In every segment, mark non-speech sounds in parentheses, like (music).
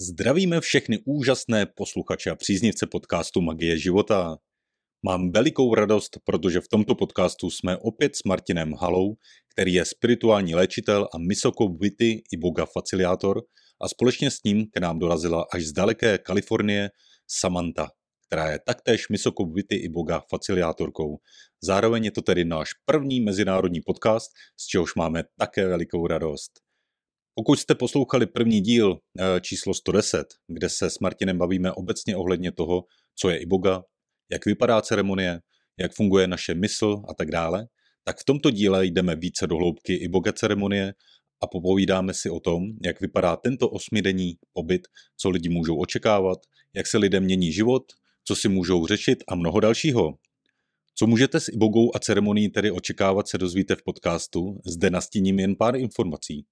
Zdravíme všechny úžasné posluchače a příznivce podcastu Magie života. Mám velikou radost, protože v tomto podcastu jsme opět s Martinem Halou, který je spirituální léčitel a Misoko Vity i boga faciliátor a společně s ním k nám dorazila až z daleké Kalifornie Samantha, která je taktéž Misoko Vity i boga faciliátorkou. Zároveň je to tedy náš první mezinárodní podcast, z čehož máme také velikou radost. Pokud jste poslouchali první díl eh, číslo 110, kde se s Martinem bavíme obecně ohledně toho, co je iboga, jak vypadá ceremonie, jak funguje naše mysl a tak dále, tak v tomto díle jdeme více do hloubky iboga ceremonie a popovídáme si o tom, jak vypadá tento osmidenní pobyt, co lidi můžou očekávat, jak se lidem mění život, co si můžou řešit a mnoho dalšího. Co můžete s ibogou a ceremonií tedy očekávat, se dozvíte v podcastu, zde nastíním jen pár informací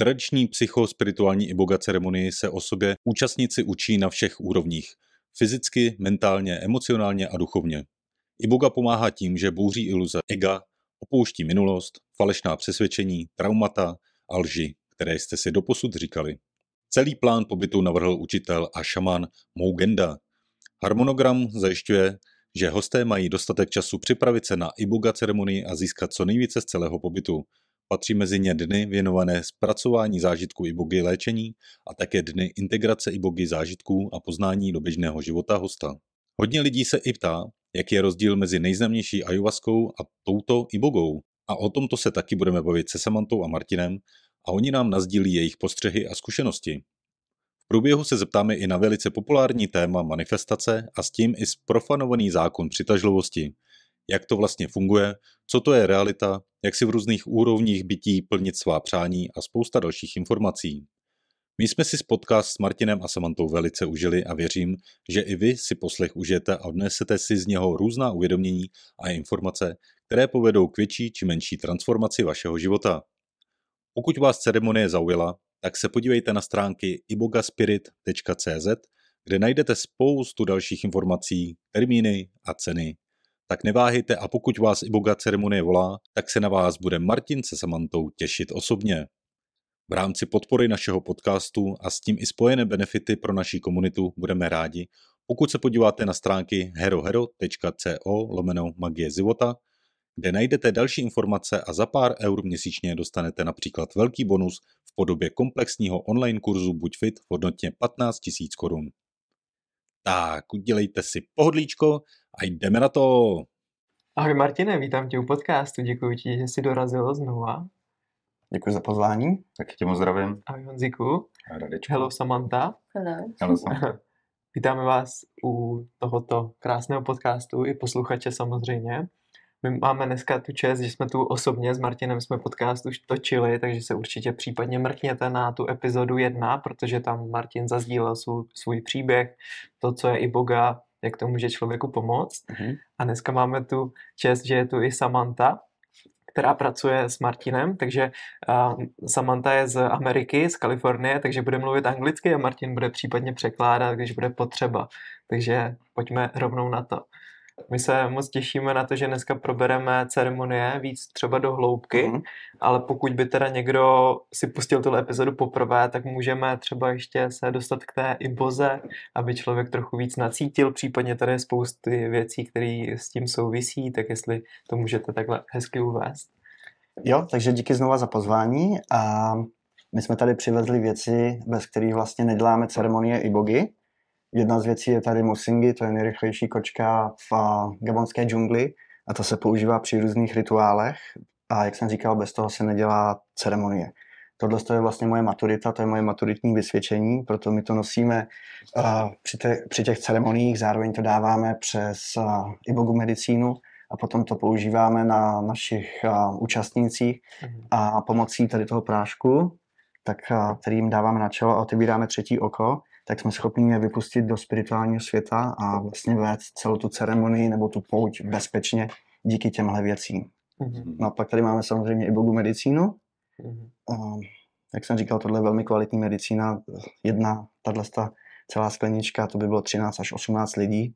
tradiční psychospirituální iboga ceremonii se o sobě účastníci učí na všech úrovních. Fyzicky, mentálně, emocionálně a duchovně. Iboga pomáhá tím, že bouří iluze ega, opouští minulost, falešná přesvědčení, traumata a lži, které jste si doposud říkali. Celý plán pobytu navrhl učitel a šaman Mougenda. Harmonogram zajišťuje, že hosté mají dostatek času připravit se na iboga ceremonii a získat co nejvíce z celého pobytu. Patří mezi ně dny věnované zpracování zážitků ibogy léčení a také dny integrace ibogy zážitků a poznání do běžného života hosta. Hodně lidí se i ptá, jaký je rozdíl mezi nejznámější ajuvaskou a touto ibogou. A o tomto se taky budeme bavit se Samantou a Martinem a oni nám nazdílí jejich postřehy a zkušenosti. V průběhu se zeptáme i na velice populární téma manifestace a s tím i sprofanovaný zákon přitažlivosti, jak to vlastně funguje, co to je realita, jak si v různých úrovních bytí plnit svá přání a spousta dalších informací. My jsme si podcast s Martinem a Samantou velice užili a věřím, že i vy si poslech užijete a odnesete si z něho různá uvědomění a informace, které povedou k větší či menší transformaci vašeho života. Pokud vás ceremonie zaujala, tak se podívejte na stránky ibogaspirit.cz, kde najdete spoustu dalších informací, termíny a ceny tak neváhejte a pokud vás i boga ceremonie volá, tak se na vás bude Martin se Samantou těšit osobně. V rámci podpory našeho podcastu a s tím i spojené benefity pro naší komunitu budeme rádi, pokud se podíváte na stránky herohero.co lomeno magie života, kde najdete další informace a za pár eur měsíčně dostanete například velký bonus v podobě komplexního online kurzu Buď fit v hodnotě 15 000 korun. Tak, udělejte si pohodlíčko a jdeme na to. Ahoj Martine, vítám tě u podcastu, děkuji ti, že jsi dorazil znova. Děkuji za pozvání, tak tě moc zdravím. Ahoj Honziku. Radečku. Hello Samantha. Hello. Hello Samantha. (laughs) Vítáme vás u tohoto krásného podcastu i posluchače samozřejmě. My máme dneska tu čest, že jsme tu osobně s Martinem jsme podcast už točili, takže se určitě případně mrkněte na tu epizodu jedna, protože tam Martin zazdílel svůj, svůj příběh, to, co je i Boga, jak to může člověku pomoct. Mm-hmm. A dneska máme tu čest, že je tu i Samantha, která pracuje s Martinem, takže uh, Samantha je z Ameriky, z Kalifornie, takže bude mluvit anglicky a Martin bude případně překládat, když bude potřeba. Takže pojďme rovnou na to. My se moc těšíme na to, že dneska probereme ceremonie víc třeba do hloubky, mm. ale pokud by teda někdo si pustil tuhle epizodu poprvé, tak můžeme třeba ještě se dostat k té iboze, aby člověk trochu víc nacítil, případně tady je spousty věcí, které s tím souvisí, tak jestli to můžete takhle hezky uvést. Jo, takže díky znova za pozvání a my jsme tady přivezli věci, bez kterých vlastně neděláme ceremonie ibogy, Jedna z věcí je tady Musingi, to je nejrychlejší kočka v gabonské džungli a to se používá při různých rituálech a jak jsem říkal, bez toho se nedělá ceremonie. Tohle je vlastně moje maturita, to je moje maturitní vysvědčení, proto my to nosíme uh, při, te, při těch ceremoniích, zároveň to dáváme přes uh, ibogu medicínu a potom to používáme na našich uh, účastnících mhm. a pomocí tady toho prášku, tak, uh, kterým dáváme na čelo a otevíráme třetí oko, tak jsme schopni je vypustit do spirituálního světa a vlastně vést celou tu ceremonii nebo tu pouť bezpečně díky těmhle věcím. Mm-hmm. No a pak tady máme samozřejmě i bogu medicínu. Mm-hmm. Uh, jak jsem říkal, tohle je velmi kvalitní medicína. Jedna, tahle celá sklenička, to by bylo 13 až 18 lidí.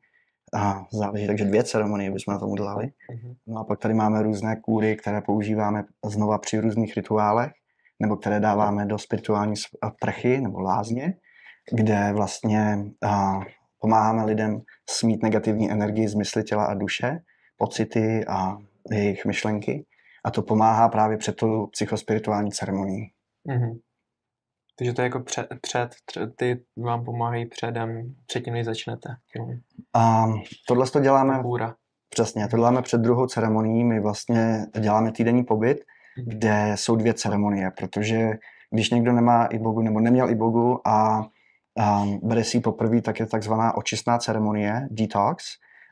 A záleží, takže dvě ceremonie bychom na tom udělali. Mm-hmm. No a pak tady máme různé kůry, které používáme znova při různých rituálech, nebo které dáváme do spirituální prchy nebo lázně kde vlastně pomáháme lidem smít negativní energii z mysli, těla a duše, pocity a jejich myšlenky. A to pomáhá právě před tu psychospirituální ceremonii. Mm-hmm. Takže to je jako před, před, ty vám pomáhají předem, předtím, než začnete. A tohle to děláme, Kůra. přesně, to děláme před druhou ceremonií, my vlastně děláme týdenní pobyt, Mhm. kde jsou dvě ceremonie, protože když někdo nemá ibogu nebo neměl ibogu a, a bere si ji poprvé, tak je takzvaná očistná ceremonie, detox,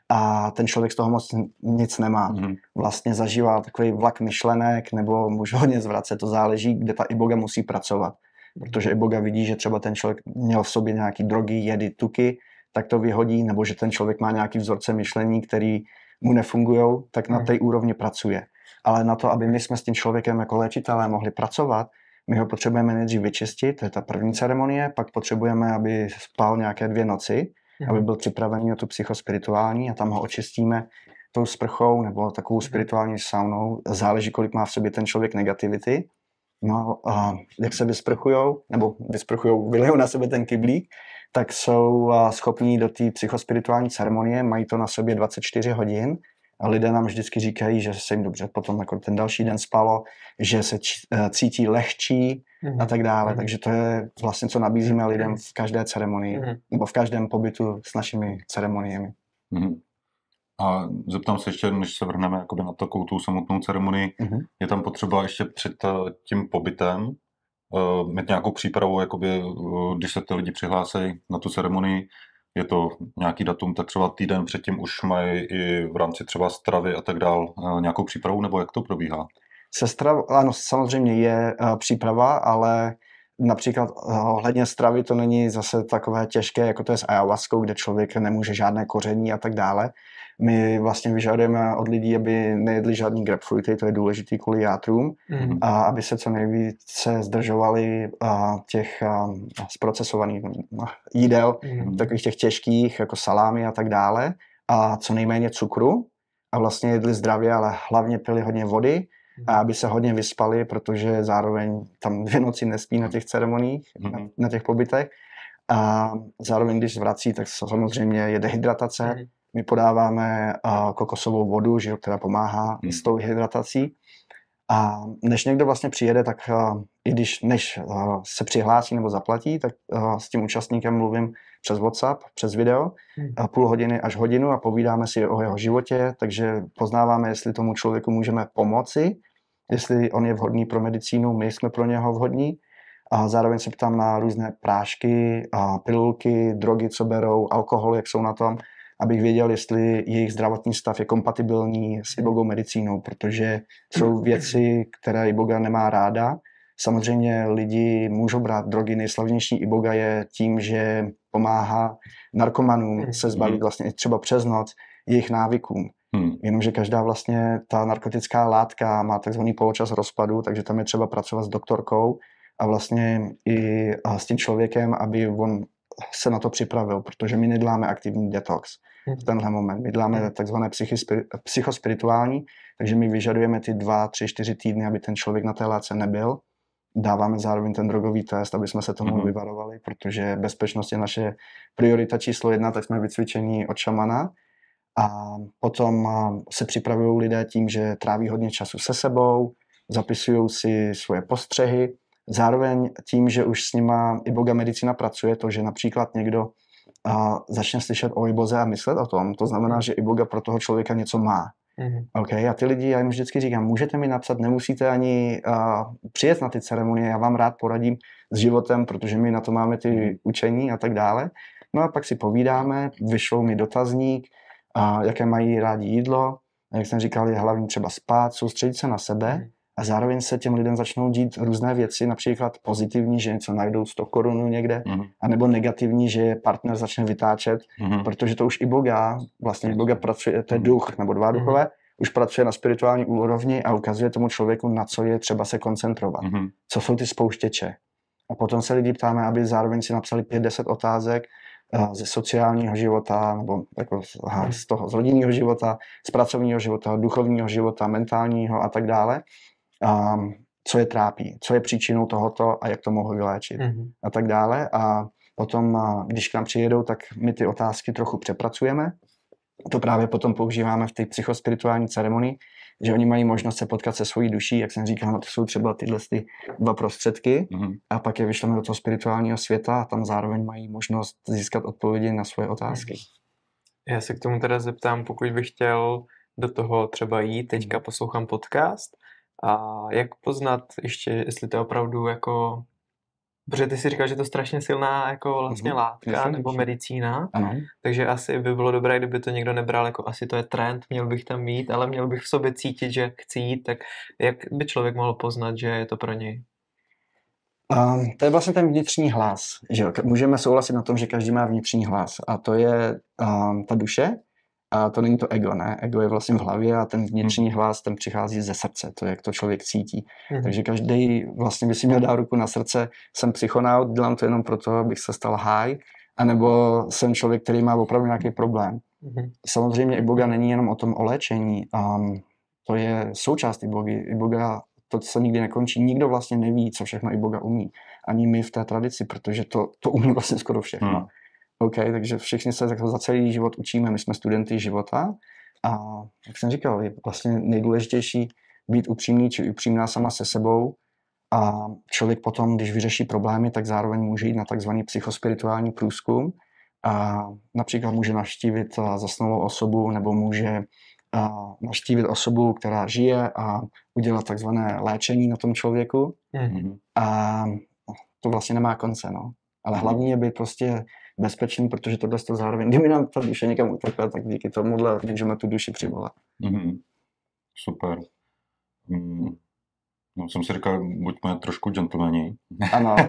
a ten člověk z toho moc nic nemá. Mhm. Vlastně zažívá takový vlak myšlenek nebo může hodně (laughs) zvracet, to záleží, kde ta iboga musí pracovat. Protože iboga vidí, že třeba ten člověk měl v sobě nějaký drogy, jedy, tuky, tak to vyhodí, nebo že ten člověk má nějaký vzorce myšlení, který mu nefungují, tak na Mhm. té úrovni pracuje. Ale na to, aby my jsme s tím člověkem jako léčitelé mohli pracovat, my ho potřebujeme nejdřív vyčistit, to je ta první ceremonie, pak potřebujeme, aby spal nějaké dvě noci, aby byl připravený na tu psychospirituální a tam ho očistíme tou sprchou nebo takovou spirituální saunou. Záleží, kolik má v sobě ten člověk negativity. No a jak se vysprchujou, nebo vysprchujou, vylejou na sebe ten kyblík, tak jsou schopní do té psychospirituální ceremonie, mají to na sobě 24 hodin a lidé nám vždycky říkají, že se jim dobře potom jako ten další den spalo, že se č- eh, cítí lehčí Mhm. a tak dále. Mhm. Takže to je vlastně, co nabízíme lidem v každé ceremonii Mhm. nebo v každém pobytu s našimi ceremoniemi. Mhm. A zeptám se ještě, než se vrhneme jakoby na takovou tu samotnou ceremonii, Mhm. je tam potřeba ještě před eh, tím pobytem uh, mít nějakou přípravu, jakoby, uh, když se ty lidi přihlásí na tu ceremonii, je to nějaký datum, tak třeba týden předtím už mají i v rámci třeba stravy a tak dál uh, nějakou přípravu, nebo jak to probíhá? Sestra, ano, samozřejmě je uh, příprava, ale například uh, ohledně stravy to není zase takové těžké, jako to je s ayahuaskou, kde člověk nemůže žádné koření a tak dále. My vlastně vyžadujeme od lidí, aby nejedli žádný grapefruity, to je důležitý kvůli játrům, Mhm. a aby se co nejvíce zdržovali uh, těch uh, zprocesovaných uh, jídel, Mhm. takových těch těžkých, jako salámy a tak dále, a co nejméně cukru a vlastně jedli zdravě, ale hlavně pili hodně vody a aby se hodně vyspali, protože zároveň tam dvě noci nespí na těch ceremoniích, na, Mhm. na těch pobytech a zároveň, když zvrací, tak samozřejmě je dehydratace. Mhm. My podáváme uh, kokosovou vodu, že, která pomáhá Mhm. s tou hydratací. A než někdo vlastně přijede, tak uh, i když než uh, se přihlásí nebo zaplatí, tak uh, s tím účastníkem mluvím přes WhatsApp, přes video, uh, půl hodiny až hodinu a povídáme si o jeho životě, takže poznáváme, jestli tomu člověku můžeme pomoci, jestli on je vhodný pro medicínu, my jsme pro něho vhodní. A zároveň se ptám na různé prášky, a pilulky, drogy, co berou, alkohol, jak jsou na tom, abych věděl, jestli jejich zdravotní stav je kompatibilní s ibogou medicínou, protože jsou věci, které iboga nemá ráda. Samozřejmě lidi můžou brát drogy, nejslavnější iboga je tím, že pomáhá narkomanům se zbavit vlastně i třeba přes noc jejich návykům. Hmm. Jenomže každá vlastně ta narkotická látka má takzvaný poločas rozpadu, takže tam je třeba pracovat s doktorkou a vlastně i s tím člověkem, aby on se na to připravil, protože my neděláme aktivní detox v tenhle moment. My děláme takzvané psychispiri- psychospirituální, takže my vyžadujeme ty dva, tři, čtyři týdny, aby ten člověk na té látce nebyl. Dáváme zároveň ten drogový test, aby jsme se tomu Mhm. vyvarovali, protože bezpečnost je naše priorita číslo jedna, tak jsme vycvičení od šamana. A potom se připravují lidé tím, že tráví hodně času se sebou, zapisují si svoje postřehy, zároveň tím, že už s nima iboga medicína pracuje, to, že například někdo a, začne slyšet o iboze a myslet o tom, to znamená, že iboga pro toho člověka něco má. Mhm. OK, a ty lidi, já jim vždycky říkám, můžete mi napsat, nemusíte ani uh, přijet na ty ceremonie, já vám rád poradím s životem, protože my na to máme ty učení a tak dále. No a pak si povídáme, vyšlou mi dotazník, a jaké mají rádi jídlo, jak jsem říkal, je hlavní třeba spát, soustředit se na sebe a zároveň se těm lidem začnou dít různé věci, například pozitivní, že něco najdou 100 korun někde, Mhm. anebo negativní, že partner začne vytáčet Mhm. protože to už i Boga, vlastně Boga pracuje, to je duch, nebo dva duchové, už pracuje na spirituální úrovni a ukazuje tomu člověku, na co je třeba se koncentrovat. Mhm. Co jsou ty spouštěče. A potom se lidi ptáme, aby zároveň si napsali 5-10 otázek eh, ze sociálního života, nebo jako z, aha, z toho z rodinného života, z pracovního života, duchovního života, mentálního a tak dále. Um, co je trápí, co je příčinou tohoto a jak to mohu vyléčit Mhm. a tak dále. A Potom, a, když k nám přijedou, tak my ty otázky trochu přepracujeme. To právě potom používáme v té psychospirituální ceremonii, že oni mají možnost se potkat se svojí duší, jak jsem říkal, no to jsou třeba tyhle ty dva prostředky Mhm. a pak je vyšleme do toho spirituálního světa a tam zároveň mají možnost získat odpovědi na svoje otázky. Já se k tomu teda zeptám, pokud bych chtěl do toho třeba jít, teďka Mhm. poslouchám podcast, a jak poznat ještě, jestli to je opravdu jako, protože ty si říkal, že to je strašně silná jako vlastně Mhm, látka jasně, nebo medicína, Ano. takže asi by bylo dobré, kdyby to někdo nebral jako asi to je trend, měl bych tam jít, ale měl bych v sobě cítit, že chci jít, tak jak by člověk mohl poznat, že je to pro něj? Um, to je vlastně ten vnitřní hlas. Že Můžeme souhlasit na tom, že každý má vnitřní hlas a to je um, ta duše a to není to ego, ne? Ego je vlastně v hlavě a ten vnitřní hlas, ten přichází ze srdce, to je, jak to člověk cítí. Mhm. Takže každý vlastně by si měl dát ruku na srdce, jsem psychonaut, dělám to jenom proto, abych se stal high, anebo jsem člověk, který má opravdu nějaký problém. Mhm. Samozřejmě iboga není jenom o tom o léčení, um, to je součást ibogy. Iboga, to se nikdy nekončí, nikdo vlastně neví, co všechno iboga umí. Ani my v té tradici, protože to, to umí (laughs) vlastně skoro všechno. Hmm. OK, takže všichni se za celý život učíme, my jsme studenty života a jak jsem říkal, je vlastně nejdůležitější být upřímný či upřímná sama se sebou a člověk potom, když vyřeší problémy, tak zároveň může jít na takzvaný psychospirituální průzkum a například může navštívit a, zasnulou osobu nebo může a, navštívit osobu, která žije a udělat takzvané léčení na tom člověku Mhm. Mhm. a to vlastně nemá konce, no. Ale hlavní je být prostě bezpečný, protože tohle to zároveň, kdyby nám ta duše někam utekla, tak díky tomuhle můžeme tu duši přivolat. Mhm. Super. Mm. No, jsem si říkal, buďme trošku gentlemani. Ano. (laughs)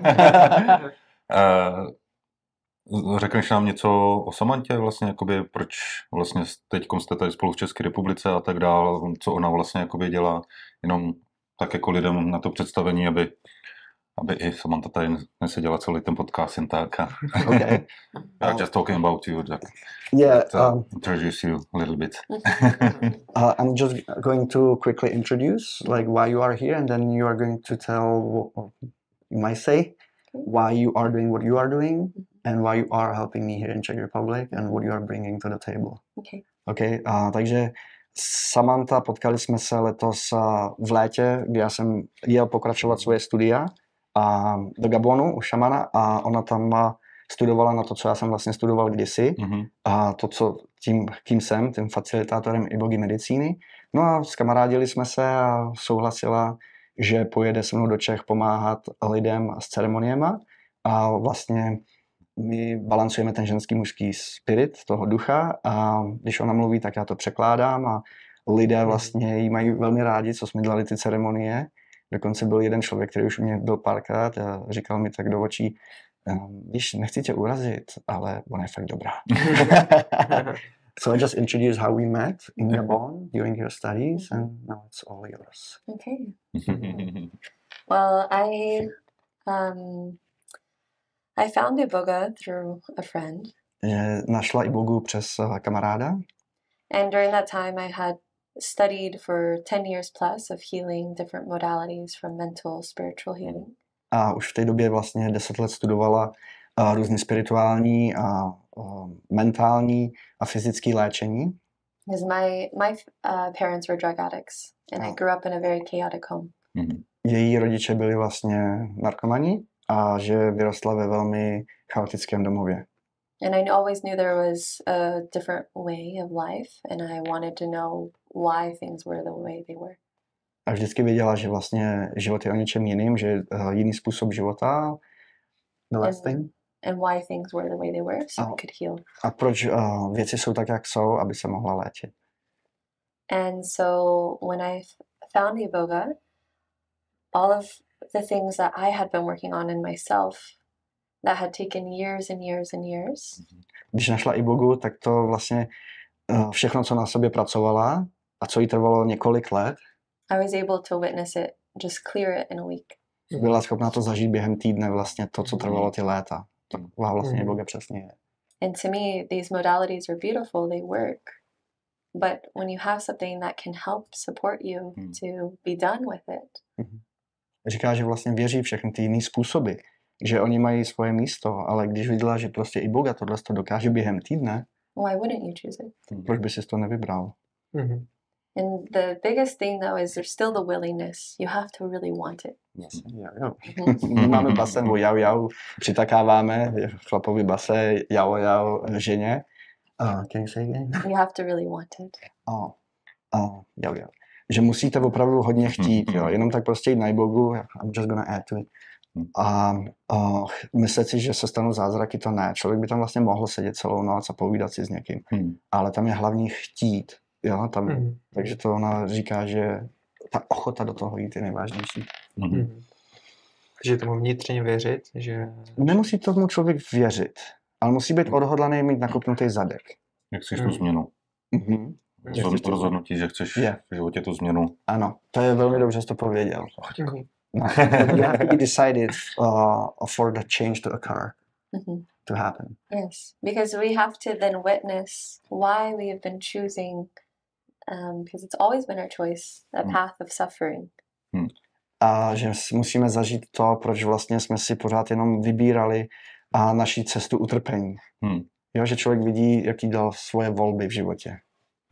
Eh, Řekneš nám něco o Samantě vlastně, jakoby, proč vlastně teď jste tady spolu v České republice a tak dále, co ona vlastně jakoby dělá, jenom tak jako lidem na to představení, aby, aby i Samantha tady neseděla celý ten podcast jen tak. A, (laughs) okay. (laughs) I'm just talking about you, tak Yeah, to um, introduce you a little bit. (laughs) uh, I'm just going to quickly introduce like why you are here, and then you are going to tell what you might say why you are doing what you are doing, and why you are helping me here in Czech Republic, and what you are bringing to the table. Okay. OK, a, takže Samantha, potkali jsme se letos a, v létě, kdy já jsem jel pokračovat svoje studia a, do Gabonu u šamana a ona tam studovala na to, co já jsem vlastně studoval kdysi Mhm. a to, co tím, kým jsem, tím facilitátorem ibogy medicíny. No a skamarádili jsme se a souhlasila, že pojede se mnou do Čech pomáhat lidem s ceremoniema a vlastně my balancujeme ten ženský mužský spirit, toho ducha a když ona mluví, tak já to překládám a lidé vlastně jí mají velmi rádi, co jsme dělali ty ceremonie. Dokonce byl jeden člověk, který už u mě byl párkrát a říkal mi tak do očí, ehm, víš, nechci tě urazit, ale ona je fakt dobrá. (laughs) so I just introduced how we met in Gabon during your studies and now it's all yours. Okay. (laughs) Well, I um, I found Iboga through a friend, našla i Bogu přes eh, kamaráda and during that time, I had studied for ten years plus of healing different modalities from mental, spiritual healing. a už v té době vlastně deset let studovala uh, různé spirituální a uh, mentální a fyzické léčení. Because my my uh, parents were drug addicts, and I Oh. grew up in a very chaotic home. Mhm. Její rodiče byli vlastně narkomani a že vyrostla ve velmi chaotickém domově. And I always knew there was a different way of life, and I wanted to know why things were the way they were. A vždycky věděla, že vlastně život je o něčem jiným, že uh, jiný způsob života. The last And- thing. and why things were the way they were so I Oh. could heal. A proč uh, věci jsou tak, jak jsou, aby se mohla léčit. And so when I found Iboga, all of the things that I had been working on in myself that had taken years and years and years, Když našla Ibogu, tak to vlastně uh, všechno, co na sobě pracovala a co jí trvalo několik let, I was able to witness it just clear it in a week. byla schopná to zažít během týdne vlastně to, co trvalo ty léta. Taková vlastně Mhm. Iboga přesně je. And to me, these modalities are beautiful, they work. But when you have something that can help support you Mm. to be done with it, Říká, že vlastně věří všechny ty jiné způsoby, že oni mají svoje místo, ale když viděla, že prostě i Boga tohle to dokáže během týdne, Why wouldn't you choose it? proč by si to nevybral? Mhm. And the biggest thing though is there's still the willingness. You have to really want it. Jo. Mhm. My máme basen o jau jau, přitakáváme chlapovi base jau jau ženě. Uh, can you say again? You have to really want it. Oh, oh, jau jau. Že musíte opravdu hodně chtít, jo. Jenom tak prostě jít na iBogu, I'm just gonna add to it. A uh, myslet si, že se stanou zázraky, to ne. Člověk by tam vlastně mohl sedět celou noc a povídat si s někým. Hmm. Ale tam je hlavní chtít. Jo, tam, Mhm. Takže to ona říká, že ta ochota do toho jít je nejvážnější. Mhm. Mhm. Takže tomu vnitřně věřit, že... Nemusí tomu člověk věřit, ale musí být odhodlaný mít nakopnutý zadek. Jak chceš tu Hmm. změnu? Mhm. Rozhod- Rozhodnutí, že chceš Je. v životě tu změnu. Ano, to je velmi dobře, že jsi to pověděl. Mhm. No. You have to be (laughs) decided uh, for the change to occur, Mhm. to happen. Yes, because we have to then witness why we have been choosing, um, because it's always been our choice, a Mm. path of suffering. A že musíme zažít to, proč vlastně jsme si pořád jenom vybírali a naší cestu utrpení. Hmm. Jo, že člověk vidí, jaký dal svoje volby v životě.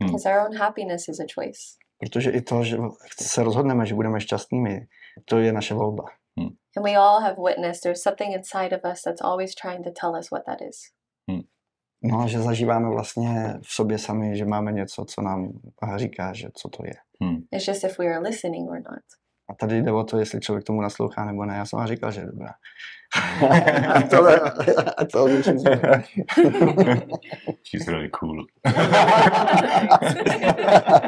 Hmm. Because our own happiness is a choice. Protože i to, že se rozhodneme, že budeme šťastnými, to je naše volba. And we all have witnessed there's something inside of us that's always trying to tell us what that is. No a že zažíváme vlastně v sobě sami, že máme něco, co nám říká, že co to je. It's just if we are listening or not. A tady jde o to, jestli člověk tomu naslouchá nebo ne. Já jsem vám říkal, že je dobrá. (laughs) to, (laughs) to (laughs) She's really cool.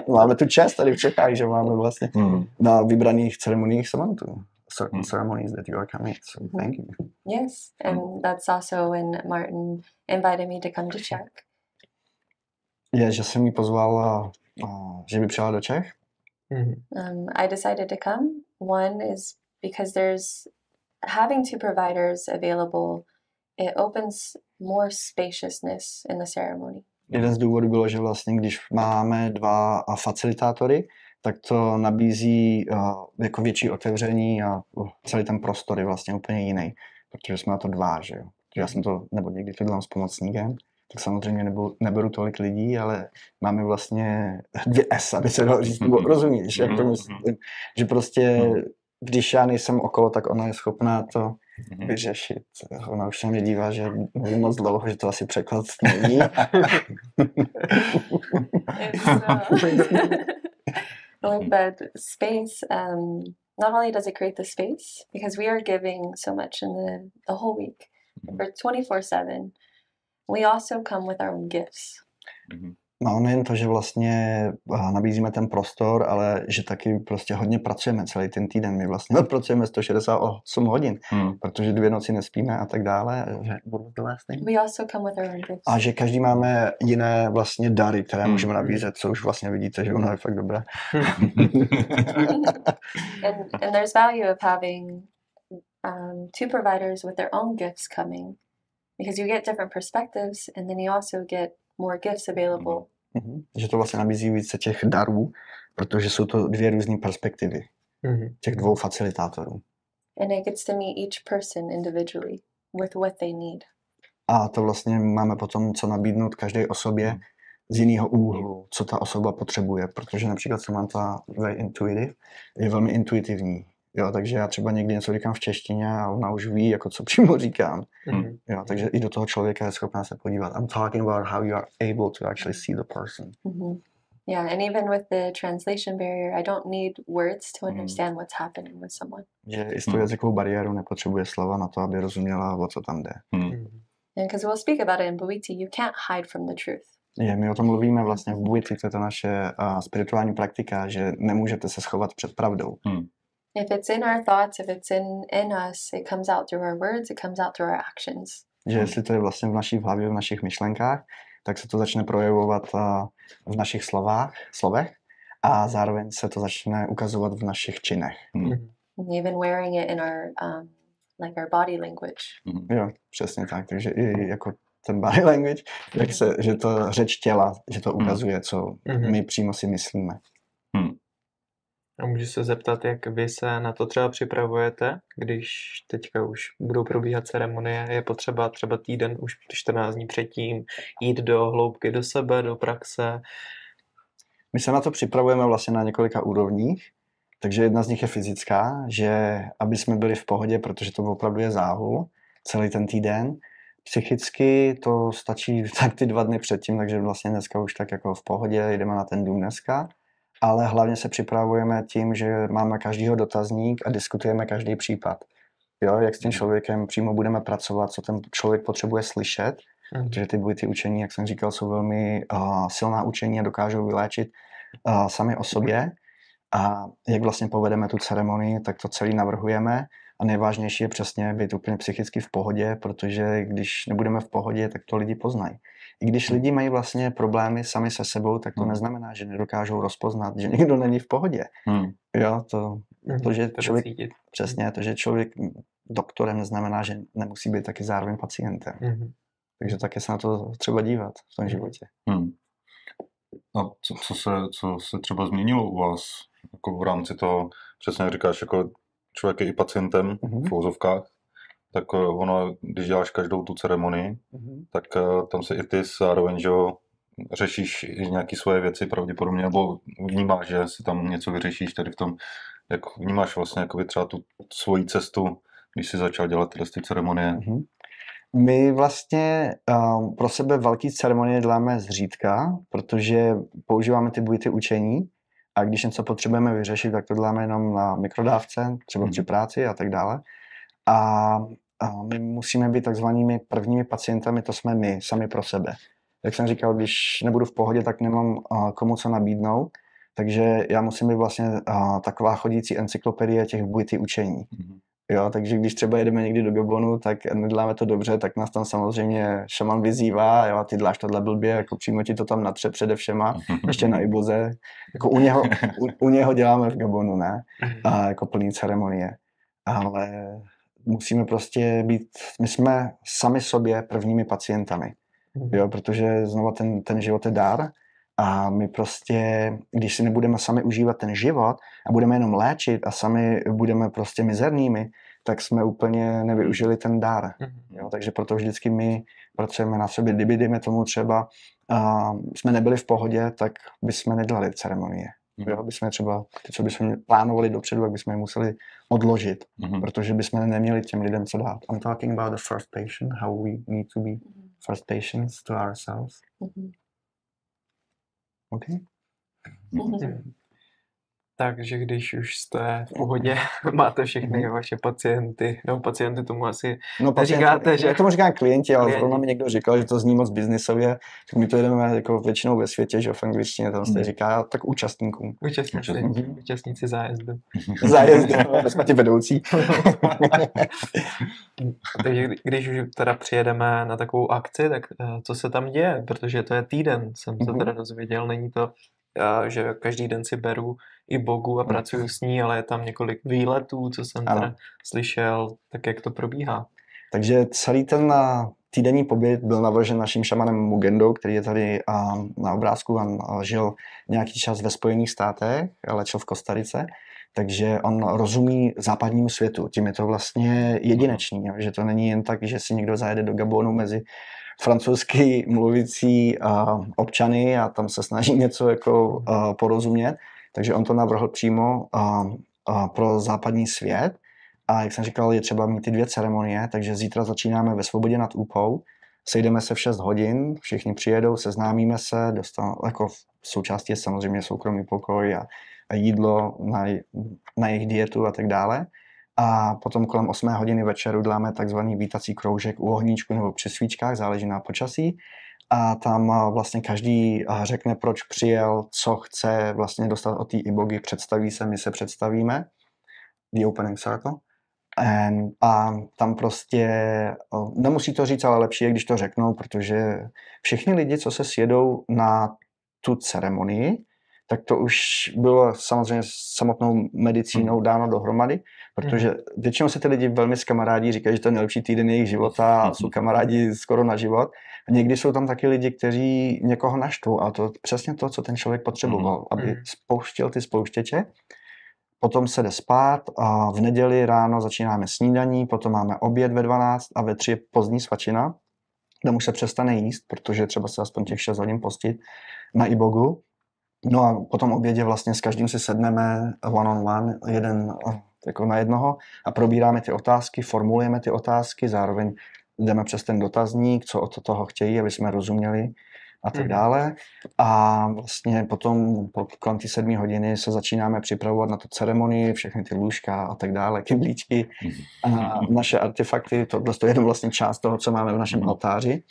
máme tu čest tady v Čechách, že máme vlastně Hmm. na vybraných ceremoniích Samantů. Certain Hmm. ceremonies that you are coming. So thank you. Yes, and that's also when Martin invited me to come to Czech. Je, že jsem jí pozval, a, a, že by přijela do Čech. Mhm. Um, I decided to come. One is because there's having two providers available, it opens more spaciousness in the ceremony. Jeden z důvodů bylo, že vlastně, když máme dva a, facilitátory, tak to nabízí a, jako větší otevření a uh, celý ten prostor je vlastně úplně jiný, protože jsme na to dva, že jo. Já jsem to, nebo někdy to dělám s pomocníkem, tak samozřejmě neberu, neberu tolik lidí, ale máme vlastně dvě S, aby se dalo říct, nebo rozumíš, jak to myslím, že prostě, když já nejsem okolo, tak ona je schopná to Mhm. vyřešit. Ona už se mě dívá, že mluvím moc dlouho, že to asi překlad není. It's, like that space. Um, not only does it create the space because we are giving so much in the the whole week for twenty four seven. We also come with our own gifts. Mhm. No nejen to, že vlastně a, nabízíme ten prostor, ale že taky prostě hodně pracujeme celý ten týden. My vlastně (laughs) pracujeme 168 hodin, Hmm. protože dvě noci nespíme a tak dále. Že, the last thing? We also come with our own gifts. a že každý máme jiné vlastně dary, které Hmm. můžeme nabízet, co už vlastně vidíte, že ono je fakt dobré. (laughs) and and there's value of having um, two providers with their own gifts coming because you get different perspectives and then you also get more gifts available Mhm. Že to vlastně nabízí více těch darů, protože jsou to dvě různé perspektivy Mhm. těch dvou facilitátorů. and it gets to meet each person individually with what they need A to vlastně máme potom co nabídnout každé osobě z jiného úhlu, co ta osoba potřebuje, protože například Samantha very intuitive, je velmi intuitivní. Jo, takže já třeba někdy něco říkám v češtině a ona už ví, jako co (laughs) přímo říkám. Mhm. Jo, takže i do toho člověka je schopná se podívat. I'm talking about how you are able to actually see the person. hmm yeah and even with the translation barrier i don't need words to Mm. understand what's happening with someone Že i s tou Hmm. jazykovou bariérou nepotřebuje slova na to, aby rozuměla, o co tam jde. Hmm. Mhm. and because we'll speak about it in Bhuiti, you can't hide from the truth Je, my o tom mluvíme vlastně v Buiti, to je ta naše uh, spirituální praktika, že nemůžete se schovat před pravdou. If it's in our thoughts if it's in in us it comes out through our words it comes out through our actions Že jestli to je vlastně v naší hlavě, v našich myšlenkách, tak se to začne projevovat uh, v našich slovách, slovech a zároveň se to začne ukazovat v našich činech. Mhm. and even wearing it in our um, like our body language Jo, přesně tak. Takže i jako ten body (laughs) language, jak se, že to řeč těla, že to ukazuje, co Mhm. my přímo si myslíme. A můžu se zeptat, jak vy se na to třeba připravujete, když teďka už budou probíhat ceremonie, je potřeba třeba týden, už 14 dní předtím jít do hloubky do sebe, do praxe. My se na to připravujeme vlastně na několika úrovních, takže jedna z nich je fyzická, že aby jsme byli v pohodě, protože to opravdu je záhul celý ten týden. Psychicky to stačí (laughs) tak ty dva dny předtím, takže vlastně dneska už tak jako v pohodě, jdeme na ten dům dneska ale hlavně se připravujeme tím, že máme každýho dotazník a diskutujeme každý případ. Jo, jak s tím člověkem přímo budeme pracovat, co ten člověk potřebuje slyšet, mm. protože ty ty učení, jak jsem říkal, jsou velmi uh, silná učení a dokážou vyléčit uh, sami o sobě. A jak vlastně povedeme tu ceremonii, tak to celý navrhujeme. A nejvážnější je přesně být úplně psychicky v pohodě, protože když nebudeme v pohodě, tak to lidi poznají. I když lidi mají vlastně problémy sami se sebou, tak to hmm. neznamená, že nedokážou rozpoznat, že někdo není v pohodě. Hmm. Jo, to, hmm. to, že člověk, přesně, to, že člověk doktorem neznamená, že nemusí být taky zároveň pacientem. Hmm. Takže také se na to třeba dívat v tom životě. Hmm. A co, co, se, co se třeba změnilo u vás jako v rámci toho, přesně jak říkáš, jako člověk je i pacientem mm-hmm. v úzovkách, tak eh, ono, když děláš každou tu ceremonii, mm-hmm. tak uh, tam se i ty zároveň, že jo, řešíš nějaké svoje věci pravděpodobně, nebo vnímáš, že si tam něco vyřešíš tady v tom, jak vnímáš vlastně jako třeba tu svoji cestu, když jsi začal dělat tyhle ty ceremonie. Mm-hmm. My vlastně um, pro sebe velký ceremonie děláme zřídka, protože používáme ty bujty učení a když něco potřebujeme vyřešit, tak to děláme jenom na mikrodávce, třeba při mhm. práci a tak dále. A a my musíme být takzvanými prvními pacientami, to jsme my, sami pro sebe. Jak jsem říkal, když nebudu v pohodě, tak nemám komu co nabídnout, takže já musím být vlastně taková chodící encyklopedie těch bujty učení. Mm-hmm. Jo, takže když třeba jedeme někdy do Gabonu, tak neděláme to dobře, tak nás tam samozřejmě šaman vyzývá, jo, ty děláš tohle blbě, jako přímo ti to tam natře přede všema, (laughs) ještě na Iboze. Jako u něho, u, u něho děláme v Gabonu, ne? Mhm. A jako plný ceremonie. Ale musíme prostě být, my jsme sami sobě prvními pacientami, mm. jo, protože znova ten, ten život je dar a my prostě, když si nebudeme sami užívat ten život a budeme jenom léčit a sami budeme prostě mizernými, tak jsme úplně nevyužili ten dar. Mm. Jo, takže proto vždycky my pracujeme na sobě. Kdyby, dejme tomu třeba, uh, jsme nebyli v pohodě, tak bychom nedělali ceremonie. Mm-hmm. Jo, bychom třeba, ty, co bychom plánovali dopředu, tak bychom je museli odložit, mm-hmm. protože bychom neměli těm lidem co dát. I'm talking about the first patient, how we need to be first patients to ourselves. Mm-hmm. Okay? Mm-hmm. Takže když už jste v pohodě, (laughs) máte všechny mm-hmm. vaše pacienty, no pacienty tomu asi no, neříkáte, že... Já tomu říkám klienti, ale zrovna mi někdo říkal, že to zní moc biznisově, tak my to jedeme jako většinou ve světě, že v angličtině tam se mm. říká, tak účastníkům. Účastníci, účastníci, účastníci zájezdu. (laughs) zájezdu, ti vedoucí. (laughs) Takže když už teda přijedeme na takovou akci, tak eh, co se tam děje? Protože to je týden, jsem se mm-hmm. teda dozvěděl, není to a že každý den si beru i Bogu a pracuji s ní, ale je tam několik výletů, co jsem ano. teda slyšel, tak jak to probíhá. Takže celý ten týdenní pobyt byl navržen naším šamanem Mugendou, který je tady na obrázku, on žil nějaký čas ve Spojených státech, léčil v Kostarice, takže on rozumí západnímu světu. Tím je to vlastně jedinečný, že to není jen tak, že si někdo zajede do Gabonu mezi francouzsky mluvící občany a tam se snaží (laughs) něco jako porozumět. Takže on to navrhl přímo uh, uh, pro západní svět. A jak jsem říkal, je třeba mít ty dvě ceremonie, takže zítra začínáme ve Svobodě nad Úpou. Sejdeme se v 6 hodin, všichni přijedou, seznámíme se, dostanou, jako v součástí je samozřejmě soukromý pokoj a, a jídlo na, na jejich dietu a tak dále a potom kolem 8 hodiny večeru děláme takzvaný vítací kroužek u ohníčku nebo při svíčkách, záleží na počasí. A tam vlastně každý řekne, proč přijel, co chce vlastně dostat od té ibogy, představí se, my se představíme. The opening circle. And, a tam prostě, nemusí to říct, ale lepší je, když to řeknou, protože všichni lidi, co se sjedou na tu ceremonii, tak to už bylo samozřejmě samotnou medicínou hmm. dáno dohromady, protože hmm. většinou se ty lidi velmi s kamarádí říkají, že to je nejlepší týden jejich života a jsou kamarádi skoro na život. A někdy jsou tam taky lidi, kteří někoho naštvou a to přesně to, co ten člověk potřeboval, hmm. aby spouštěl ty spouštěče. potom se jde spát a v neděli ráno začínáme snídaní, potom máme oběd ve 12 a ve 3 je pozdní svačina, tam už se přestane jíst, protože třeba se aspoň těch 6 hodin postit na ibogu. No a potom obědě vlastně s každým si sedneme one on one, jeden jako na jednoho a probíráme ty otázky, formulujeme ty otázky, zároveň jdeme přes ten dotazník, co od toho chtějí, aby jsme rozuměli a tak Mhm. dále. A vlastně potom po kolem ty sedmí hodiny se začínáme připravovat na tu ceremonii, všechny ty lůžka a tak dále, kyblíčky a naše artefakty, tohle to je vlastně část toho, co máme v našem altáři.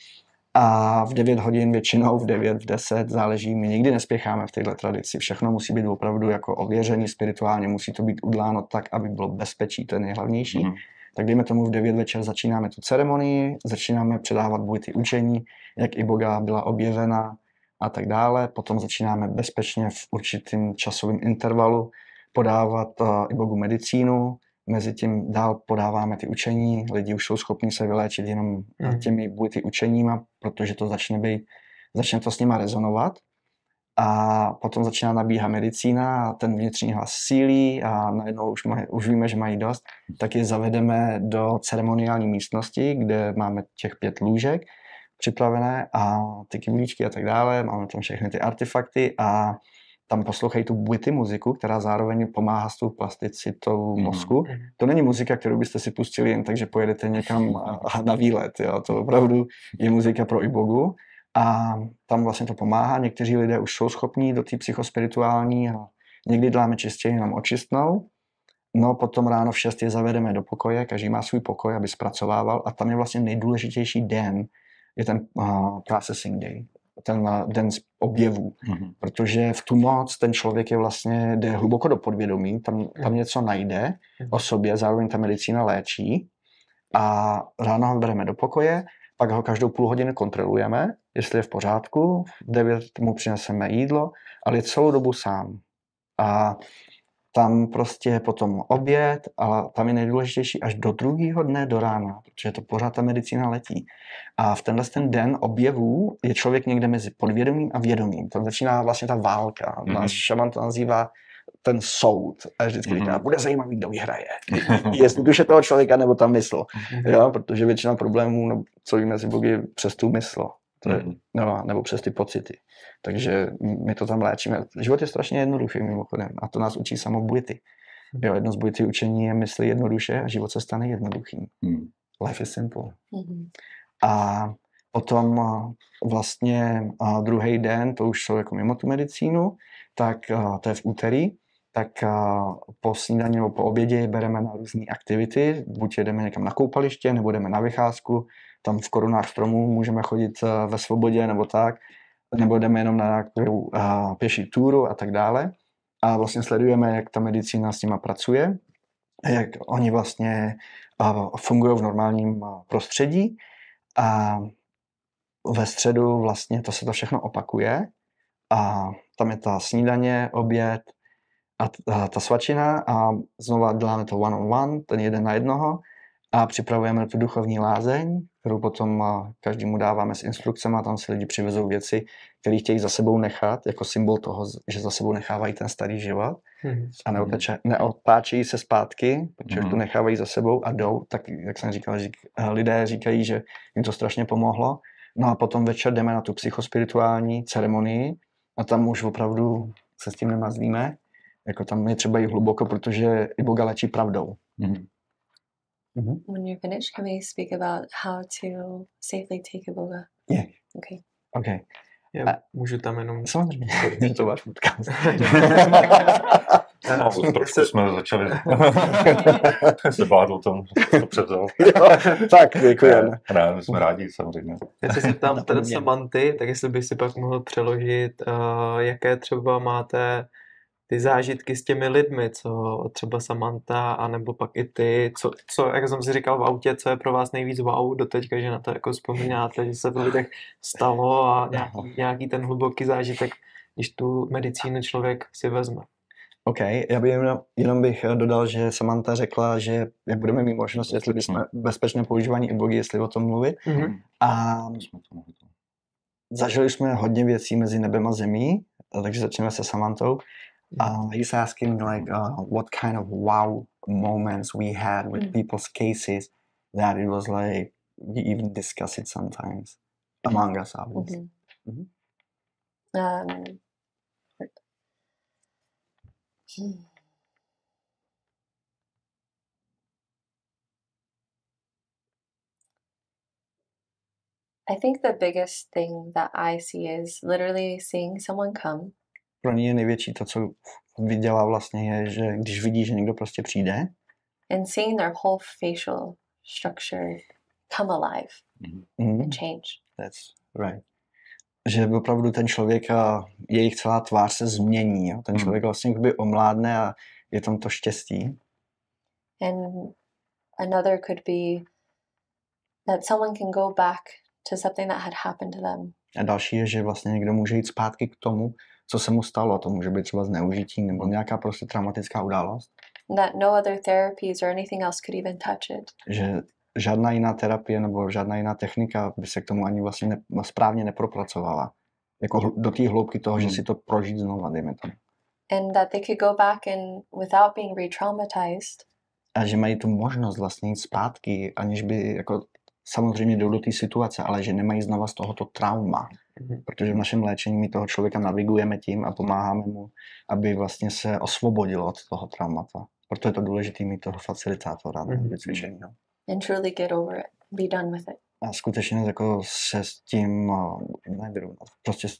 A v 9 hodin většinou, v 9, v 10, záleží, my nikdy nespěcháme v této tradici. Všechno musí být opravdu jako ověřený spirituálně, musí to být udláno tak, aby bylo bezpečí, to je nejhlavnější. Mhm. Tak dejme tomu v 9 večer začínáme tu ceremonii, začínáme předávat bojty učení, jak i Boga byla objevena a tak dále. Potom začínáme bezpečně v určitým časovém intervalu podávat uh, i Bogu medicínu, mezi tím dál podáváme ty učení, lidi už jsou schopni se vyléčit jenom Mhm. těmi bojty učeníma, protože to začne být, začne to s nima rezonovat. A potom začíná nabíhat medicína a ten vnitřní hlas sílí a najednou už, maj, už víme, že mají dost, tak je zavedeme do ceremoniální místnosti, kde máme těch pět lůžek připravené a ty kyblíčky a tak dále, máme tam všechny ty artefakty a tam poslouchají tu buity muziku, která zároveň pomáhá s tou plasticitou Mhm. mozku. Mhm. To není muzika, kterou byste si pustili jen tak, že pojedete někam a- a na výlet. Jo. To opravdu je muzika pro ibogu a tam vlastně to pomáhá. Někteří lidé už jsou schopní do té psychospirituální a někdy děláme čistě jenom očistnou. No potom ráno v 6 je zavedeme do pokoje, každý má svůj pokoj, aby zpracovával a tam je vlastně nejdůležitější den, je ten uh, processing day, ten den z objevů Mhm. protože v tu noc ten člověk je vlastně, jde hluboko do podvědomí, tam, tam něco najde o sobě, zároveň ta medicína léčí a ráno ho bereme do pokoje, pak ho každou půl hodiny kontrolujeme, jestli je v pořádku, v 9 mu přineseme jídlo, ale je celou dobu sám. A tam prostě je potom oběd, ale tam je nejdůležitější až do druhého dne do rána, protože to pořád ta medicína letí. A v tenhle ten den objevů je člověk někde mezi podvědomím a vědomím. Tam začíná vlastně ta válka. Mhm. Náš šaman to nazývá ten soud. A vždycky říká, Mhm. bude zajímavý, kdo vyhraje. (laughs) Jestli duše toho člověka nebo ta mysl. Mhm. Jo, protože většina problémů, no, co víme si Bogy, přes tu mysl. To je, no, nebo přes ty pocity. Takže my to tam léčíme. Život je strašně jednoduchý mimochodem a to nás učí samo buity. Jo, jedno z buity učení je mysli jednoduše a život se stane jednoduchým. Mhm. Life is simple. Mhm. A potom vlastně a druhý den, to už jsou jako mimo tu medicínu, tak to je v úterý, tak po snídani nebo po obědě bereme na různé aktivity, buď jedeme někam na koupaliště, nebo jdeme na vycházku, tam v korunách stromů můžeme chodit a, ve svobodě nebo tak, nebo jdeme jenom na nějakou a, pěší túru a tak dále. A vlastně sledujeme, jak ta medicína s nima pracuje, jak oni vlastně a, fungují v normálním prostředí a ve středu vlastně to se to všechno opakuje a tam je ta snídaně, oběd a ta svačina a znova děláme to one on one, ten jeden na jednoho a připravujeme tu duchovní lázeň, kterou potom každému dáváme s instrukcemi a tam si lidi přivezou věci, které chtějí za sebou nechat, jako symbol toho, že za sebou nechávají ten starý život Mhm. a neotače, neotáčejí se zpátky, protože Mhm. to nechávají za sebou a jdou, tak jak jsem říkal, řík, eh, lidé říkají, že jim to strašně pomohlo. No a potom večer jdeme na tu psychospirituální ceremonii a tam už opravdu se s tím nemazlíme. Jako tam je třeba jít hluboko, protože i Boga léčí pravdou. Mhm. When you're finished, can we speak about how to safely take a boga? Yeah. Okay. OK, Já A- můžu tam jenom... samozřejmě, (laughs) je to váš podcast. (laughs) No, trošku jsme začali (laughs) se bát o tom, že to převzal. jo, tak, děkujeme. Ne, ne, my jsme rádi samozřejmě. Já se zeptám teda. Samanty, tak jestli by si pak mohl přeložit, uh, jaké třeba máte ty zážitky s těmi lidmi, co třeba Samantha, anebo pak i ty, co, co, jak jsem si říkal v autě, co je pro vás nejvíc wow do teďka, že na to jako vzpomínáte, že se v lidech stalo a nějaký, nějaký ten hluboký zážitek, když tu medicínu člověk si vezme. OK, já bych jenom, jenom bych eh, dodal, že Samantha řekla, že jak budeme mít možnost, jestli bychom bezpečné používání ibogy, jestli o tom mluvit. Mhm. A zažili jsme hodně věcí mezi nebem a zemí, takže začneme se Samantou. Uh, he's asking like uh, what kind of wow moments we had with Mm. people's cases that it was like we even discuss it sometimes among us obviously. Mhm. Mhm. Um, hmm. I think the biggest thing that I see is literally seeing someone come Pro ně je největší to, co viděla vlastně je, že když vidí, že někdo prostě přijde, and seeing their whole facial structure come alive mm, and change. that's right, že opravdu ten člověk a jejich celá tvář se změní. Jo? Ten Mhm. člověk vlastně jakoby omládne a je tam to štěstí. And another could be that someone can go back to something that had happened to them. A další je, že vlastně někdo může jít zpátky k tomu, co se mu stalo. To může být třeba zneužití nebo nějaká prostě traumatická událost. That no other therapies or anything else could even touch it. Že žádná jiná terapie nebo žádná jiná technika by se k tomu ani vlastně ne, správně nepropracovala. Jako do té hloubky toho, že Hmm. si to prožít znova, dejme tomu. And that they could go back and without being re traumatized, A že mají tu možnost vlastně jít zpátky, aniž by jako samozřejmě jdou do té situace, ale že nemají znova z tohoto trauma. Protože v našem léčení my toho člověka navigujeme tím a pomáháme mu, aby vlastně se osvobodil od toho traumata. Proto je to důležité mít toho facilitátora Mhm. vycvičeného. and truly get over it, be done with it. A skutečně jako se s tím uh, nevyrovnat. Prostě s-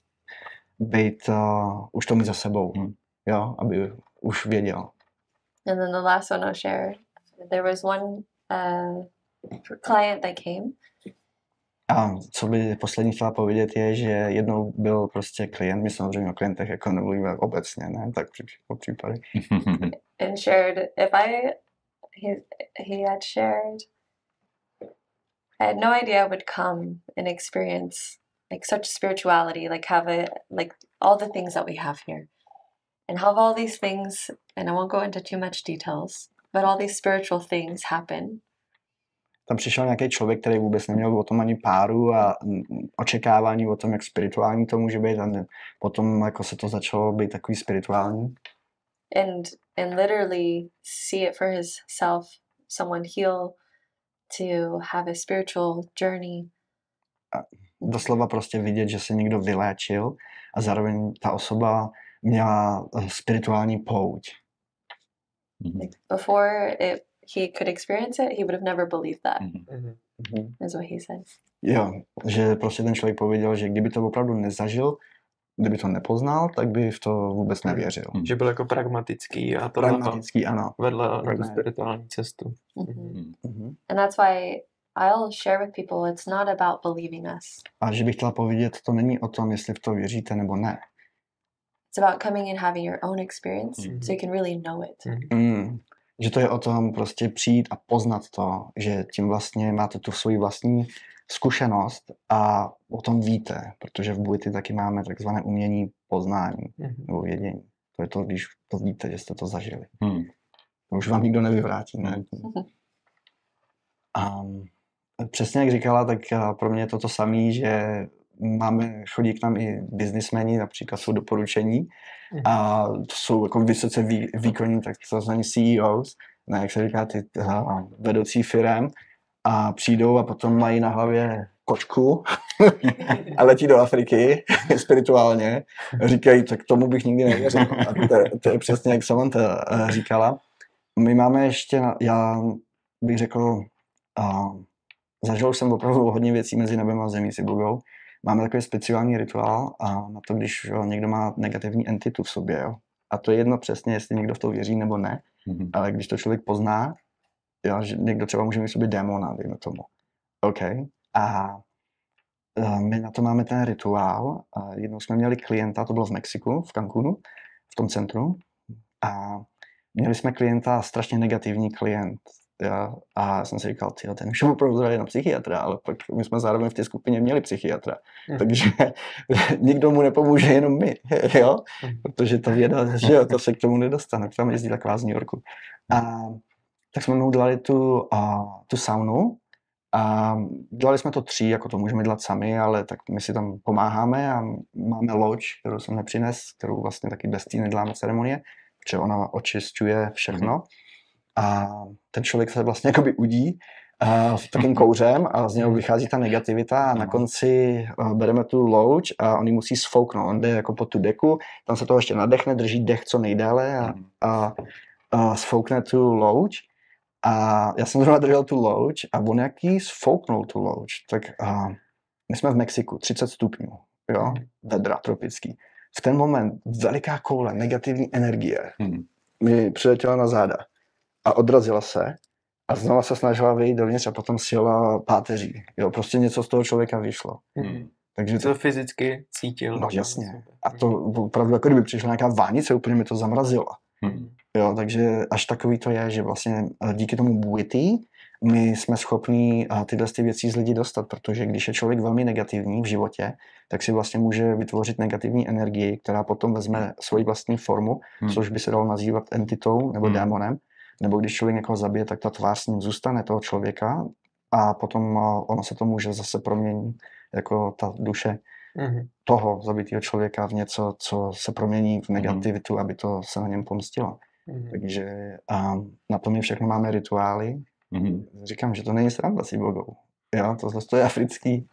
být, uh, už to mít za sebou, Mhm. jo, aby už věděl. And then the last one I'll share there was one uh, client that came, A co by poslední chtěla povědět je, že jednou byl prostě klient, my samozřejmě o klientech jako nemluvíme obecně, ne, tak po případě. (laughs) and shared if I he he had shared I had no idea I would come and experience like such spirituality, like have it like all the things that we have here. And have all these things and I won't go into too much details, but all these spiritual things happen. Tam přišel nějaký člověk, který vůbec neměl o tom ani páru a očekávání o tom, jak spirituální to může být a ne, potom jako se to začalo být takový spirituální. And and literally see it for himself, someone heal to have a spiritual journey. Doslova prostě vidět, že se někdo vyléčil a zároveň ta osoba měla eh, spirituální pouť. Before it he could experience it, he would have never believed that, Mhm. Mhm. is what he said. Jo, že prostě ten člověk pověděl, že kdyby to opravdu nezažil, kdyby to nepoznal, tak by v to vůbec nevěřil. Mhm. Že byl jako pragmatický a to Pragmatický, ano. vedle na tu spirituální cestu. Mhm. Mhm. And that's why I'll share with people it's not about believing us. A že bych chtěla povědět, to není o tom, jestli v to věříte nebo ne. It's about coming and having your own experience Mhm. so you can really know it. Mm. Že to je o tom prostě přijít a poznat to, že tím vlastně máte tu svoji vlastní zkušenost a o tom víte, protože v Buity taky máme takzvané umění poznání Mhm. nebo vědění. To je to, když to víte, že jste to zažili. Hmm. To už vám nikdo nevyvrátí. Ne? A přesně jak říkala, tak a, pro mě je to to samé, že máme, chodí k nám i biznismeni, například jsou doporučení Mhm. a to jsou jako vysoce vý, výkonní, tak to znamená CEOs, ne, jak se říká, ty a, vedoucí firem a přijdou a potom mají na hlavě kočku (laughs) a letí do Afriky (laughs) spirituálně. Říkají, tak tomu bych nikdy nevěřil. A to, je- to je přesně jak Samantha eh, říkala. My máme ještě, já bych řekl, a zažil jsem opravdu hodně věcí mezi nebem a zemí s Ibugou. Máme takový speciální rituál a na to, když jo, někdo má negativní entitu v sobě. Jo. A to je jedno přesně, jestli někdo v to věří nebo ne, Mhm. ale když to člověk pozná, jo, že někdo třeba může mít v sobě démona, dejme tomu. OK. A eh, my na to máme ten rituál. A jednou jsme měli klienta, to bylo v Mexiku, v Cancunu, v tom centru. A měli jsme klienta, strašně negativní klient. Jo? A já jsem si říkal, tyjo, ten už je opravdu zralý na psychiatra, ale pak my jsme zároveň v té skupině měli psychiatra. Mhm. Takže (laughs) nikdo mu nepomůže, jenom my, (laughs) jo? Mhm. Protože ta věda, že jo, to se k tomu nedostane, tam jezdí taková z New Yorku. A tak jsme mu dali tu, a, tu saunu A dělali jsme to tři, jako to můžeme dělat sami, ale tak my si tam pomáháme a máme loď, kterou jsem nepřines, kterou vlastně taky bez té neděláme ceremonie, protože ona očišťuje všechno. Mm-hmm. A ten člověk se vlastně (laughs) jakoby udí uh, v takým kouřem a z něho mhm. vychází ta negativita a na konci uh, bereme tu louč a on ji musí sfouknout. On jde jako po tu deku, tam se to ještě nadechne, drží dech co nejdéle a, mhm. a, a sfoukne tu louč a já jsem zrovna držel tu louč a on jaký sfouknul tu louč, tak a my jsme v Mexiku, 30 stupňů, jo, mhm. vedra tropický. V ten moment veliká koule negativní energie mi přiletěla na záda a odrazila se a znova se snažila vyjít dovnitř a potom sjela páteří. Jo, prostě něco z toho člověka vyšlo. Hmm. Takže to, fyzicky cítil. No jasně. A to opravdu jako kdyby přišla nějaká vánice, úplně mi to zamrazilo. Hmm. Jo, takže až takový to je, že vlastně eh, díky tomu buity my jsme schopní eh, tyhle ty věci z lidí dostat, protože když je člověk velmi negativní v životě, tak si vlastně může vytvořit negativní energii, která potom vezme svoji vlastní formu, hmm. což by se dalo nazývat entitou nebo hmm. démonem. Nebo když člověk někoho zabije, tak ta tvář s ním zůstane toho člověka a potom ono se to může zase proměnit jako ta duše mm-hmm. toho zabitého člověka v něco, co se promění v negativitu, mm-hmm. aby to se na něm pomstilo. Mm-hmm. Takže a na to my všechno máme rituály. Mm-hmm. Říkám, že to není sranda s ibogou. Jo, to zase je africký.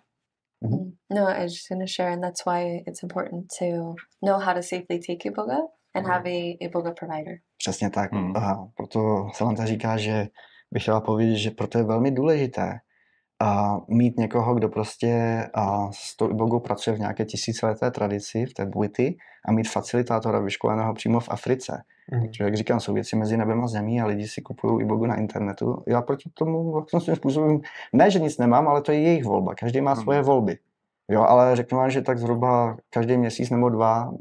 Mm-hmm. No, I was just going to share, and that's why it's important to know how to safely take iboga and have a iboga provider. Přesně tak. Mm-hmm. A proto Samantha říká, že bych chtěla povědět, že proto je velmi důležité a mít někoho, kdo prostě a s tou ibogou pracuje v nějaké tisícileté tradici, v té buity a mít facilitátora vyškoleného přímo v Africe. Mm. Protože, jak říkám, jsou věci mezi nebem a zemí a lidi si kupují ibogu na internetu. Já proti tomu vlastně způsobem, ne, že nic nemám, ale to je jejich volba. Každý má mm. svoje volby. Jo, ale řeknu vám, že tak zhruba každý měsíc nebo dva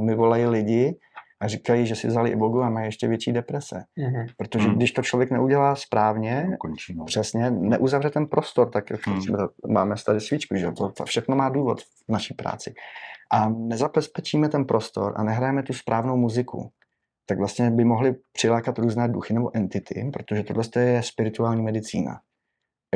mi volají lidi, a říkají, že si vzali ibogu a mají ještě větší deprese. Mm-hmm. Protože mm. když to člověk neudělá správně, no, končí, no. přesně, neuzavře ten prostor, tak jak mm. máme tady svíčku, že to, to všechno má důvod v naší práci. A nezabezpečíme ten prostor a nehrajeme tu správnou muziku, tak vlastně by mohli přilákat různé duchy nebo entity, protože tohle je spirituální medicína.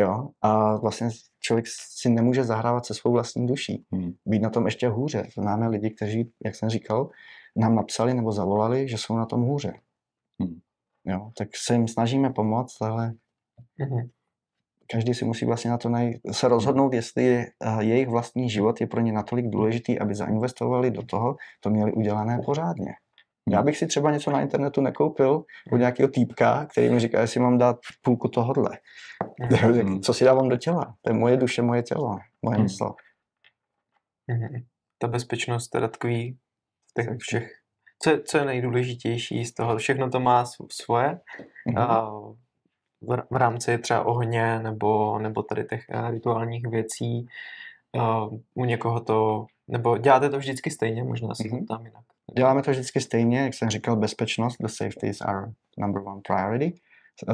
Jo? A vlastně člověk si nemůže zahrávat se svou vlastní duší. Hmm. Být na tom ještě hůře. Známe lidi, kteří, jak jsem říkal, nám napsali nebo zavolali, že jsou na tom hůře. Hmm. Jo, tak se jim snažíme pomoct, ale hmm. každý si musí vlastně na to najít, se rozhodnout, jestli uh, jejich vlastní život je pro ně natolik důležitý, aby zainvestovali do toho, to měli udělané pořádně. Já hmm. bych si třeba něco na internetu nekoupil od nějakého týpka, který mi říká, jestli mám dát půlku (laughs) Hmm. Co si dávám do těla? To je moje duše, moje tělo, moje hmm. mysl. Hmm. Ta bezpečnost teda tkví těch všech. Co, co je nejdůležitější z toho? Všechno to má svoje. Mm-hmm. A v, v rámci třeba ohně nebo, nebo tady těch eh, rituálních věcí. A u někoho to, nebo děláte to vždycky stejně, možná se mm-hmm. tam jinak. Děláme to vždycky stejně, jak jsem říkal, bezpečnost, the safety is our number one priority.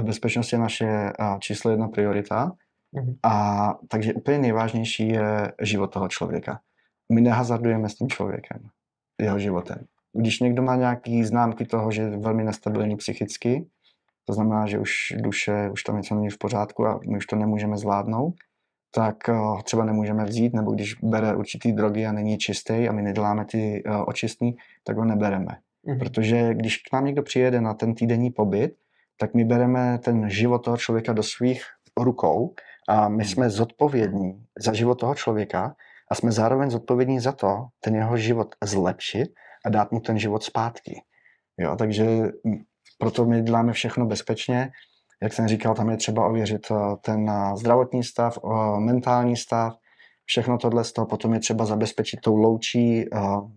Bezpečnost je naše číslo jedna priorita. Mm-hmm. A takže úplně nejvážnější je život toho člověka. My nehazardujeme s tím člověkem jeho životem. Když někdo má nějaké známky toho, že je velmi nestabilní psychicky, to znamená, že už duše, už tam něco není v pořádku a my už to nemůžeme zvládnout, tak uh, třeba nemůžeme vzít, nebo když bere určitý drogy a není čistý a my neděláme ty uh, očistní, tak ho nebereme. Mm. Protože když k nám někdo přijede na ten týdenní pobyt, tak my bereme ten život toho člověka do svých rukou a my mhm. jsme zodpovědní za život toho člověka a jsme zároveň zodpovědní za to, ten jeho život zlepšit a dát mu ten život zpátky. Jo, takže proto my děláme všechno bezpečně. Jak jsem říkal, tam je třeba ověřit eh, ten eh, zdravotní stav, eh, mentální stav, všechno tohle z toho. Potom je třeba zabezpečit tou loučí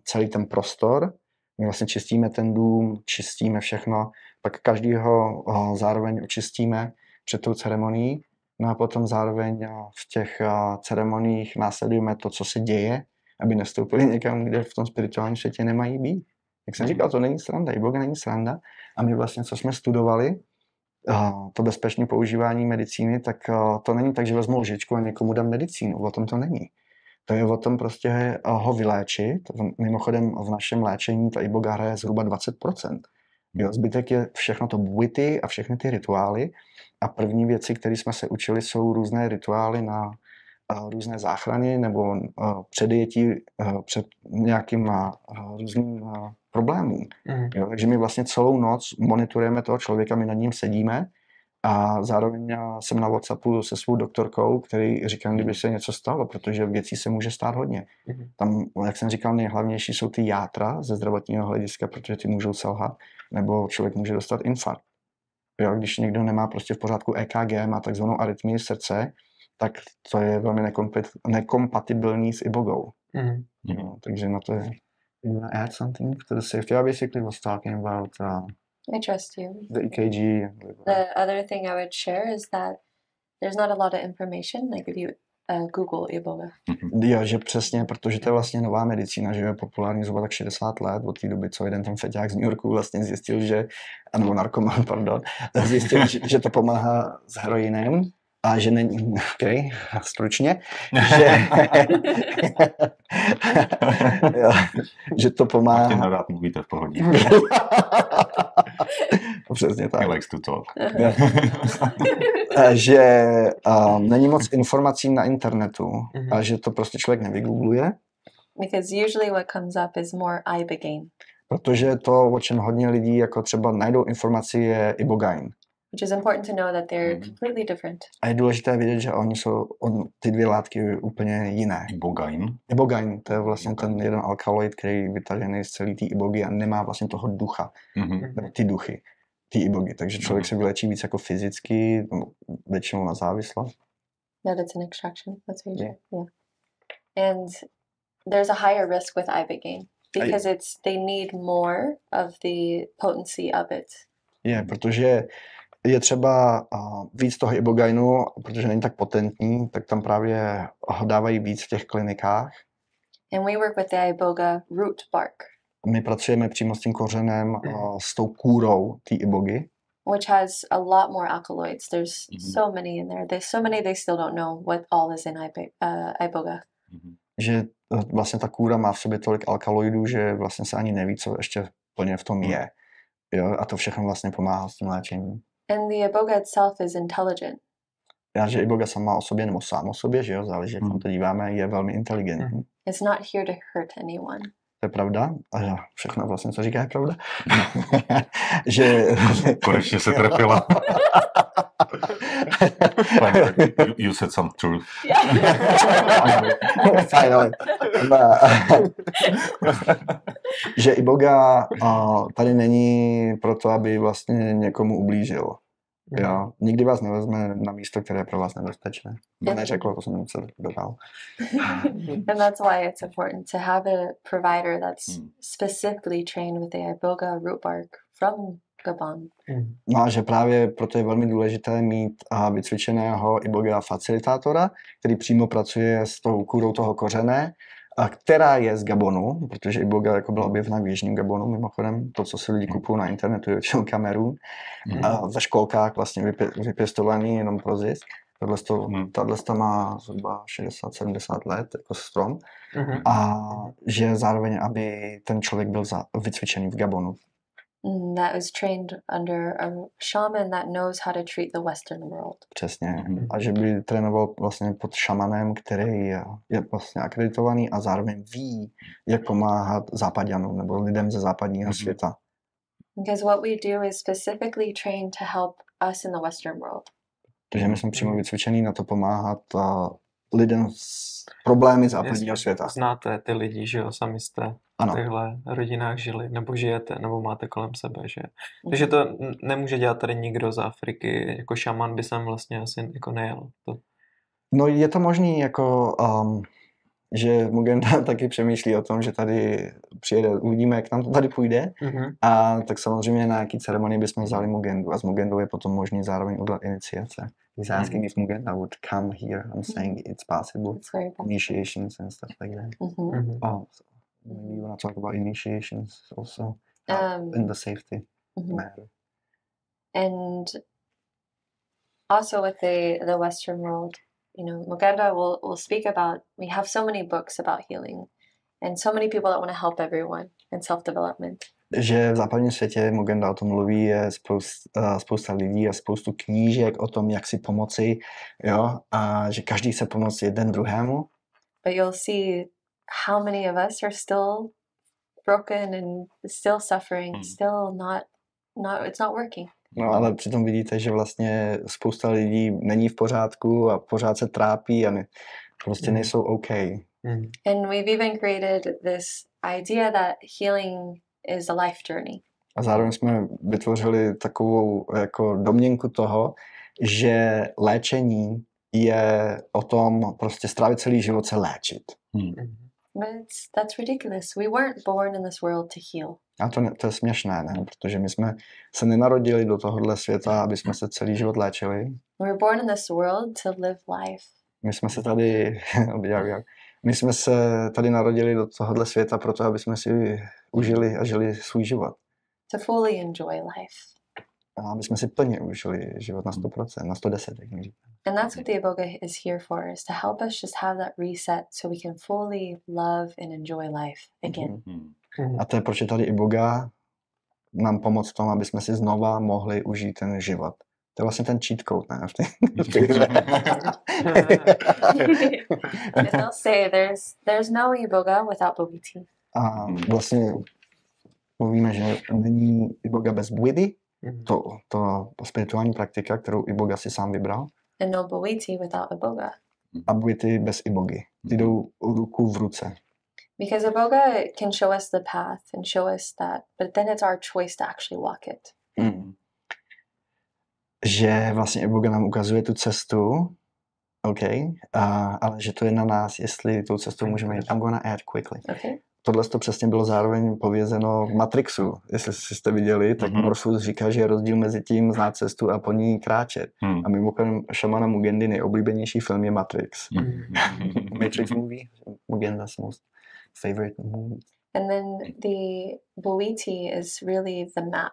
celý ten prostor. My vlastně čistíme ten dům, čistíme všechno, pak každýho zároveň očistíme před tou ceremonií No a potom zároveň v těch ceremoniích následujeme to, co se děje, aby nestoupili někam, kde v tom spirituálním světě nemají být. Jak jsem mhm. říkal, to není sranda, i Boga není sranda. A my vlastně, co jsme studovali, to bezpečné používání medicíny, tak to není tak, že vezmu lžičku a někomu dám medicínu. O tom to není. To je o tom prostě ho vyléčit. Mimochodem v našem léčení ta iboga hraje zhruba 20%. Jo, zbytek je všechno to buity a všechny ty rituály a první věci, které jsme se učili, jsou různé rituály na uh, různé záchrany nebo uh, předjetí uh, před nějakýma různým problémům. Mhm. Jo, takže my vlastně celou noc monitorujeme toho člověka, my nad ním sedíme a zároveň já jsem na Whatsappu se svou doktorkou, který říká, kdyby se něco stalo, protože věcí se může stát hodně. Mhm. Tam, jak jsem říkal, nejhlavnější jsou ty játra ze zdravotního hlediska, protože ty můžou selhat, nebo člověk může dostat infarkt. Jo, když někdo nemá prostě v pořádku EKG, má takzvanou arytmii srdce, tak to je velmi nekompatibilní s ibogou. Mhm. Jo, takže na to je... You wanna add something to the safety? Basically was talking about uh, I trust you. the EKG. The other thing I would share is that there's not a lot of information. Like if you uh, Google Ebola, Jo, že přesně, protože to je vlastně nová medicína, že je populární zhruba tak 60 let od té doby, co jeden ten feťák z New Yorku vlastně zjistil, že, nebo narkoman, (laughs) pardon, zjistil, že, že to pomáhá s heroinem a že není, (laughs) ok, stručně, (laughs) že, (laughs) jo, že to pomáhá. Martin rád mluvíte v pohodě. Přesně tak. He likes to talk. A že um, není moc informací na internetu Mhm. a že to prostě člověk nevygoogluje, because usually what comes up is more ibogaine, protože to, o čem hodně lidí jako třeba najdou informaci, je ibogaine. Which is important to know that they're Mhm. completely different. A je důležité vědět, že oni jsou on, ty dvě látky úplně jiné. Ibogaine. Ibogaine, to je vlastně ten jeden alkaloid, který je vytažený z celé té ibogy a nemá vlastně toho ducha, Mhm. nebo ty duchy, ty ibogy. Takže člověk se vylečí víc jako fyzicky, no, většinou na závislost. No, that's an extraction. That's what you Yeah. yeah. yeah. And there's a higher risk with ibogaine I- because it's they need more of the potency of it. Je, protože je třeba uh, víc toho ibogainu, protože není tak potentní, tak tam právě ho dávají víc v těch klinikách. And we work with the iboga root bark, My pracujeme přímo s tím kořenem, uh, s tou kůrou té ibogy, which has a lot more alkaloids. There's Mhm. so many in there. There's so many they still don't know what all is in uh, iboga. Mhm. že uh, vlastně ta kůra má v sobě tolik alkaloidů, že vlastně se ani neví, co ještě plně v tom je. Jo, a to všechno vlastně pomáhá s tím léčením. And the iboga itself is intelligent. Já, že iboga sama o sobě, nebo sám o sobě, že jo, záleží, jak na hmm. to díváme, je velmi inteligentní. It's not here to hurt anyone. To je pravda. A že všechno vlastně, co říká, je pravda. (laughs) že... (laughs) Konečně se trefila. You, you said some truth. Finally. (laughs) že iboga uh, tady není proto, aby vlastně někomu ublížil. Jo? Nikdy vás nevezme na místo, které je pro vás nebezpečné. To neřekl, to jsem se dodal. and that's why it's important to have a provider that's Mm. specifically trained with the iboga root bark from Gabon. Mhm. No a že právě proto je velmi důležité mít a, vycvičeného iboga facilitátora, který přímo pracuje s tou kůrou toho kořene, a která je z Gabonu, protože iboga jako byla objevena v Jižním Gabonu, mimochodem, to, co si lidi kupují na internetu, je většinou Kamerun, Mhm. a ve školkách vlastně vypě- vypěstovaný jenom pro zisk. Tohle to, tahle to má zhruba 60-70 let jako strom Mhm. a že zároveň, aby ten člověk byl za, vycvičený v Gabonu. Mm, That was trained under a shaman that knows how to treat the Western world. Přesně. Mhm. A že by trénoval vlastně pod šamanem, který je, je vlastně akreditovaný a zároveň ví, jak pomáhat západňanům nebo lidem ze západního Mhm. světa. Because what we do is specifically trained to help us in the Western world. Takže my jsme přímo Mhm. vycvičení na to pomáhat lidem s problémy západního světa. Znáte ty lidi, že jo, sami jste v Ano, těchto rodinách žili, nebo žijete, nebo máte kolem sebe, že? Takže to n- nemůže dělat tady nikdo z Afriky, jako šaman by sem vlastně asi jako nejel. To, no je to možný jako, um, že Mugenda (laughs) taky přemýšlí o tom, že tady přijede, uvidíme, jak nám to tady půjde. mhm. A tak samozřejmě na jaký ceremonii bychom vzali Mugendu a s Mugendou je potom možný zároveň udělat iniciace. He's asking if Mugenda would come here. I'm saying it's possible. It's very bad. Initiations and stuff like that. hmm Mhm. Oh, so maybe you want to talk about initiations also uh, Um, in the safety mhm. matter. And also with the the Western world, you know, Muganda will will speak about. We have so many books about healing, and so many people that want to help everyone in self development. že v západním světě, Mugenda o tom mluví, je spousta, spousta lidí a spoustu knížek o tom, jak si pomoci, jo, a že každý chce pomoct jeden druhému. But you'll see how many of us are still broken and still suffering, Hmm. still not, not, it's not working. No ale přitom vidíte, že vlastně spousta lidí není v pořádku a pořád se trápí a ne, prostě Mhm. nejsou OK. Mm. And we've even created this idea that healing is a life journey. A zároveň jsme vytvořili takovou jako domněnku toho, že léčení je o tom prostě strávit celý život se léčit. Hmm. It's, that's ridiculous. We weren't born in this world to heal. A to, to je směšné, ne? Protože my jsme se nenarodili do tohohle světa, aby jsme se celý život léčili. We were born in this world to live life. My jsme se tady, (laughs) jak, jak, my jsme se tady narodili do tohohle světa proto, aby jsme si užili a žili svůj život. to fully enjoy life. A aby jsme si plně užili život na 100%, na 110, jak mi říká. And that's what the Iboga is here for, is to help us just have that reset so we can fully love and enjoy life again. Hmm. Mm. A to je proč je tady i Boga nám pomoct v tom, aby jsme si znova mohli užít ten život. To je vlastně ten cheat code, ne? V té, v té hře. and they'll say there's there's no Iboga without Bogiti. A vlastně mluvíme, že není i Boga bez Bwidi, Mm. To, to spirituální praktika, kterou i Boga si sám vybral, And no Bogiti without Iboga. a Bwidi bez Ibogy. Ty jdou ruku v ruce. Because Iboga can show us the path and show us that, but then it's our choice to actually walk it. Mm. Že vlastně Boga nám ukazuje tu cestu, OK, a, ale že to je na nás, jestli tou cestou můžeme jít. I'm gonna add quickly. Okay? Tohle to přesně bylo zároveň povězeno v Matrixu. Jestli jste viděli, tak Mhm. Morpheus říká, že je rozdíl mezi tím znát cestu a po ní kráčet. Hmm. A mimochodem Shamana Mugendy nejoblíbenější film je Matrix. Hmm. (laughs) Matrix movie, Mugenda's most favorite movie. And then the Bowiti is really the map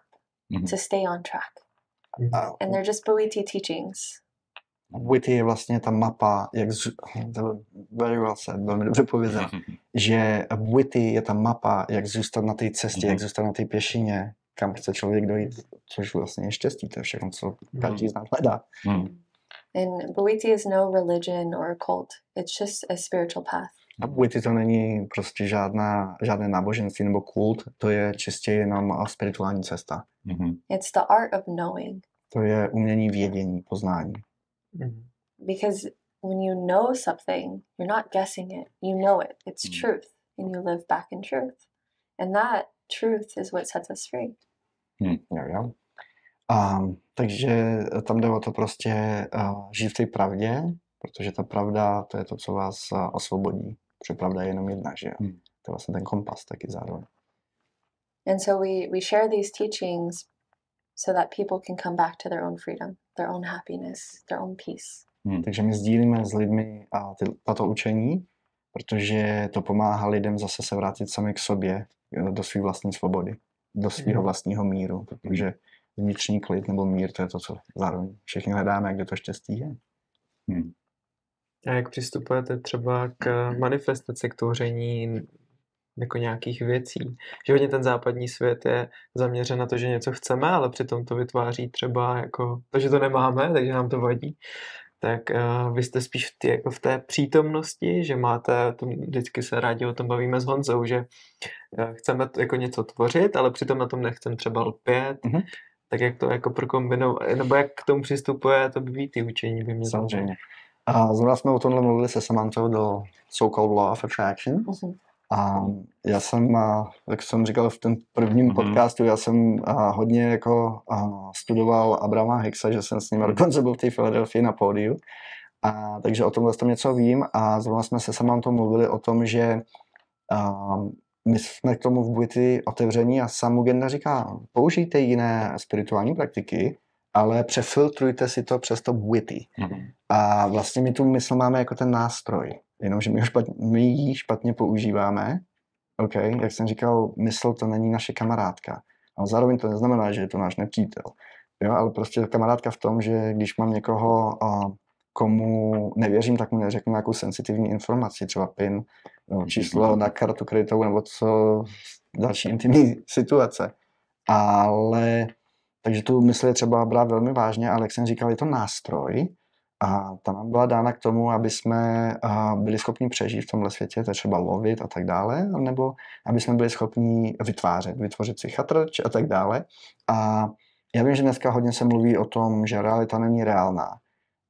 Mhm. to stay on track. A And they're just Bowiti teachings. Witty je vlastně ta mapa, jak z... very well said, velmi dobře povězeno, (laughs) že Witty je ta mapa, jak zůstat na té cestě, Mhm. jak zůstat na té pěšině, kam chce člověk dojít, což vlastně je štěstí, to je všechno, co každý z nás hledá. Hmm. And is no religion or a cult. It's just a spiritual path. A Witty to není prostě žádná, žádné náboženství nebo kult, to je čistě jenom a spirituální cesta. Hmm. It's the art of knowing. To je umění vědění, poznání. Mm. Because when you know something, you're not guessing it. You know it. It's Mm. truth. And you live back in truth. And that truth is what sets us free. Jo, jo. Um, takže tam jde o to prostě uh, žít v té pravdě, protože ta pravda, to je to, co vás uh, osvobodí. Protože pravda je jenom jedna, že jo. Hmm. To je vlastně ten kompas taky zároveň. And so we, we share these teachings so that people can come back to their own freedom, their own happiness, their own peace. Takže my sdílíme s lidmi a ty, tato učení, protože to pomáhá lidem zase se vrátit sami k sobě, eh, do své vlastní svobody, do svého Mhm. vlastního míru, protože vnitřní klid nebo mír, to je to, co zároveň všichni hledáme, kde to štěstí je. Hmm. A jak přistupujete třeba k manifestaci, k tvoření jako nějakých věcí? Že hodně ten západní svět je zaměřen na to, že něco chceme, ale přitom to vytváří třeba jako to, že to nemáme, takže nám to vadí. Tak uh, vy jste spíš v, tý, jako v té přítomnosti, že máte, to vždycky se rádi o tom bavíme s Honzou, že uh, chceme to, jako něco tvořit, ale přitom na tom nechceme třeba lpět. Mhm. Tak jak to jako prokombinovat, nebo jak k tomu přistupuje to by ty učení, by mě zajímalo. Samozřejmě. A zrovna jsme o tomhle mluvili se Samantou do so-called Law of Attraction. Mhm. A já jsem, jak jsem říkal v tom prvním Mhm. podcastu, já jsem hodně jako studoval Abrama Hicksa, že jsem s ním dokonce byl v té Filadelfii na pódiu. A, takže o tomhle tom něco vím a zrovna jsme se Samantou mluvili o tom, že a, my jsme k tomu v Buity otevření a sám Mugenda říká, použijte jiné spirituální praktiky, ale přefiltrujte si to přes to Buity. Hmm. A vlastně my tu mysl máme jako ten nástroj, jenomže my, ho špatně, my ji špatně používáme. OK, jak jsem říkal, mysl to není naše kamarádka. A zároveň to neznamená, že je to náš nepřítel. Jo, ale prostě kamarádka v tom, že když mám někoho, a, komu nevěřím, tak mu neřeknu nějakou sensitivní informaci, třeba PIN, no, číslo na kartu kreditovou, nebo co další intimní situace. Ale takže tu mysl je třeba brát velmi vážně, ale jak jsem říkal, je to nástroj a ta nám byla dána k tomu, aby jsme byli schopni přežít v tomhle světě, to je třeba lovit a tak dále, nebo aby jsme byli schopni vytvářet, vytvořit si chatrč a tak dále. A já vím, že dneska hodně se mluví o tom, že realita není reálná.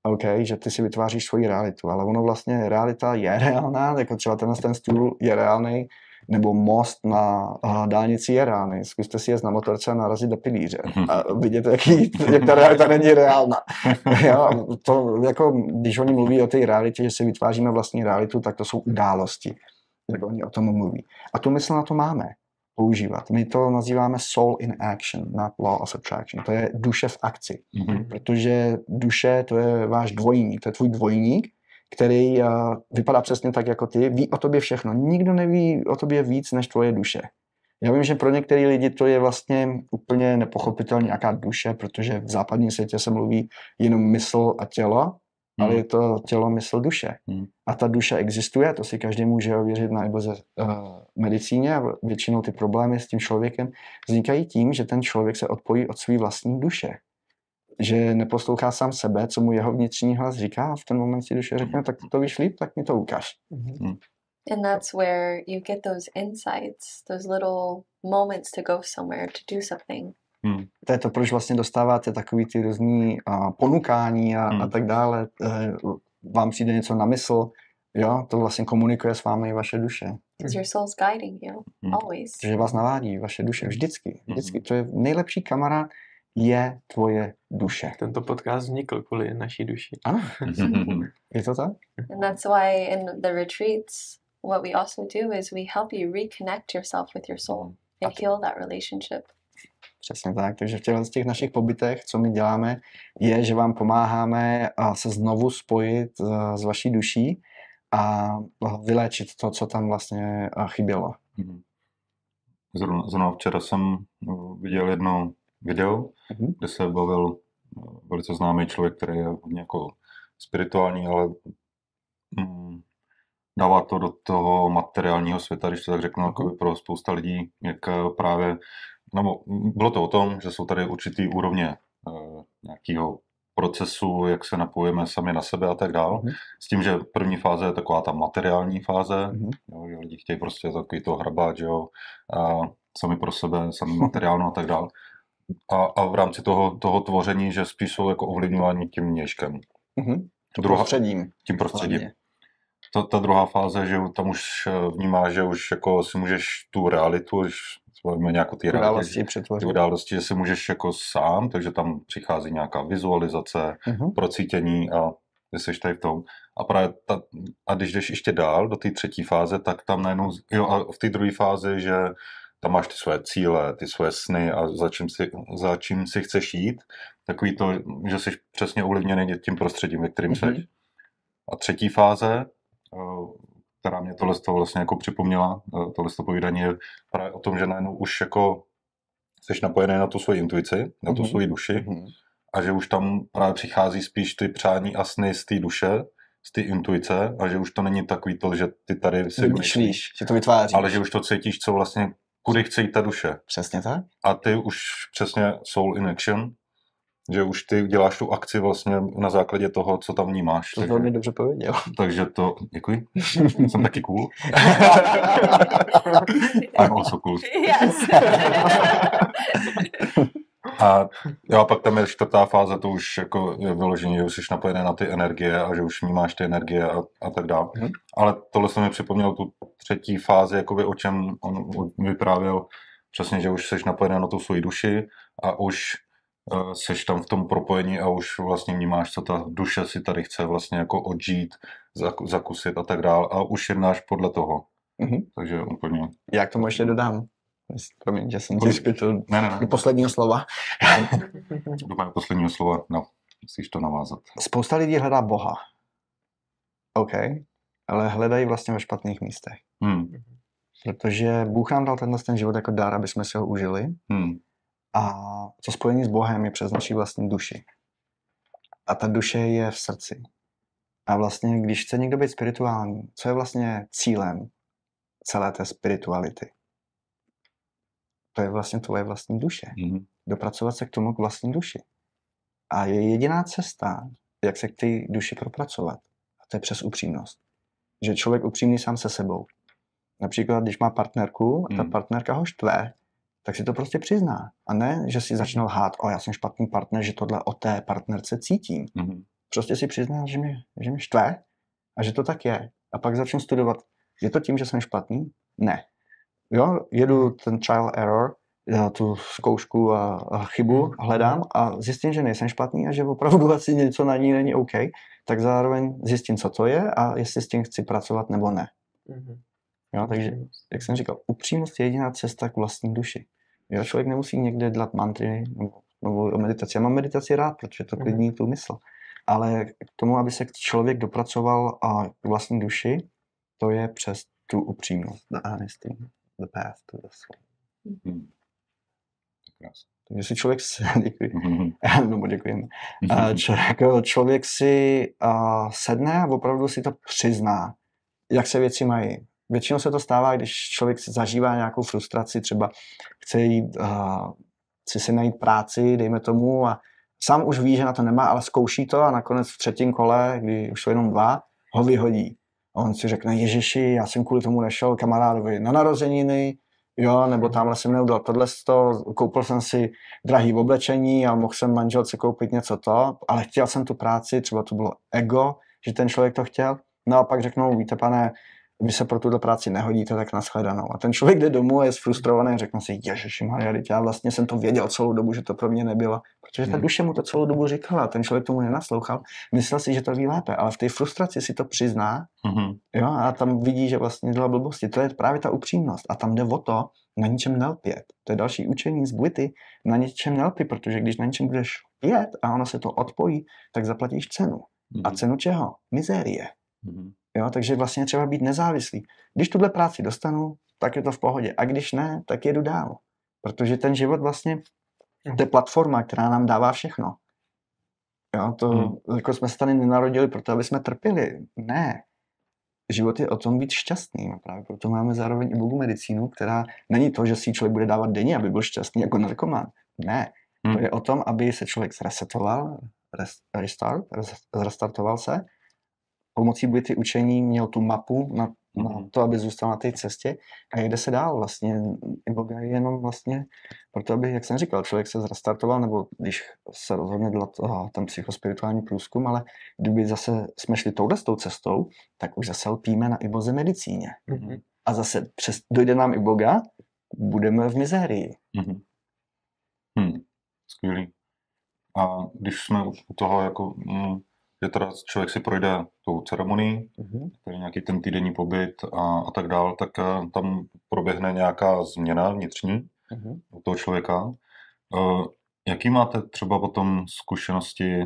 OK, že ty si vytváříš svoji realitu, ale ono vlastně realita je (laughs) reálná, jako třeba ten, ten stůl je reálný, nebo most na uh, dálnici je reálný. Zkuste si jet na motorce a narazit do pilíře a vidět, jaký, jak ta realita není reálná. (laughs) jo, to, jako, když oni mluví o té realitě, že si vytváříme vlastní realitu, tak to jsou události. Jak oni o tom mluví. A tu mysl na to máme používat. My to nazýváme soul in action, not law of attraction. To je duše v akci. Mm-hmm. Protože duše, to je váš dvojník, to je tvůj dvojník, který uh, vypadá přesně tak jako ty, ví o tobě všechno. Nikdo neví o tobě víc než tvoje duše. Já vím, že pro některé lidi to je vlastně úplně nepochopitelně jaká duše, protože v západním světě se mluví jenom mysl a tělo, hmm. ale je to tělo, mysl, duše. Hmm. A ta duše existuje, to si každý může ověřit na iboze uh, medicíně a většinou ty problémy s tím člověkem vznikají tím, že ten člověk se odpojí od své vlastní duše že neposlouchá sám sebe, co mu jeho vnitřní hlas říká a v ten moment si duše řekne, tak to víš líp, tak mi to ukáž. Mm-hmm. And that's where you get those insights, those little moments to go somewhere, to do something. Hmm. To je to, proč vlastně dostáváte takový ty různý uh, ponukání a, hmm. a tak dále. Uh, vám přijde něco na mysl, jo, to vlastně komunikuje s vámi i vaše duše. Because your soul's guiding you, hmm. always. Že vás navádí, vaše duše, vždycky. Vždycky. Hmm. To je nejlepší kamarád, je tvoje duše. Tento podcast vznikl kvůli naší duši. Ano, (laughs) je to tak? And that's why in the retreats, what we also do is we help you reconnect yourself with your soul and heal that relationship. Přesně tak, takže v těch, z těch našich pobytech, co my děláme, je, že vám pomáháme se znovu spojit s vaší duší a vyléčit to, co tam vlastně chybělo. Mhm. Zrovna, zrovna včera jsem viděl jedno video, mm-hmm. kde se bavil eh, velice známý člověk, který je hodně jako spirituální, ale mm, dává to do toho materiálního světa, když to tak řeknu, jako pro spousta lidí, jak eh, právě, no, bylo to o tom, že jsou tady určitý úrovně uh, nějakého procesu, jak se napojíme sami na sebe a tak dál. Mm-hmm. S tím, že první fáze je taková ta materiální fáze, mm-hmm. jo, že lidi chtějí prostě takový to hrabat, jo, a sami pro sebe, sami materiálno a tak dál a, a v rámci toho, toho tvoření, že spíš jsou jako ovlivňováni tím měškem. Mm-hmm. Druhá, prostředím. Tím prostředím. Ta, ta druhá fáze, že tam už eh, vnímáš, že už jako si můžeš tu realitu, jsme nějakou ty události, ty události, že si můžeš jako sám, takže tam přichází nějaká vizualizace, mm-hmm. procítění a jsi tady v tom. A právě ta, a když jdeš ještě dál do té třetí fáze, tak tam najednou, jo a v té druhé fázi, že tam máš ty svoje cíle, ty svoje sny a za čím si, za čím si chceš jít. Takový to, že jsi přesně ovlivněný tím prostředím, ve kterým mm-hmm. jsi. A třetí fáze, eh, která mě tohle toho vlastně jako připomněla, eh, tohle to povídání je právě o tom, že najednou už jako jsi napojený na tu svoji intuici, na tu mm-hmm. svoji duši mm-hmm. a že už tam právě přichází spíš ty přání a sny z té duše, z té intuice a že už to není takový to, že ty tady si myslíš, že to vytváříš. Ale že už to cítíš, co vlastně kudy chce jít ta duše. Přesně tak. A ty už přesně soul in action, že už ty děláš tu akci vlastně na základě toho, co tam vnímáš. To velmi dobře pověděl. Takže to, děkuji. (laughs) Jsem taky cool. (laughs) I'm also cool. Yes. (laughs) A jo, pak tam je čtvrtá fáze, to už jako je vyloženě, že už jsi napojený na ty energie a že už vnímáš ty energie a, a tak dále. Mm-hmm. Ale tohle se mi připomnělo tu třetí fázi, jakoby o čem on vyprávěl, přesně, že už jsi napojený na tu svoji duši a už uh, seš tam v tom propojení a už vlastně vnímáš, co ta duše si tady chce vlastně jako odžít, zakusit a tak dále a už jednáš podle toho. Mm-hmm. Takže úplně... Já k tomu ještě dodám. Promiň, že jsem skočil ne, ne, ne. do posledního slova. do mého posledního slova, no, musíš to navázat. Spousta lidí hledá Boha. OK, ale hledají vlastně ve špatných místech. Hmm. Protože Bůh nám dal tenhle ten život jako dar, aby jsme si ho užili. Hmm. A to spojení s Bohem je přes naší vlastní duši. A ta duše je v srdci. A vlastně, když chce někdo být spirituální, co je vlastně cílem celé té spirituality? To je vlastně tvoje vlastní duše. Mhm. Dopracovat se k tomu k vlastní duši. A je jediná cesta, jak se k té duši propracovat. A to je přes upřímnost. Že člověk upřímný sám se sebou. Například, když má partnerku a ta Hmm. partnerka ho štve, tak si to prostě přizná. A ne, že si začne lhát, o já jsem špatný partner, že tohle o té partnerce cítím. Mhm. Prostě si přizná, že mě, že mě štve a že to tak je. A pak začnu studovat, je to tím, že jsem špatný? Ne. Jo, jedu ten trial error, já tu zkoušku a, a chybu hledám a zjistím, že nejsem špatný a že opravdu (laughs) asi něco na ní není OK, tak zároveň zjistím, co to je a jestli s tím chci pracovat nebo ne. Mhm. Jo, takže, jak jsem říkal, upřímnost je jediná cesta k vlastní duši. Jo, člověk nemusí někde dělat mantry nebo, nebo o meditaci. Já mám meditaci rád, protože to Mhm. klidní tu mysl. Ale k tomu, aby se člověk dopracoval a k vlastní duši, to je přes tu upřímnost. Honesty, the path to the soul. Mhm. Krásně. Takže si člověk si, (laughs) děkuji, (laughs) Mhm. no, děkujeme. A člověk, člověk si a, sedne a opravdu si to přizná, jak se věci mají. Většinou se to stává, když člověk zažívá nějakou frustraci, třeba chce jít, uh, chce si najít práci, dejme tomu, a sám už ví, že na to nemá, ale zkouší to a nakonec v třetím kole, kdy už jsou jenom dva, ho vyhodí. A on si řekne, Ježiši, já jsem kvůli tomu nešel kamarádovi na narozeniny, jo, nebo tamhle jsem neudělal tohle, koupil jsem si drahý oblečení a mohl jsem manželce koupit něco to, ale chtěl jsem tu práci, třeba to bylo ego, že ten člověk to chtěl. No a pak řeknou, víte pane, vy se pro tuto práci nehodíte, tak nashledanou. A ten člověk jde domů a je zfrustrovaný a řekne si, ježiši Maria, já vlastně jsem to věděl celou dobu, že to pro mě nebylo. Protože ta Hmm. duše mu to celou dobu říkala, ten člověk tomu nenaslouchal, myslel si, že to ví lépe, ale v té frustraci si to přizná Mhm. jo, a tam vidí, že vlastně dělá blbosti. To je právě ta upřímnost. A tam jde o to, na ničem nelpět. To je další učení z Buity. Na ničem nelpi, protože když na něčem budeš pět a ono se to odpojí, tak zaplatíš cenu. A Mhm. cenu čeho? Mizérie. Mhm. Jo, takže vlastně třeba být nezávislý. Když tuhle práci dostanu, tak je to v pohodě. A když ne, tak jedu dál. Protože ten život vlastně, to je platforma, která nám dává všechno. Jo, to, Hmm. jako jsme se tady nenarodili proto, aby jsme trpěli. Ne. Život je o tom být šťastný. A právě proto máme zároveň i bogu medicínu, která není to, že si člověk bude dávat denně, aby byl šťastný jako narkoman. Ne. Hmm. To je o tom, aby se člověk zresetoval, res, restart, res, restartoval se, pomocí buity učení měl tu mapu na, na Mhm. to, aby zůstal na té cestě a jde se dál vlastně. Yoga je jenom vlastně proto, aby, jak jsem říkal, člověk se zrestartoval, nebo když se rozhodne dělat ah, ten psychospirituální průzkum, ale kdyby zase jsme šli touhle s tou cestou, tak už zase lpíme na iboze medicíně. Mhm. A zase přes, dojde nám i Boga, budeme v mizérii. Mhm. Hmm. Skvělý. A když jsme u toho, jako, mm, že teda člověk si projde tou ceremonii, Mhm. tedy nějaký ten týdenní pobyt a, a tak dál, tak eh, tam proběhne nějaká změna vnitřní Mhm. u toho člověka. Eh, Jaký máte třeba potom zkušenosti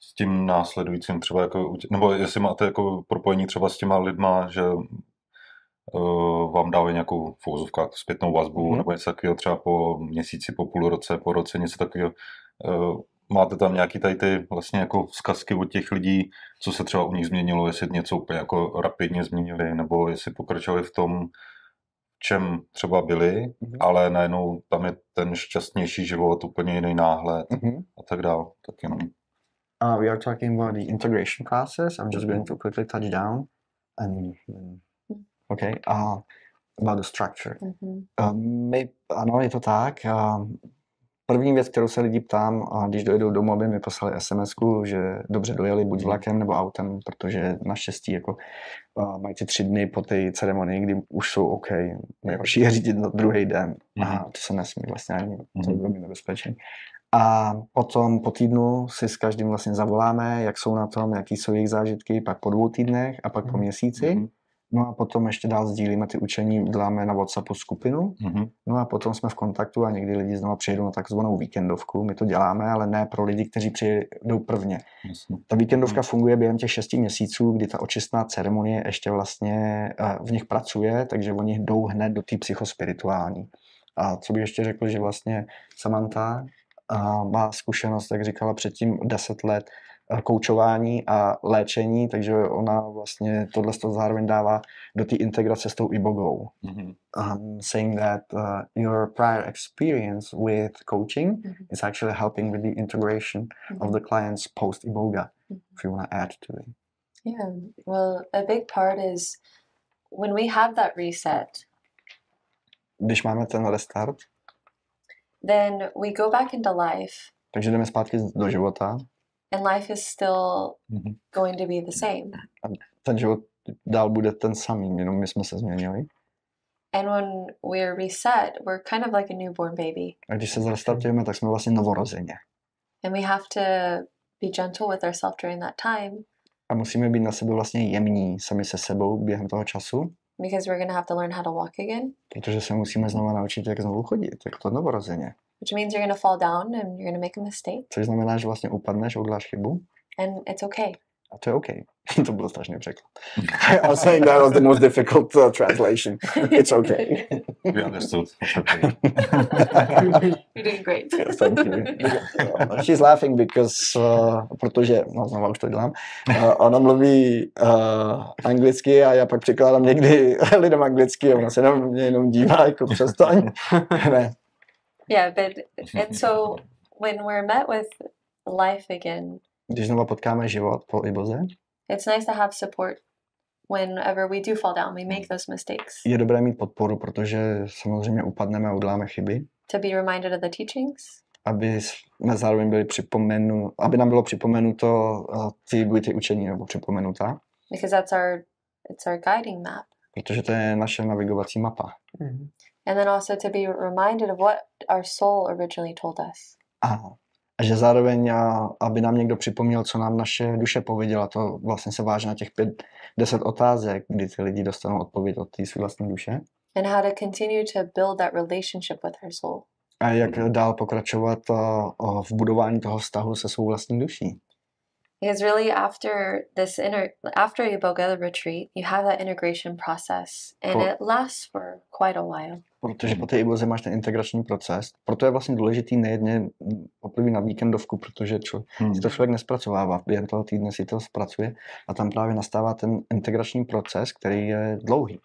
s tím následujícím, třeba jako, nebo jestli máte jako propojení třeba s těma lidma, že uh, vám dávají nějakou v uvozovkách zpětnou vazbu, Mhm. nebo něco takového třeba po měsíci, po půl roce, po roce, něco takového. Uh, máte tam nějaký tady ty vlastně jako vzkazky od těch lidí, co se třeba u nich změnilo, jestli něco úplně jako rapidně změnili, nebo jestli pokračovali v tom, v čem třeba byli, Mhm. ale najednou tam je ten šťastnější život, úplně jiný náhled Mhm. a tak dál. Tak jenom. Uh, we are talking about the integration classes. I'm just going to quickly touch down and then- okay. Uh, about the structure. Mhm. Um, my, ano, je to tak. Uh, první věc, kterou se lidi ptám, a když dojedou domů, aby mi poslali sms že dobře dojeli buď vlakem nebo autem, protože naštěstí jako mají ty tři dny po té ceremonii, kdy už jsou OK. Nejhorší je řídit na druhý den. A Mhm. to se nesmí vlastně ani, to Mhm. je velmi nebezpečný. A potom po týdnu si s každým vlastně zavoláme, jak jsou na tom, jaký jsou jejich zážitky, pak po dvou týdnech a pak po Mhm. měsíci. Mhm. No a potom ještě dál sdílíme ty učení, děláme na WhatsAppu skupinu, Mhm. no a potom jsme v kontaktu a někdy lidi znovu přijedou na takzvanou víkendovku. My to děláme, ale ne pro lidi, kteří přijedou prvně. Jasně. Ta víkendovka funguje během těch šesti měsíců, kdy ta očistná ceremonie ještě vlastně eh, v nich pracuje, takže oni jdou hned do té psychospirituální. A co bych ještě řekl, že vlastně Samantha a má zkušenost, jak říkala předtím, 10 let eh, koučování a léčení, takže ona vlastně tohle to zároveň dává do té integrace s tou ibogou. Mhm. Um, saying that uh, your prior experience with coaching Mhm. is actually helping with the integration of Mhm. the client's post iboga. Mhm. If you want to add to it. Yeah, well, a big part is when we have that reset, Když máme ten restart, then we go back into life, takže jdeme zpátky do života, and life is still Mhm. going to be the same. ten život dál bude ten samý, jenom my jsme se změnili. And when we're reset, we're kind of like a newborn baby, A když se zrestartujeme, tak jsme vlastně novorozeně. and we have to be gentle with ourselves during that time A musíme být na sebe vlastně jemní sami se sebou během toho času, because we're going to have to learn how to walk again, protože se musíme znovu naučit, jak znovu chodit, jak to novorozeně. Which means you're going to fall down and you're going to make a mistake, Což znamená, že vlastně upadneš, uděláš chybu and it's okay. a to je OK. (laughs) to byl strašný překlad. I was saying that was the most difficult uh, translation. It's okay. (laughs) We understood. It's okay. (laughs) You're doing great. Yes, thank you. Uh, She's laughing because, uh, protože, no znovu už to dělám, uh, ona mluví uh, anglicky a já pak překládám někdy lidem anglicky a ona se na mě jenom dívá, jako přestaň. ne. Yeah, but and so when we're met with life again, Když znovu potkáme život po Iboze, it's nice to have support whenever we do fall down. We make those mistakes. je dobré mít podporu, protože samozřejmě upadneme a uděláme chyby, To be reminded of the teachings, aby jsme zároveň byli připomenu, aby nám bylo připomenuto uh, ty ty učení nebo připomenuta, because that's our it's our guiding map. Protože to je naše navigovací mapa. Mhm. And then also to be reminded of what our soul originally told us. A, a že zároveň, a, aby nám někdo připomněl, co nám naše duše pověděla, to vlastně se váže na těch pět, deset otázek, kdy ty lidi dostanou odpověď od té své vlastní duše. And how to continue to build that relationship with our soul. A jak dál pokračovat a, a v budování toho vztahu se svou vlastní duší. Because really after this inner after Iboga the retreat, you have that integration process and Cool. it lasts for quite a while. Protože po té iboze máš ten integrační proces. Proto je vlastně důležitý nejedně poprvé na víkendovku, protože člo, Hmm. si to člověk nespracovává. Během toho týdne si to zpracuje a tam právě nastává ten integrační proces, který je dlouhý.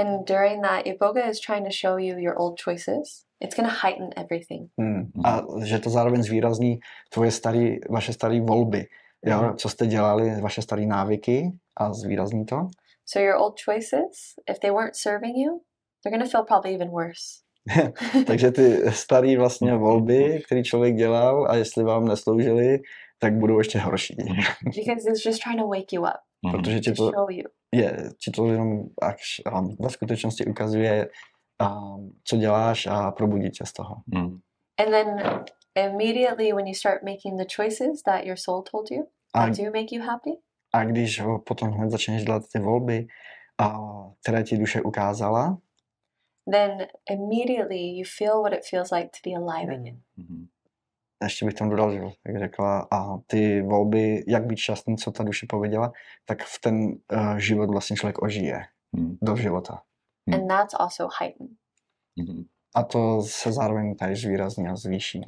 And during that, Iboga is trying to show you your old choices. It's going to heighten everything. Hmm. A že to zároveň zvýrazní tvoje starý, vaše staré volby. Jo? Mhm. Co jste dělali, vaše staré návyky a zvýrazní to. So your old choices, if they weren't serving you, they're going to feel probably even worse. (laughs) Takže ty staré vlastně volby, které člověk dělal a jestli vám nesloužily, tak budou ještě horší. (laughs) because it's just trying to wake you up, Mhm. Protože ti to to, show you. je, ti to jenom až, um, ve skutečnosti ukazuje, um, co děláš a probudí tě z toho. Mhm. And then immediately when you start making the choices that your soul told you A, that do make you happy, a když potom hned začneš dělat ty volby, a, které ti duše ukázala, then immediately you feel what it feels like to be alive again. Mhm. ještě bych tam dodal, že jo, jak řekla, a ty volby, jak být šťastný, co ta duše pověděla, tak v ten uh, život vlastně člověk ožije Mhm. do života. Hmm. And that's also heightened. Mhm. A to se zároveň tady zvýrazní a zvýší.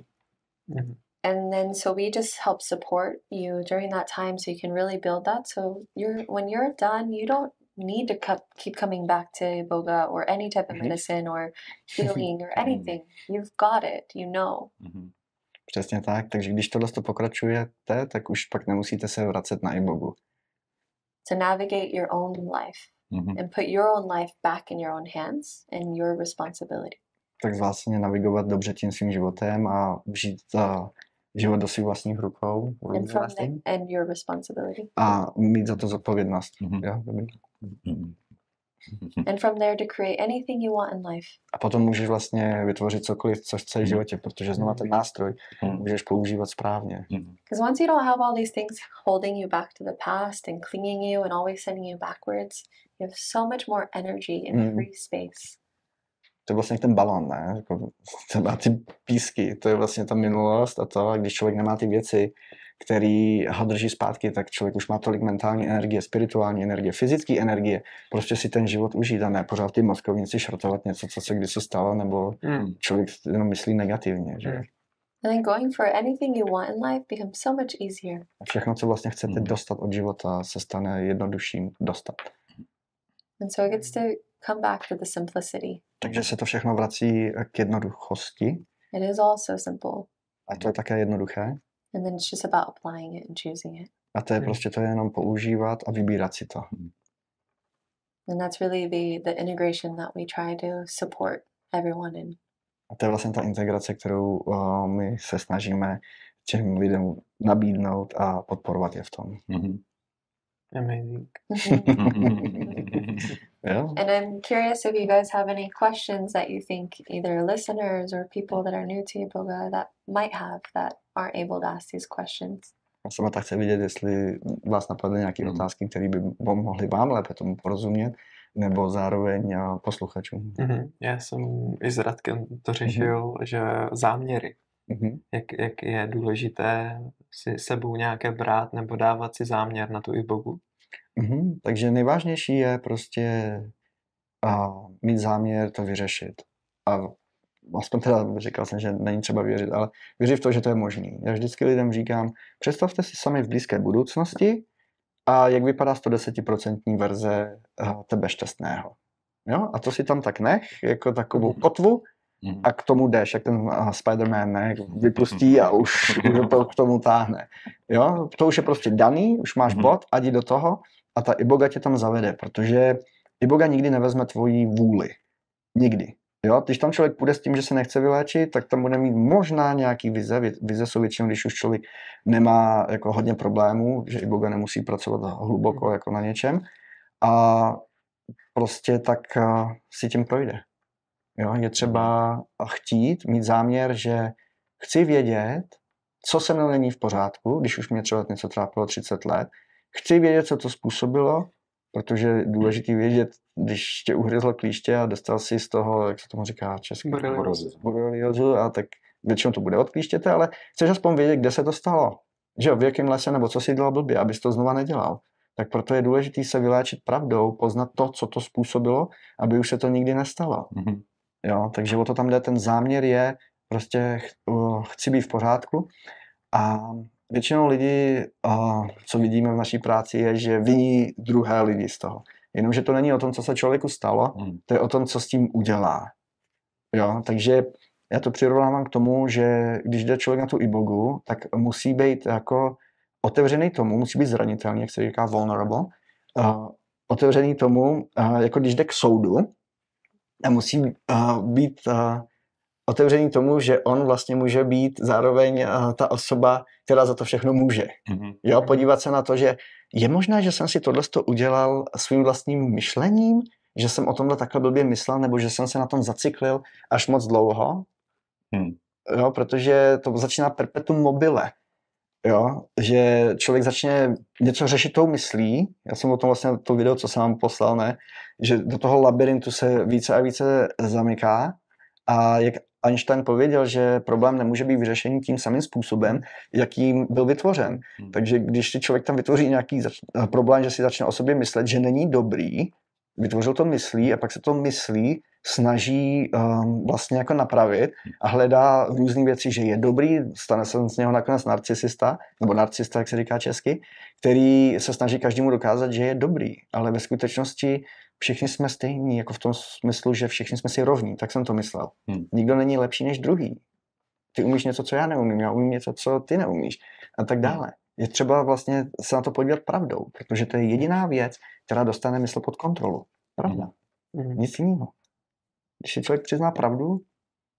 Mhm. And then so we just help support you during that time so you can really build that. So you're when you're done, you don't need to co- keep coming back to Boga or any type of Mhm. medicine or (laughs) healing or anything. You've got it, you know. Přesně tak, takže když tohle to pokračujete, tak už pak nemusíte se vracet na ibogu. To navigate your own life Mhm. and put your own life back in your own hands and your responsibility. Tak vlastně navigovat dobře tím svým životem a žít uh, život do svých vlastních rukou. And from the, and your responsibility. A mít za to zodpovědnost. Mhm. Jo, dobrý. Mhm. And from there to create anything you want in life. A potom můžeš vlastně vytvořit cokoliv, co chceš v životě, protože znova ten nástroj Mhm. můžeš používat správně. Because once you don't have all these things holding you back to the past and clinging you and always sending you backwards, you have so much more energy and Mm. free space. To je vlastně ten balon, ne? Jako, třeba ty písky, to je vlastně ta minulost a to, a když člověk nemá ty věci, který ho drží zpátky, tak člověk už má tolik mentální energie, spirituální energie, fyzické energie, prostě si ten život užít a ne pořád ty mozkovnici šrotovat něco, co se kdysi stalo, nebo Mm. člověk jenom myslí negativně, že? Mm. And then going for anything you want in life becomes so much easier. Všechno, co vlastně chcete Mhm. dostat od života, se stane jednodušším dostat. And so it gets to come back to the simplicity. Takže se to všechno vrací k jednoduchosti It is all so simple. a to je také jednoduché. And then it's just about applying it and choosing it. A to je Hmm. prostě to je jenom používat a vybírat si to. And that's really the the integration that we try to support everyone in. A to je vlastně ta integrace, kterou uh, my se snažíme těm lidem nabídnout a podporovat je v tom. Mhm. Amazing. (laughs) (laughs) (laughs) Jo? and I'm curious if you guys have any questions that you think either listeners or people that are new to yoga that might have that aren't able to ask these questions. Já jsem tak chci vidět, jestli vás napadly nějaké Mhm. otázky, které by mohly vám lépe tomu porozumět, nebo zároveň uh, posluchačům. Mhm. Já jsem i s Radkem to řešil, že záměry, Mhm. jak, jak je důležité si sebou nějaké brát nebo dávat si záměr na tu ibogu. Mhm. Takže nejvážnější je prostě uh, mít záměr to vyřešit. A aspoň teda říkal jsem, že není třeba věřit, ale věřit v to, že to je možné. Já vždycky lidem říkám, představte si sami v blízké budoucnosti a jak vypadá 110% verze uh, tebe šťastného. Jo? A to si tam tak nech, jako takovou kotvu Mhm. a k tomu jdeš, jak ten uh, Spider-Man, ne? (laughs) Vypustí a už, už (laughs) to k tomu táhne. Jo? To už je prostě daný, už máš Mhm. bod, a jdi do toho a ta iboga tě tam zavede, protože iboga nikdy nevezme tvoji vůli. Nikdy. Jo? Když tam člověk půjde s tím, že se nechce vyléčit, tak tam bude mít možná nějaký vize. Vize jsou většinou, když už člověk nemá jako hodně problémů, že iboga nemusí pracovat hluboko jako na něčem. A prostě tak uh, si tím projde. Jo? Je třeba chtít, mít záměr, že chci vědět, co se mnou není v pořádku, když už mě třeba něco trápilo 30 let. Chci vědět, co to způsobilo, protože je důležité vědět, když tě uhryzlo klíště a dostal si z toho, jak se tomu říká česky, Boreliozu. a tak většinou to bude od klíštěte, ale chceš aspoň vědět, kde se to stalo. Že jo, v jakém lese, nebo co si dělal blbě, abys to znova nedělal. Tak proto je důležité se vyléčit pravdou, poznat to, co to způsobilo, aby už se to nikdy nestalo. Mhm. Jo, takže o to tam jde, ten záměr je prostě ch- chci být v pořádku a většinou lidi, uh, co vidíme v naší práci, je, že viní druhé lidi z toho. Jenomže to není o tom, co se člověku stalo, Mhm. to je o tom, co s tím udělá. Jo, takže já to přirovnávám k tomu, že když jde člověk na tu ibogu, tak musí být jako otevřený tomu, musí být zranitelný, jak se říká vulnerable, uh, otevřený tomu, uh, jako když jde k soudu, a musí uh, být uh, otevřený tomu, že on vlastně může být zároveň uh, ta osoba, která za to všechno může. Mhm. Jo, podívat se na to, že je možné, že jsem si tohle udělal svým vlastním myšlením, že jsem o tomhle takhle blbě myslel, nebo že jsem se na tom zaciklil až moc dlouho, Hmm. jo, protože to začíná perpetuum mobile, jo, že člověk začne něco řešit tou myslí, já jsem o tom vlastně to video, co jsem vám poslal, ne, že do toho labirintu se více a více zamyká a jak Einstein pověděl, že problém nemůže být vyřešený tím samým způsobem, jakým byl vytvořen. Hmm. Takže když si člověk tam vytvoří nějaký zač- eh, problém, že si začne o sobě myslet, že není dobrý, vytvořil to myslí a pak se to myslí snaží um, vlastně jako napravit a hledá různé věci, že je dobrý, stane se z něho nakonec narcisista, nebo narcista, jak se říká česky, který se snaží každému dokázat, že je dobrý, ale ve skutečnosti všichni jsme stejní, jako v tom smyslu, že všichni jsme si rovní, tak jsem to myslel. Hmm. Nikdo není lepší než druhý. Ty umíš něco, co já neumím, já umím něco, co ty neumíš a tak dále. Je třeba vlastně se na to podívat pravdou, protože to je jediná věc, která dostane mysl pod kontrolu. Pravda. Mhm. Nic jiného. Když si člověk přizná pravdu,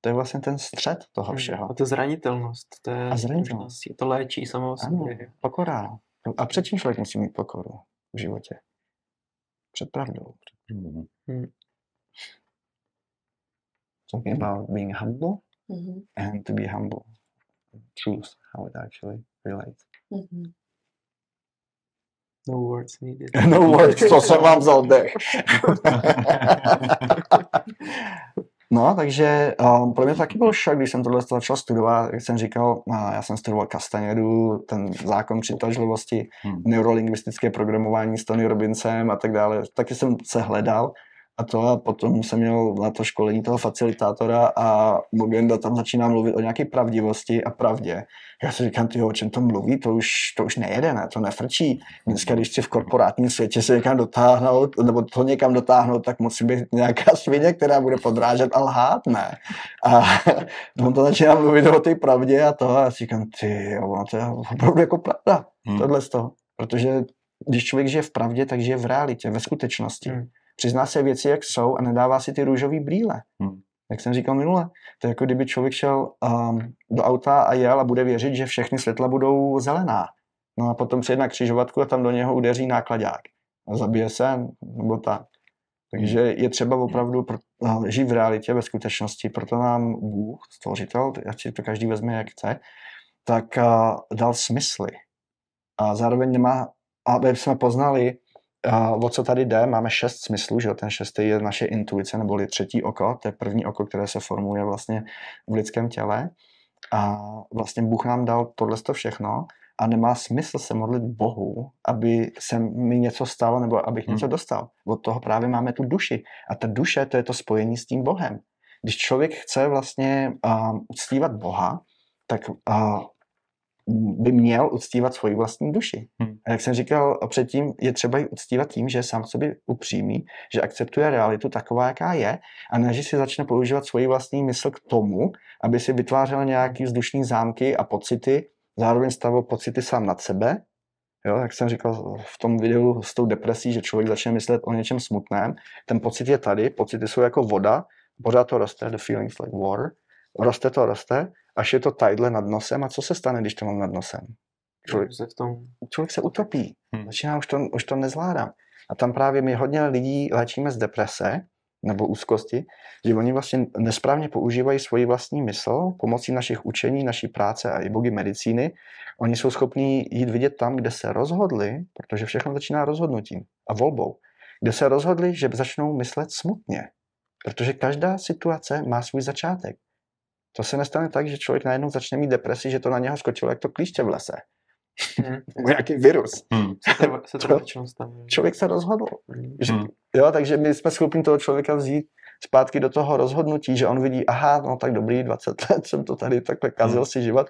to je vlastně ten střed toho všeho. A to zranitelnost, to je A zranitelnost. to léčí samo Ano, sobě. pokora. A před čím člověk musí mít pokoru v životě? Před pravdou. Mhm. Talking about being humble Mhm. and to be humble. Truth, how it actually relates. Mhm. No words needed. (laughs) No words, co jsem vám vzal dech. No, takže um, pro mě to taky byl šok, když jsem tohle začal studovat, jak jsem říkal, a já jsem studoval Castanedu, ten zákon přitažlivosti, Hmm. neurolingvistické programování s Tony Robbinsem a tak dále. Taky jsem se hledal a to a potom jsem měl na to školení toho facilitátora a Mogenda tam začíná mluvit o nějaké pravdivosti a pravdě. Já si říkám, ty o čem to mluví, to už, to už nejede, ne? to nefrčí. Dneska, když chci v korporátním světě se někam dotáhnout, nebo to někam dotáhnout, tak musí být nějaká svině, která bude podrážet a lhát, ne? A (laughs) on to začíná mluvit o té pravdě a to a já si říkám, ty jo, to je opravdu jako pravda, hmm. tohle z toho. Protože když člověk žije v pravdě, tak žije v realitě, ve skutečnosti. Hmm. Přizná se věci, jak jsou a nedává si ty růžové brýle. Hmm. Jak jsem říkal minule, to je jako kdyby člověk šel um, do auta a jel a bude věřit, že všechny světla budou zelená. No a potom přijde na křižovatku a tam do něho udeří nákladák. A zabije se, nebo tak. Takže je třeba opravdu uh, žít v realitě, ve skutečnosti. Proto nám Bůh, stvořitel, ať si to každý vezme, jak chce, tak uh, dal smysly. A zároveň nemá, aby jsme poznali, o co tady jde, máme šest smyslů, že ten šestý je naše intuice, neboli třetí oko, to je první oko, které se formuje vlastně v lidském těle. A vlastně Bůh nám dal tohle všechno a nemá smysl se modlit Bohu, aby se mi něco stalo nebo abych hmm. něco dostal. Od toho právě máme tu duši. A ta duše, to je to spojení s tím Bohem. Když člověk chce vlastně uh, uctívat Boha, tak uh, by měl uctívat svoji vlastní duši. Hmm. A jak jsem říkal předtím, je třeba ji uctívat tím, že je sám sobě upřímý, že akceptuje realitu taková, jaká je, a ne, že si začne používat svoji vlastní mysl k tomu, aby si vytvářel nějaký vzdušní zámky a pocity, zároveň stavil pocity sám nad sebe. Jo, jak jsem říkal v tom videu s tou depresí, že člověk začne myslet o něčem smutném, ten pocit je tady, pocity jsou jako voda, pořád to roste, the feelings like water, roste to, roste, až je to tajdle nad nosem a co se stane, když to mám nad nosem? Člověk se, v tom... člověk se utopí, hmm. začíná, už to, už to nezvládám. A tam právě my hodně lidí léčíme z deprese nebo úzkosti, že oni vlastně nesprávně používají svoji vlastní mysl pomocí našich učení, naší práce a i bogy medicíny. Oni jsou schopní jít vidět tam, kde se rozhodli, protože všechno začíná rozhodnutím a volbou, kde se rozhodli, že začnou myslet smutně. Protože každá situace má svůj začátek. To se nestane tak, že člověk najednou začne mít depresi, že to na něho skočilo jak to klíště v lese. Hmm. (laughs) Nebo nějaký virus. Hmm. (laughs) Se to, se to člověk se rozhodl. Hmm. Že, jo, takže my jsme schopni toho člověka vzít zpátky do toho rozhodnutí, že on vidí, aha, no tak dobrý, 20 let jsem to tady takhle kazil hmm. si život,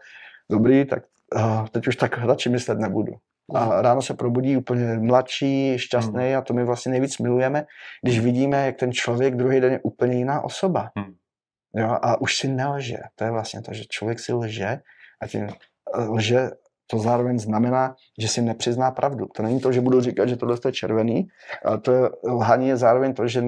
dobrý, tak uh, teď už tak radši myslet nebudu. A hmm. ráno se probudí úplně mladší, šťastný hmm. a to my vlastně nejvíc milujeme, když vidíme, jak ten člověk druhý den je úplně jiná osoba. Hmm. Jo, a už si nelže. To je vlastně to, že člověk si lže a tím eh, lže to zároveň znamená, že si nepřizná pravdu. To není to, že budu říkat, že tohle je červený, ale to je, lhaní je zároveň to, že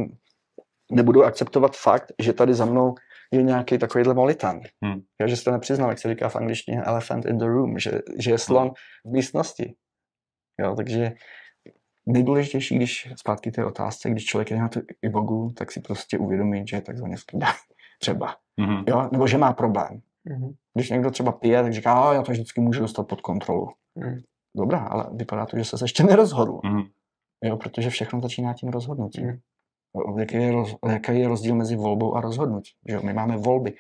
nebudu akceptovat fakt, že tady za mnou je nějaký takovýhle molitan. Hmm. Já, že jste nepřiznal, jak se říká v angličtině elephant in the room, že, že je slon v místnosti. Jo, takže nejdůležitější, když zpátky té otázce, když člověk je na tu ibogu, tak si prostě uvědomí, že je takzvaně skýdá třeba. Mm-hmm. Jo? Nebo že má problém. Mm-hmm. Když někdo třeba pije, tak říká, a já to vždycky můžu dostat pod kontrolu. Mm. Dobrá, ale vypadá to, že se ještě nerozhodl. Mm. Jo, protože všechno začíná tím rozhodnutím. Mm. Jaký je, roz, jaký je rozdíl mezi volbou a rozhodnutím? Že my máme volby.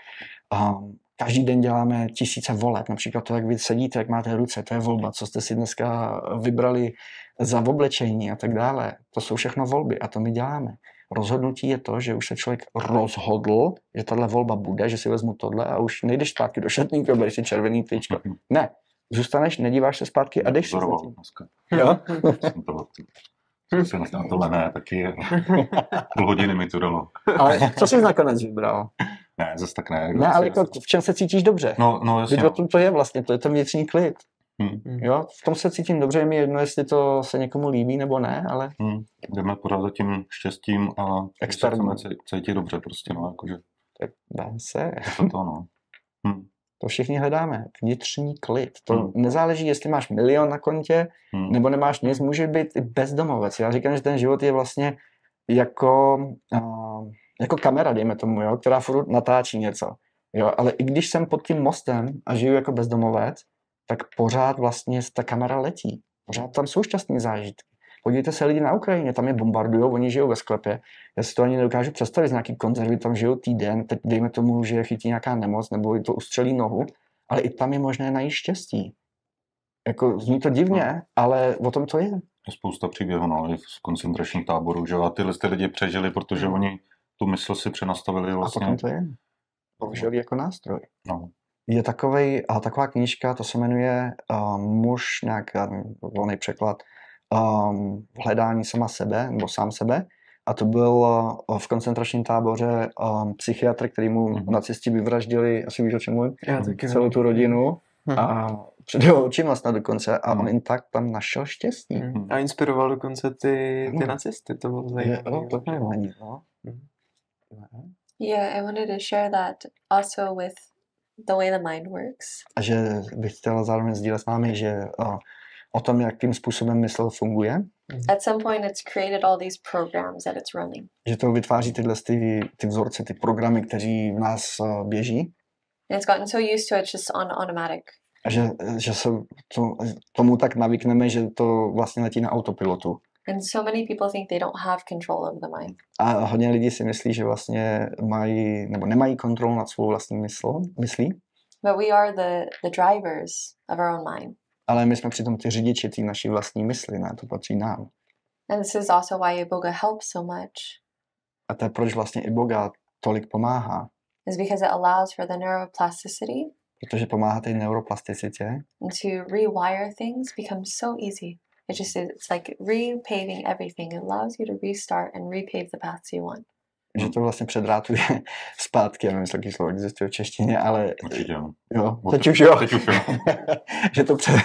Um, každý den děláme tisíce voleb. Například to, jak vy sedíte, jak máte ruce, to je volba. Co jste si dneska vybrali za oblečení a tak dále. To jsou všechno volby a to my děláme. Rozhodnutí je to, že už se člověk rozhodl, že tahle volba bude, že si vezmu tohle a už nejdeš zpátky do šatníku a si červený tričko. Ne, zůstaneš, nedíváš se zpátky a jdeš si Jo? Jsem na tohle ne, taky půl hodiny mi to dalo. Ale co jsi nakonec vybral? Ne, zase tak ne. Ne, ale jako v čem se cítíš dobře? No, no jasně. Teď o tom to je vlastně, to je ten vnitřní klid. Hmm. Jo, v tom se cítím dobře, je mi jedno, jestli to se někomu líbí nebo ne, ale... Hmm. Jdeme pořád za tím štěstím a Experiment. se cítí dobře prostě, no, jakože. Tak dá se. To to, no. Hmm. To všichni hledáme. Vnitřní klid. To hmm. nezáleží, jestli máš milion na kontě, hmm. nebo nemáš nic, může být i bezdomovec. Já říkám, že ten život je vlastně jako, uh, jako kamera, dejme tomu, jo, která furt natáčí něco. Jo, ale i když jsem pod tím mostem a žiju jako bezdomovec, tak pořád vlastně ta kamera letí. Pořád tam jsou šťastné zážitky. Podívejte se lidi na Ukrajině, tam je bombardují, oni žijou ve sklepě. Já si to ani nedokážu představit, z nějaký konzervy tam žijou týden, teď dejme tomu, že chytí nějaká nemoc nebo to ustřelí nohu, ale i tam je možné najít štěstí. Jako zní to divně, ale o tom to je. Je spousta příběhů, no, z koncentračních táborů, že a tyhle ty lidi přežili, protože Mm. oni tu mysl si přenastavili A vlastně. potom to je. Použili jako nástroj. No. Je takovej, a taková knížka, to se jmenuje uh, Muž, nějak volný překlad, um, hledání sama sebe, nebo sám sebe. A to byl uh, v koncentračním táboře um, psychiatr, který mu Mhm. nacisti vyvraždili, asi víš o čem mluvím, celou tu rodinu Mhm. a před jeho očima snad dokonce a Mhm. on jen tak tam našel štěstí. Mm. A inspiroval dokonce ty, ty Ano. nacisty, to bylo Je, zajímavé. no, to je nevadí, no. Mhm. Ne. Yeah, I wanted to share that also with the way the mind works. A že bych chtěla zároveň sdílet s námi, že uh, o tom, jakým způsobem mysl funguje, At some point, it's created all these programs that it's running. že to vytváří tyhle ty, ty vzorce, ty programy, kteří v nás uh, běží And it's gotten so used to it, it's just on automatic. a že, že se to, tomu tak navykneme, že to vlastně letí na autopilotu. And so many people think they don't have control of the mind. A hodně lidí si myslí, že vlastně mají, nebo nemají kontrolu nad svou vlastní mysl, myslí, But we are the, the drivers of our own mind. ale my jsme přitom ty řidiči té naší vlastní mysli, ne, to patří nám. And this is also why Iboga helps so much, A to je proč vlastně i Boga tolik pomáhá, is because it allows for the neuroplasticity protože pomáhá té neuroplasticitě, and to rewire things becomes so easy. It just is, it's like repaving everything. It allows you to restart and repave the paths you want. že to vlastně předrátuje (laughs) zpátky, já nevím, jestli slovo existuje v češtině, ale Určitě, no. jo, No, teď už jo. Teď už jo. (laughs) že to před,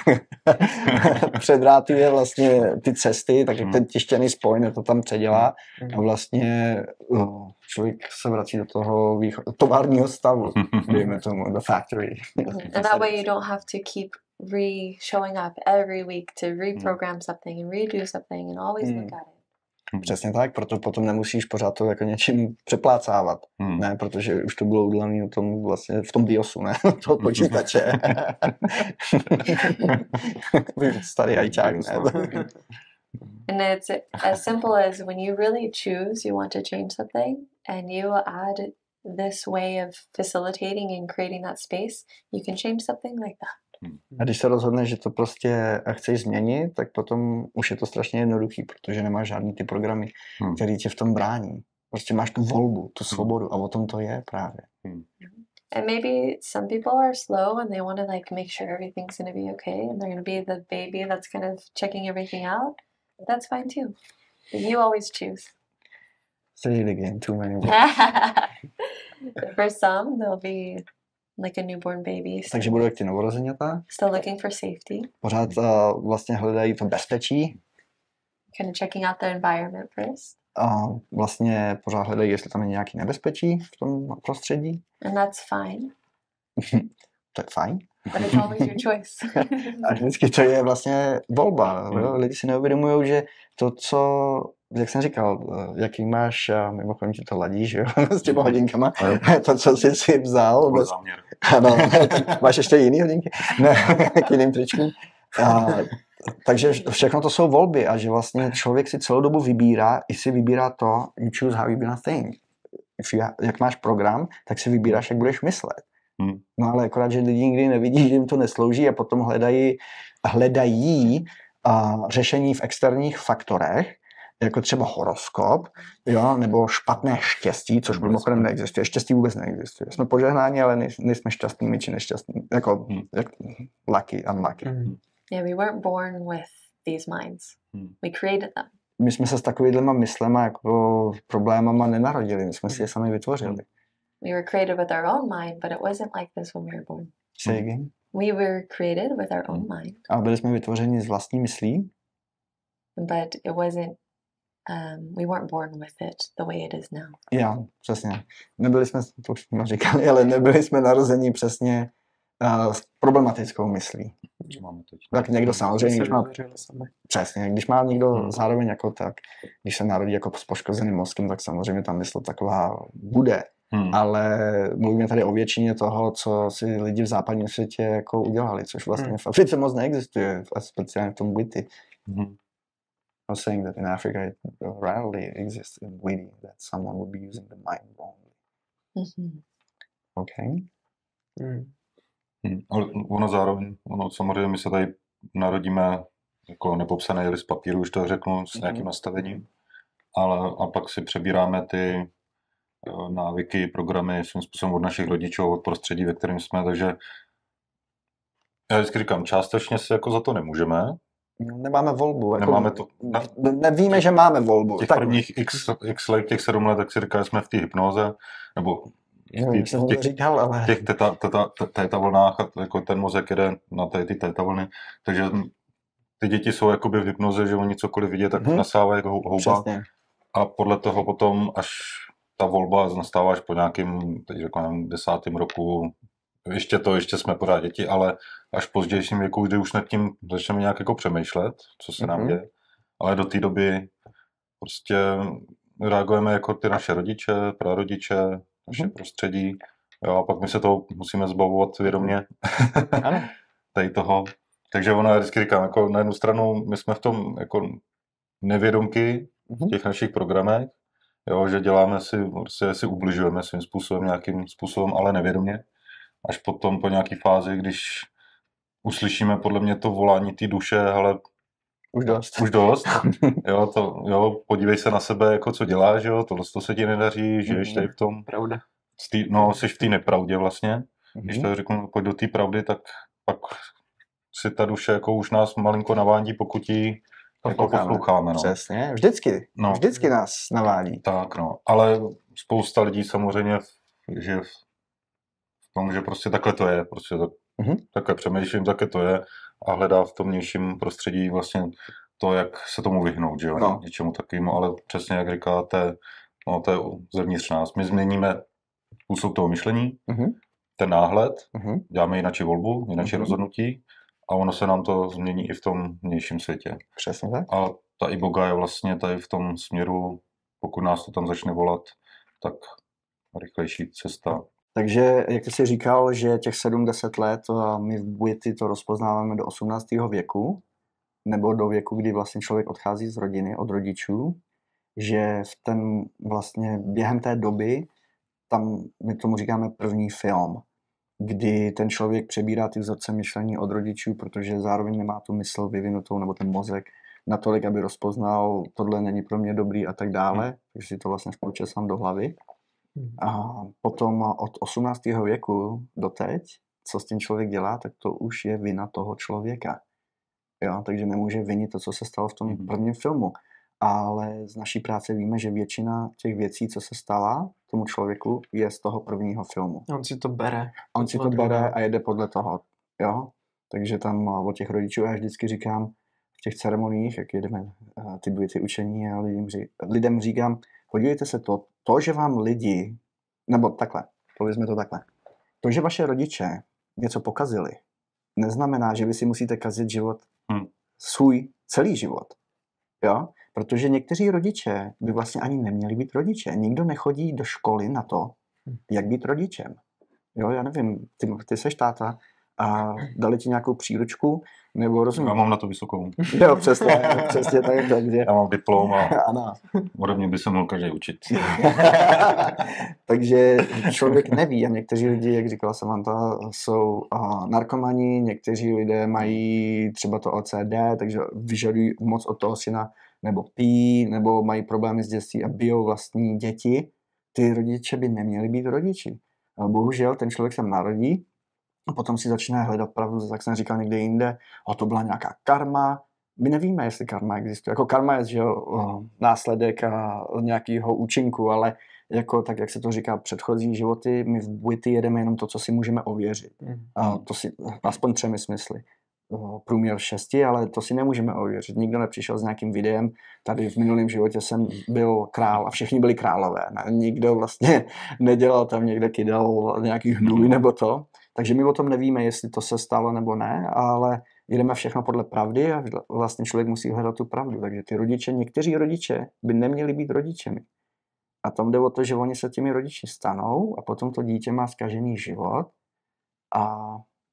(laughs) předrátuje vlastně ty cesty, tak jak Hmm. ten tištěný spoj to tam předělá Mm. a vlastně oh, člověk se vrací do toho výcho- továrního stavu, dejme tomu, the factory. Mhm. And that way you don't have to keep re showing up every week to reprogram something and redo something and always look Mm. at it. Přesně tak, proto potom nemusíš pořád to jako něčím přeplácávat, Hmm. ne, protože už to bylo udělané na tom vlastně v tom BIOSu, ne, (laughs) toho počítače. (laughs) Starý ajťák, ne? (laughs) And it's as simple as when you really choose you want to change something and you add this way of facilitating and creating that space, you can change something like that. A když se rozhodneš, že to prostě chceš změnit, tak potom už je to strašně jednoduchý, protože nemáš žádný ty programy, Hmm. které tě v tom brání. Prostě máš tu volbu, tu svobodu a o tom to je právě. And maybe some people are slow and they want to like make sure everything's going to be okay and they're going to be the baby that's kind of checking everything out. That's fine too. But you always choose. Say it again, too many words. (laughs) For some, they'll be like a newborn baby, Takže budou jak ty novorozeněta, still looking for safety, pořád uh, vlastně hledají to bezpečí kind of checking out their environment first. a vlastně pořád hledají, jestli tam je nějaký nebezpečí v tom prostředí. And that's fine, (laughs) To je fajn. but it's always your choice. (laughs) A vždycky to je vlastně volba. Jo? Hmm. Lidi si neuvědomují, že to, co, jak jsem říkal, eh, jaký máš, mimochodem ti to ladí, že jo, (laughs) s těma hodinkama, (laughs) to, co jsi si vzal, bez, (laughs) ano, máš ještě jiný hodinky? Ne, k jiným tričkům. A, takže všechno to jsou volby a že vlastně člověk si celou dobu vybírá, i si vybírá to, you choose how you're gonna think. You, jak máš program, tak si vybíráš, jak budeš myslet. Hmm. No ale akorát, že lidi nikdy nevidí, že jim to neslouží a potom hledají, hledají a, řešení v externích faktorech, jako třeba horoskop, jo, nebo špatné štěstí, což mimochodem ne. neexistuje. Štěstí vůbec neexistuje. Jsme požehnáni, ale nej- nejsme šťastnými či nešťastní. Jako, Hmm. jak, lucky, unlucky. Mm. yeah, we weren't born with these minds. Hmm. We created them. My jsme se s takovýhlema myslema, jako problémama nenarodili, my jsme si je sami vytvořili. We were created with our own mind, but it wasn't like this when we were born. Say again. We were created with our own mind, A byli jsme vytvořeni z vlastní myslí, but it wasn't. Um, we weren't born with it the way it is now. Já, přesně. Nebyli jsme, to už jsme říkali, ale nebyli jsme narození přesně uh, s problematickou myslí. Máme teď? Tak někdo samozřejmě, když má, přesně, když má někdo Hmm. zároveň jako tak, když se narodí jako s poškozeným mozkem, tak samozřejmě ta mysl taková bude. Hmm. Ale mluvíme tady o většině toho, co si lidi v západním světě jako udělali, což vlastně Hmm. v Africe moc neexistuje, a speciálně v tom Witty. Hmm. I was saying that in Africa it rarely exists in Witty that someone would be using the mind wrongly. Mhm. Okay? Mm. Hmm. Ale ono zároveň, ono samozřejmě my se tady narodíme jako nepopsaný list papíru, už to řeknu, s nějakým Mhm. nastavením. Ale a pak si přebíráme ty eh, návyky, programy svým způsobem od našich rodičů, od prostředí, ve kterém jsme, takže já vždycky říkám, částečně si jako za to nemůžeme. Nemáme volbu. Jako, Nemáme to- ne- Nevíme, že máme volbu. Těch Tak, prvních x, x let, těch sedm let, tak si říká, že jsme v té hypnoze, nebo nevím, těch- říkal, ale... v těch teta, teta, te- teta vlnách a jako ten mozek jede na ty, ty teta vlny, takže ty děti jsou jakoby v hypnoze, že oni cokoliv vidí, tak Mhm. nasávají jako hou- houba Přesně. a podle toho potom, až ta volba nastává až po nějakým, teď řeknu, desátém roku, ještě to, ještě jsme pořád děti, ale až v pozdějším věku, kdy už nad tím začneme nějak jako přemýšlet, co se nám Mhm. děje, ale do té doby prostě reagujeme jako ty naše rodiče, prarodiče, naše Mhm. prostředí, jo, a pak my se toho musíme zbavovat vědomě, Ano. (laughs) tady toho. Takže ono, já vždycky říkám, jako na jednu stranu my jsme v tom jako nevědomky v Mhm. těch našich programech, jo, že děláme si, prostě si ubližujeme svým způsobem, nějakým způsobem, ale nevědomě. Až potom po nějaký fázi, když uslyšíme podle mě to volání té duše, ale Už dost. už dost, (laughs) jo, to, jo, podívej se na sebe, jako co děláš, jo, tohle to se ti nedaří, žiješ Mhm. tady v tom, Pravda. v tý, no, jsi v té nepravdě vlastně, když Mhm. to řeknu, pojď do té pravdy, tak pak si ta duše jako už nás malinko navádí, pokud ji jako Posloucháme. No. Přesně. Vždycky. No. Vždycky nás navádí. Tak no, ale spousta lidí samozřejmě že v tom, že prostě takhle to je, prostě tak, Mhm. takhle přemýšlím, takhle to je a hledá v tom vnějším prostředí vlastně to, jak se tomu vyhnout, že jo, No. něčemu takovému, ale přesně jak říkáte, no to je zevnitř nás. My změníme způsob toho myšlení, Mhm. ten náhled, Mhm. děláme jináči volbu, jináči Mhm. rozhodnutí a ono se nám to změní i v tom vnějším světě. Přesně tak. A ta iboga je vlastně tady v tom směru, pokud nás to tam začne volat, tak rychlejší cesta. Takže, jak jsi říkal, že těch 7-10 let a my v Buity to rozpoznáváme do 18. věku, nebo do věku, kdy vlastně člověk odchází z rodiny, od rodičů, že v ten vlastně během té doby, tam my tomu říkáme první film, kdy ten člověk přebírá ty vzorce myšlení od rodičů, protože zároveň nemá tu mysl vyvinutou nebo ten mozek natolik, aby rozpoznal, tohle není pro mě dobrý a tak dále, takže si to vlastně spolče sám do hlavy. A potom od 18. věku do teď, co s tím člověk dělá, tak to už je vina toho člověka. Jo, takže nemůže vinit to, co se stalo v tom Mhm. prvním filmu. Ale z naší práce víme, že většina těch věcí, co se stala tomu člověku, je z toho prvního filmu. On si to bere. On si to bere a jede podle toho. Jo? Takže tam od těch rodičů já vždycky říkám v těch ceremoniích, jak jedeme a, ty ty učení a lidem, lidem říkám, podívejte se to, to, že vám lidi, nebo takhle, povězme to takhle, to, že vaše rodiče něco pokazili, neznamená, že vy si musíte kazit život Hmm. svůj celý život. Jo? Protože někteří rodiče by vlastně ani neměli být rodiče. Nikdo nechodí do školy na to, jak být rodičem. Jo, já nevím, ty, ty seš táta a dali ti nějakou příručku, nebo rozumím. Já mám na to vysokou. (laughs) Jo, přesně, přesně tak, takže... Já mám diplom a (laughs) Ano. ode mě by se měl každý učit. (laughs) Takže člověk neví a někteří lidi, jak říkala Samantha, jsou uh, narkomani, někteří lidé mají třeba to OCD, takže vyžadují moc od toho syna, nebo pí, nebo mají problémy s dětství a bijou vlastní děti. Ty rodiče by neměli být rodiči. Bohužel ten člověk se narodí a potom si začne hledat pravdu, tak jsem říkal někde jinde, a to byla nějaká karma. My nevíme, jestli karma existuje. Jako karma je že jo, uh, následek a nějakého účinku, ale jako tak, jak se to říká, předchozí životy, my v Buity jedeme jenom to, co si můžeme ověřit. Mm. A to si, aspoň třemi smysly. O, Průměr šesti, ale to si nemůžeme ověřit. Nikdo nepřišel s nějakým videem. Tady v minulém životě jsem byl král a všichni byli králové. Nikdo vlastně (laughs) nedělal tam někde kydal nějaký hnůj nebo to. Takže my o tom nevíme, jestli to se stalo nebo ne, ale jedeme všechno podle pravdy a vlastně člověk musí hledat tu pravdu. Takže ty rodiče, někteří rodiče by neměli být rodičemi. A tam jde o to, že oni se těmi rodiči stanou a potom to dítě má zkažený život a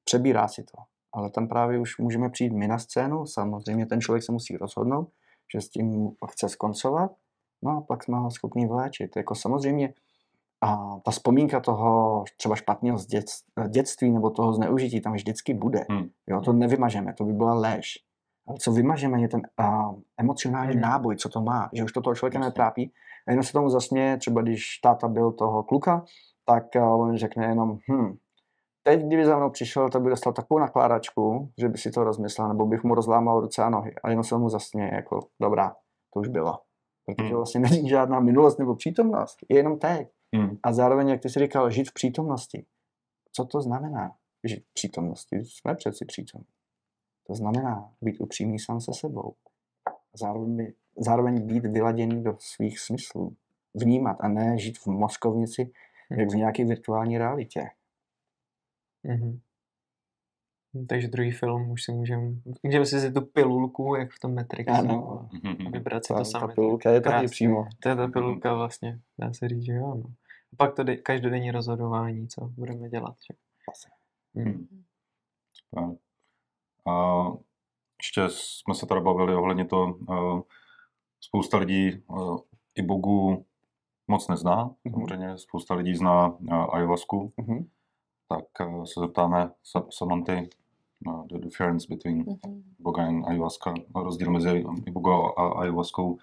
přebírá si to. Ale tam právě už můžeme přijít my na scénu, samozřejmě ten člověk se musí rozhodnout, že s tím chce skoncovat, no a pak jsme ho schopni vyléčit. Jako samozřejmě a ta vzpomínka toho třeba špatného z dět, dětství nebo toho zneužití tam vždycky bude. Hmm. Jo, to nevymažeme, to by byla léž. Ale co vymažeme je ten uh, emocionální Mhm. náboj, co to má, že už to toho člověka netrápí. A jenom se tomu zasměje, třeba když táta byl toho kluka, tak uh, on řekne jenom, hm, teď kdyby za mnou přišel, tak by dostal takovou nakládačku, že by si to rozmyslel, nebo bych mu rozlámal ruce a nohy. A jenom se mu zasměje, jako dobrá, to už bylo. Protože Hmm. vlastně není žádná minulost nebo přítomnost, je jenom teď. Hmm. A zároveň, jak ty jsi říkal, žít v přítomnosti. Co to znamená žít v přítomnosti? Jsme přeci přítomní. To znamená být upřímný sám se sebou. Zároveň, zároveň být vyladěný do svých smyslů. Vnímat a ne žít v mozkovnici, jak v nějaké virtuální realitě. Mhm. Takže druhý film už si můžeme, můžeme si vzít tu pilulku, jak v tom Matrixu. Ano. A vybrat si Ta, to ta samé. pilulka je tady přímo. To je ta pilulka vlastně, dá se říct, že jo. No. A pak to de- každodenní rozhodování, co budeme dělat. Že? Vlastně. Hmm. Super. A ještě jsme se teda bavili ohledně to, eh, spousta lidí eh, i Bogu moc nezná, Mhm. samozřejmě spousta lidí zná eh, ayahuasku, Mhm. tak se zeptáme Sa- Samanty, the difference between Mhm. Boga and ayahuasca, rozdíl mezi Iboga a ayahuaskou.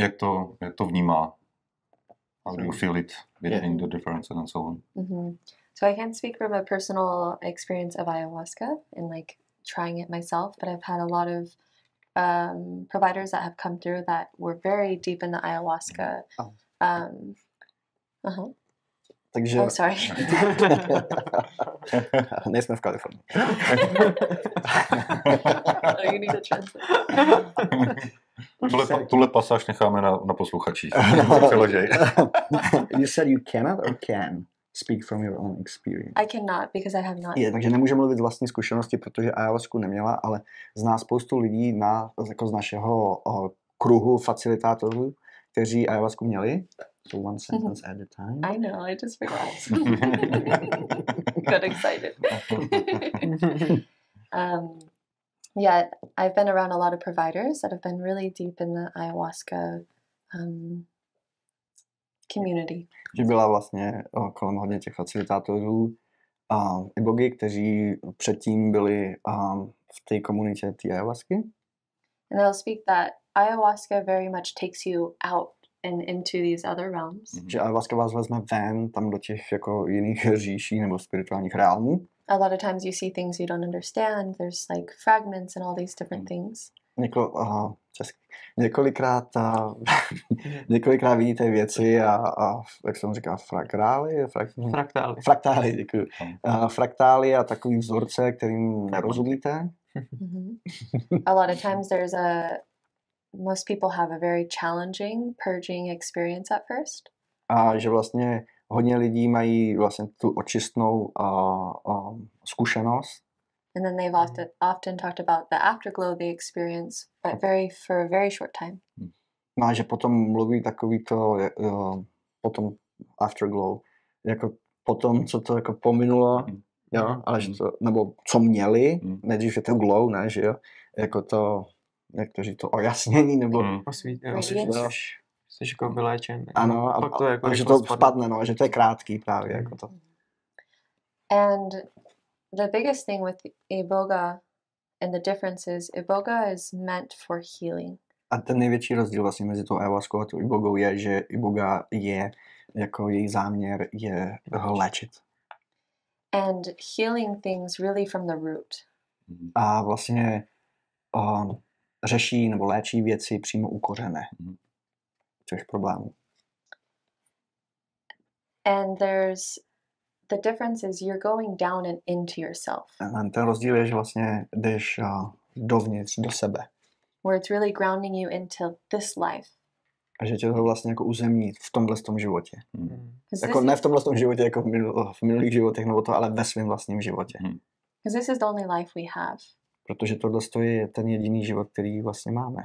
Jak to, jak to vnímá? How do you feel it between the differences and so on? hmm So I can't speak from a personal experience of ayahuasca and like trying it myself, but I've had a lot of um, providers that have come through that were very deep in the ayahuasca. Oh. Um, uh-huh. Takže Oh, sorry. (laughs) nejsme v Kalifornii. you (laughs) need to translate. Tuhle, pasáž necháme na, na posluchačích. (laughs) No. You said you cannot or can speak from your own experience. I cannot because I have not. Je, takže nemůže mluvit z vlastní zkušenosti, protože ayahuasku neměla, ale zná spoustu lidí na, jako z našeho o, kruhu facilitátorů, kteří ayahuasku měli. So one sentence at a (laughs) time. I know, I just forgot. (laughs) Got excited. (laughs) um, yeah, I've been around a lot of providers that have been really deep in the ayahuasca um, community. Že byla vlastně o, kolem hodně těch facilitátorů a ibogy, kteří předtím byli um, v té komunitě té ayahuasky. And they'll speak that ayahuasca very much takes you out and into these other realms. Že ayahuasca vás vezme ven tam do těch jako jiných říší nebo spirituálních realmů. A lot of times you see things you don't understand. There's like fragments and all these different things. Něko, aha, česky. Několikrát, a, (laughs) několikrát vidíte věci a, a jak jsem říkal, frakrály, frak, Fraktály. fraktály, děkuji. A, fraktály a takový vzorce, kterým nerozumíte. Mhm. a lot of times there's a most people have a very challenging purging experience at first A že vlastně hodně lidí mají vlastně tu očistnou a, a, zkušenost. and then they've often often talked about the afterglow they experience but very for a very short time No a že potom mluví takový to uh, potom afterglow, jako potom, co to jako pominulo, Mhm. jo, ale že Mhm. to, nebo co měli, Mhm. nejdřív je to glow, ne, že jo, jako to, jak to říct, to ojasnění, nebo Mm. Osvít, jo, jsi, jako vyléčen. ano, a, pak to jako a že rychle to spadne. vpadne, no, a že to je krátký právě, jako to. and the biggest thing with iboga and the difference is iboga is meant for healing A ten největší rozdíl vlastně mezi tou ayahuaskou a tou ibogou je, že iboga je, jako její záměr je léčit. and healing things really from the root A vlastně um, řeší nebo léčí věci přímo u kořene Mhm. těch problémů. and there's the difference is you're going down and into yourself A ten rozdíl je, že vlastně jdeš dovnitř, do sebe. where it's really grounding you into this life A že tě to vlastně jako uzemní v tomhle tom životě. Mm. 'Cause Jako ne v tomhle tom životě, jako v, minul, v minulých životech, nebo to, ale ve svém vlastním životě. 'cause this is the only life we have Protože tohle je ten jediný život, který vlastně máme.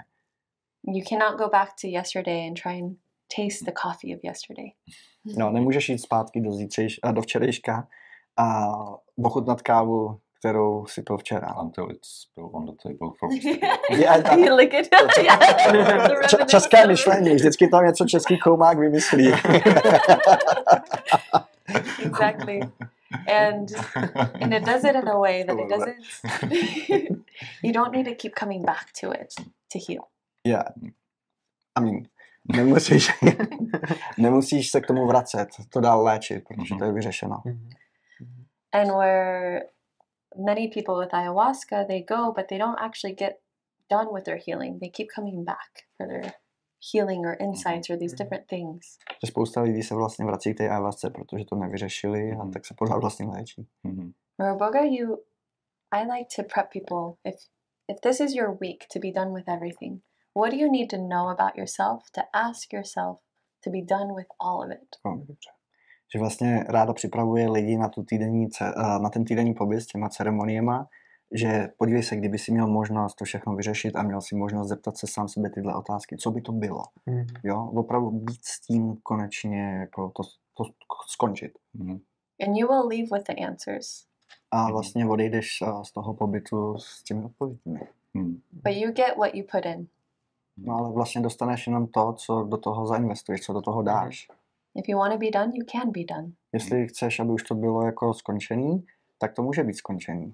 you cannot go back to yesterday and try and taste the coffee of yesterday No, nemůžeš jít zpátky do, zítřejš, a do včerejška a ochutnat kávu, kterou si pil včera. Until it's spilled on the table from (laughs) tak, you lick it (laughs) yeah. The č- české myšlení, vždycky tam něco český koumák vymyslí. exactly and and it does it in a way (laughs) that it doesn't. (laughs) you don't need to keep coming back to it to heal. Yeah. I mean, nemusíš, (laughs) nemusíš se k tomu vracet, to dál léčit, protože to je vyřešeno. Mhm. And where many people with ayahuasca they go, but they don't actually get done with their healing. They keep coming back for their healing or insights or these Mhm. different things. Že spousta lidí se vlastně vrací k té ayahuasce, protože to nevyřešili a Mhm. tak se pořád vlastně léčí. Mhm. Roboga, you, I like to prep people. If if this is your week to be done with everything, what do you need to know about yourself to ask yourself to be done with all of it? Dobře. Že vlastně ráda připravuje lidi na, tu týdenní, eh, na ten týdenní pobyt s těma ceremoniema, že podívej se, kdyby si měl možnost to všechno vyřešit a měl si možnost zeptat se sám sebe tyhle otázky, co by to bylo, Mhm. jo, opravdu být s tím konečně jako to, to skončit. Mhm. And you will leave with the answers, A Mhm. vlastně odejdeš eh, z toho pobytu s těmi odpověďmi. Mhm. but you get what you put in. No ale vlastně dostaneš jenom to, co do toho zainvestuješ, co do toho dáš. If you want to be done, you can be done. Jestli chceš, aby už to bylo jako skončený, tak to může být skončený.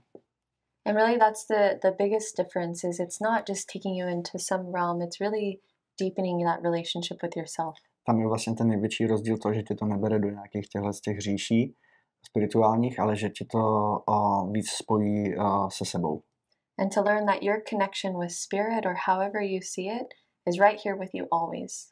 And really, that's the the biggest difference. Is it's not just taking you into some realm; it's really deepening that relationship with yourself. Tam je vlastně ten největší rozdíl to, že tě to nebere do nějakých těchto z těch říší spirituálních, ale že tě to uh, víc spojí uh, se sebou. and to learn that your connection with spirit or however you see it is right here with you always.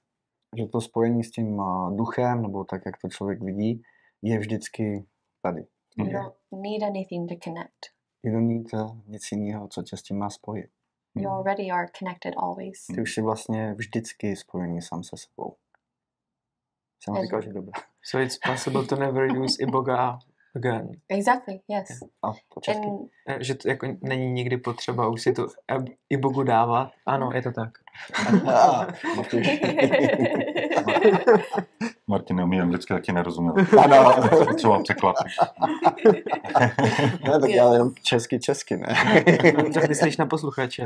Že to spojení s tím uh, duchem, nebo tak, jak to člověk vidí, je vždycky tady. You don't need anything to connect. To mít uh, nic jiného, co tě s tím má spojit. You Mhm. already are connected always. Ty už jsi vlastně vždycky spojený sám se sebou. Jsem říkal, že dobré. (laughs) So it's possible to never use iboga again. Exactly, yes. A po česky. And Že to jako není nikdy potřeba už si tu eb- ibogu dávat. Ano, je to tak. (laughs) Martin. Martin neumí anglicky, taky nerozuměl. (laughs) Ano. Třeba překlad. (laughs) ne, tak já jenom česky, česky, ne? Dobře, myslíš na posluchače.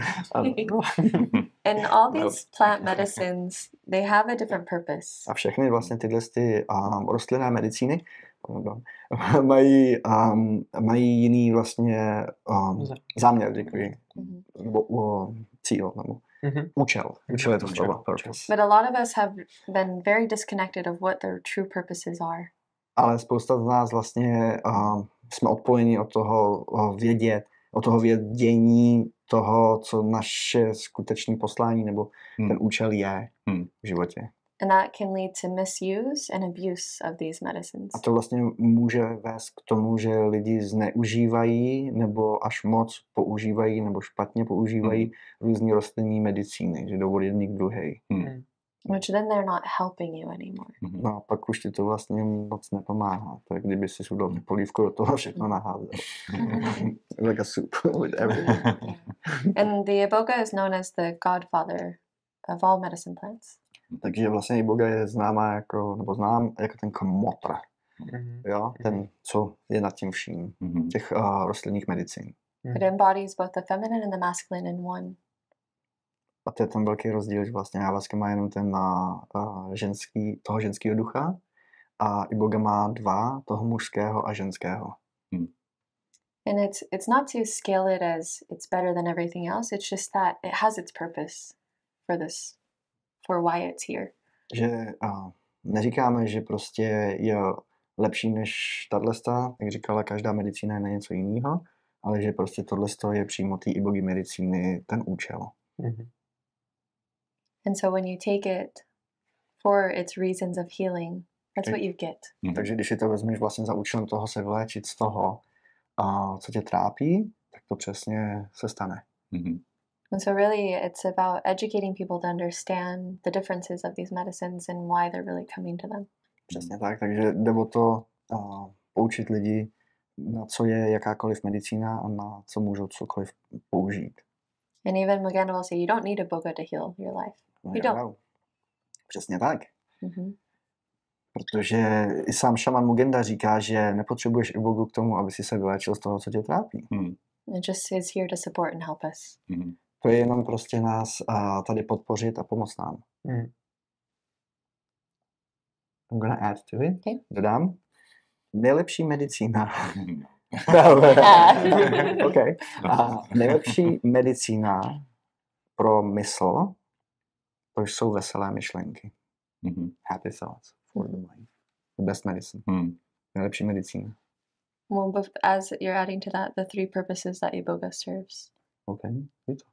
And all these plant medicines, they have a different purpose. A všechny vlastně tyhle ty um, rostlinné medicíny pardon, (laughs) mají, um, mají jiný vlastně um, záměr, děkuji, Mhm. nebo uh, cíl, nebo Mhm. účel. Účel je to slovo. But a lot of us have been very disconnected of what their true purposes are. Ale spousta z nás vlastně um, jsme odpojeni od toho uh, vědět, od toho vědění toho, co naše skutečné poslání nebo Hmm. ten účel je Hmm. v životě. And that can lead to misuse and abuse of these medicines. A to vlastně může vést k tomu, že lidi zneužívají nebo až moc používají nebo špatně používají Hmm. různé rostlinní medicíny, že jdou od jedný k druhé. which then they're not helping you anymore. Mhm. No a pak už ti to vlastně moc nepomáhá. To je kdyby si dal polívku do toho všechno naházel. (laughs) like a soup with everything. And the iboga is known as the godfather of all medicine plants. Takže vlastně Iboga je známá jako, nebo znám jako ten kmotr, Mhm. jo? ten, co je nad tím vším, Mhm. těch uh, rostlinných medicín. It embodies both the feminine and the masculine in one. A to je ten velký rozdíl, že vlastně Ayahuasca má jenom ten uh, ženský, toho ženského ducha a Iboga má dva, toho mužského a ženského. And it's it's not to scale it as it's better than everything else. It's just that it has its purpose for this, for why it's here. Že uh, neříkáme, že prostě je lepší než tahle, jak říkala, každá medicína je na něco jiného, ale že prostě tohle je přímo té Ibogy medicíny ten účel. Mhm. And so when you take it for its reasons of healing, that's what you get. Mhm. Takže když si to vezmeš vlastně za účelem toho se vyléčit z toho, a co tě trápí, tak to přesně se stane. Mhm. And so really it's about educating people to understand the differences of these medicines and why they're really coming to them. Přesně tak, takže jde o to a, poučit lidi, na co je jakákoliv medicína a na co můžou cokoliv použít. And even Maganda will say you don't need a boga to heal your life. No, You don't. Přesně tak. hmm Protože i sám šaman Mugenda říká, že nepotřebuješ ibogu k tomu, aby si se vyléčil z toho, co tě trápí. Mhm. It just is here to support and help us. Mhm. To je jenom prostě nás a, tady podpořit a pomoct nám. Mhm. I'm gonna add to it. Okay. Dodám. nejlepší medicína. Mhm. (laughs) OK. A nejlepší medicína pro mysl, to jsou veselé myšlenky. Mhm. Happy thoughts for the mind. The best medicine. Mhm. Nejlepší medicína. Well, bef- as you're adding to that, the three purposes that iboga serves. OK. Je to.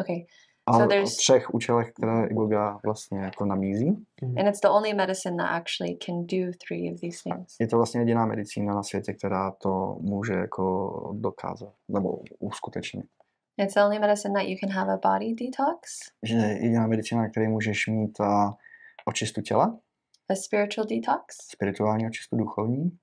Okay, A So o there's- třech účelech, které Iboga vlastně jako nabízí. and it's the only medicine that actually can do three of these things. Je to vlastně jediná medicína na světě, která to může jako dokázat nebo uskutečnit. It's the only medicine that you can have a body detox, Že jediná medicína, na které můžeš mít a, očistu těla, a spiritual detox, spirituální očistu duchovní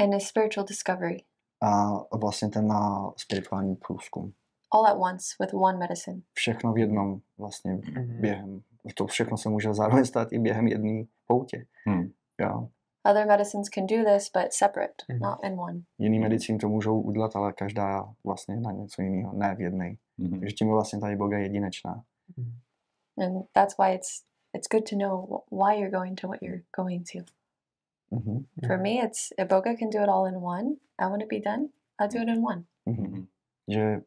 and a spiritual discovery a vlastně ten na spirituální průzkum. All at once with one medicine. Všechno v jednom vlastně Mhm. během. To všechno se může zároveň stát i během jedné poutě. Mhm. Jo. Other medicines can do this, but separate, Mhm. not in one. Jiný medicín to můžou udělat, ale každá vlastně na něco jiného, ne v jedné. Mhm. Takže tím je vlastně ta Iboga jedinečná. Mhm. And that's why it's it's good to know why you're going to what you're going to. Mhm. For me, it's iboga can do it all in one. I want to be done. I'll do it in one. Mhm. Mhm. Že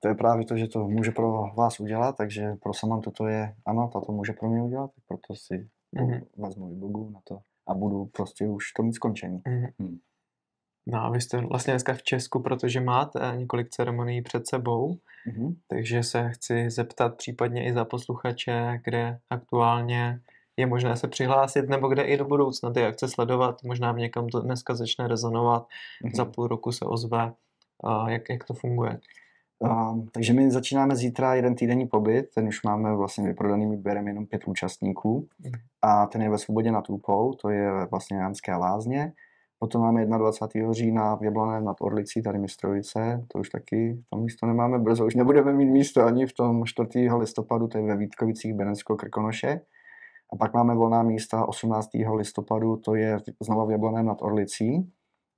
to je právě to, že to může pro vás udělat, takže pro Samantu to je, ano, ta to může pro mě udělat, tak proto si Mhm. vezmu Ibogu na to a budu prostě už to mít skončený. Mhm. No a vy jste vlastně dneska v Česku, protože máte několik ceremonií před sebou, Mhm. takže se chci zeptat případně i za posluchače, kde aktuálně je možné se přihlásit, nebo kde i do budoucna ty akce sledovat. Možná v někam to dneska začne rezonovat, Mhm. za půl roku se ozve, a jak, jak to funguje. Takže my začínáme zítra jeden týdenní pobyt, ten už máme vlastně vyprodaný, my bereme jenom pět účastníků Mhm. a ten je ve Svobodě nad Úpou, to je vlastně Janské lázně. Potom máme 21. října v Jablaném nad Orlicí, tady Mistrovice, to už taky, tam místo nemáme brzo, už nebudeme mít místo ani v tom 4. listopadu, to je ve Vítkovicích Benecko Krkonoše. A pak máme volná místa 18. listopadu, to je znova v Jablaném nad Orlicí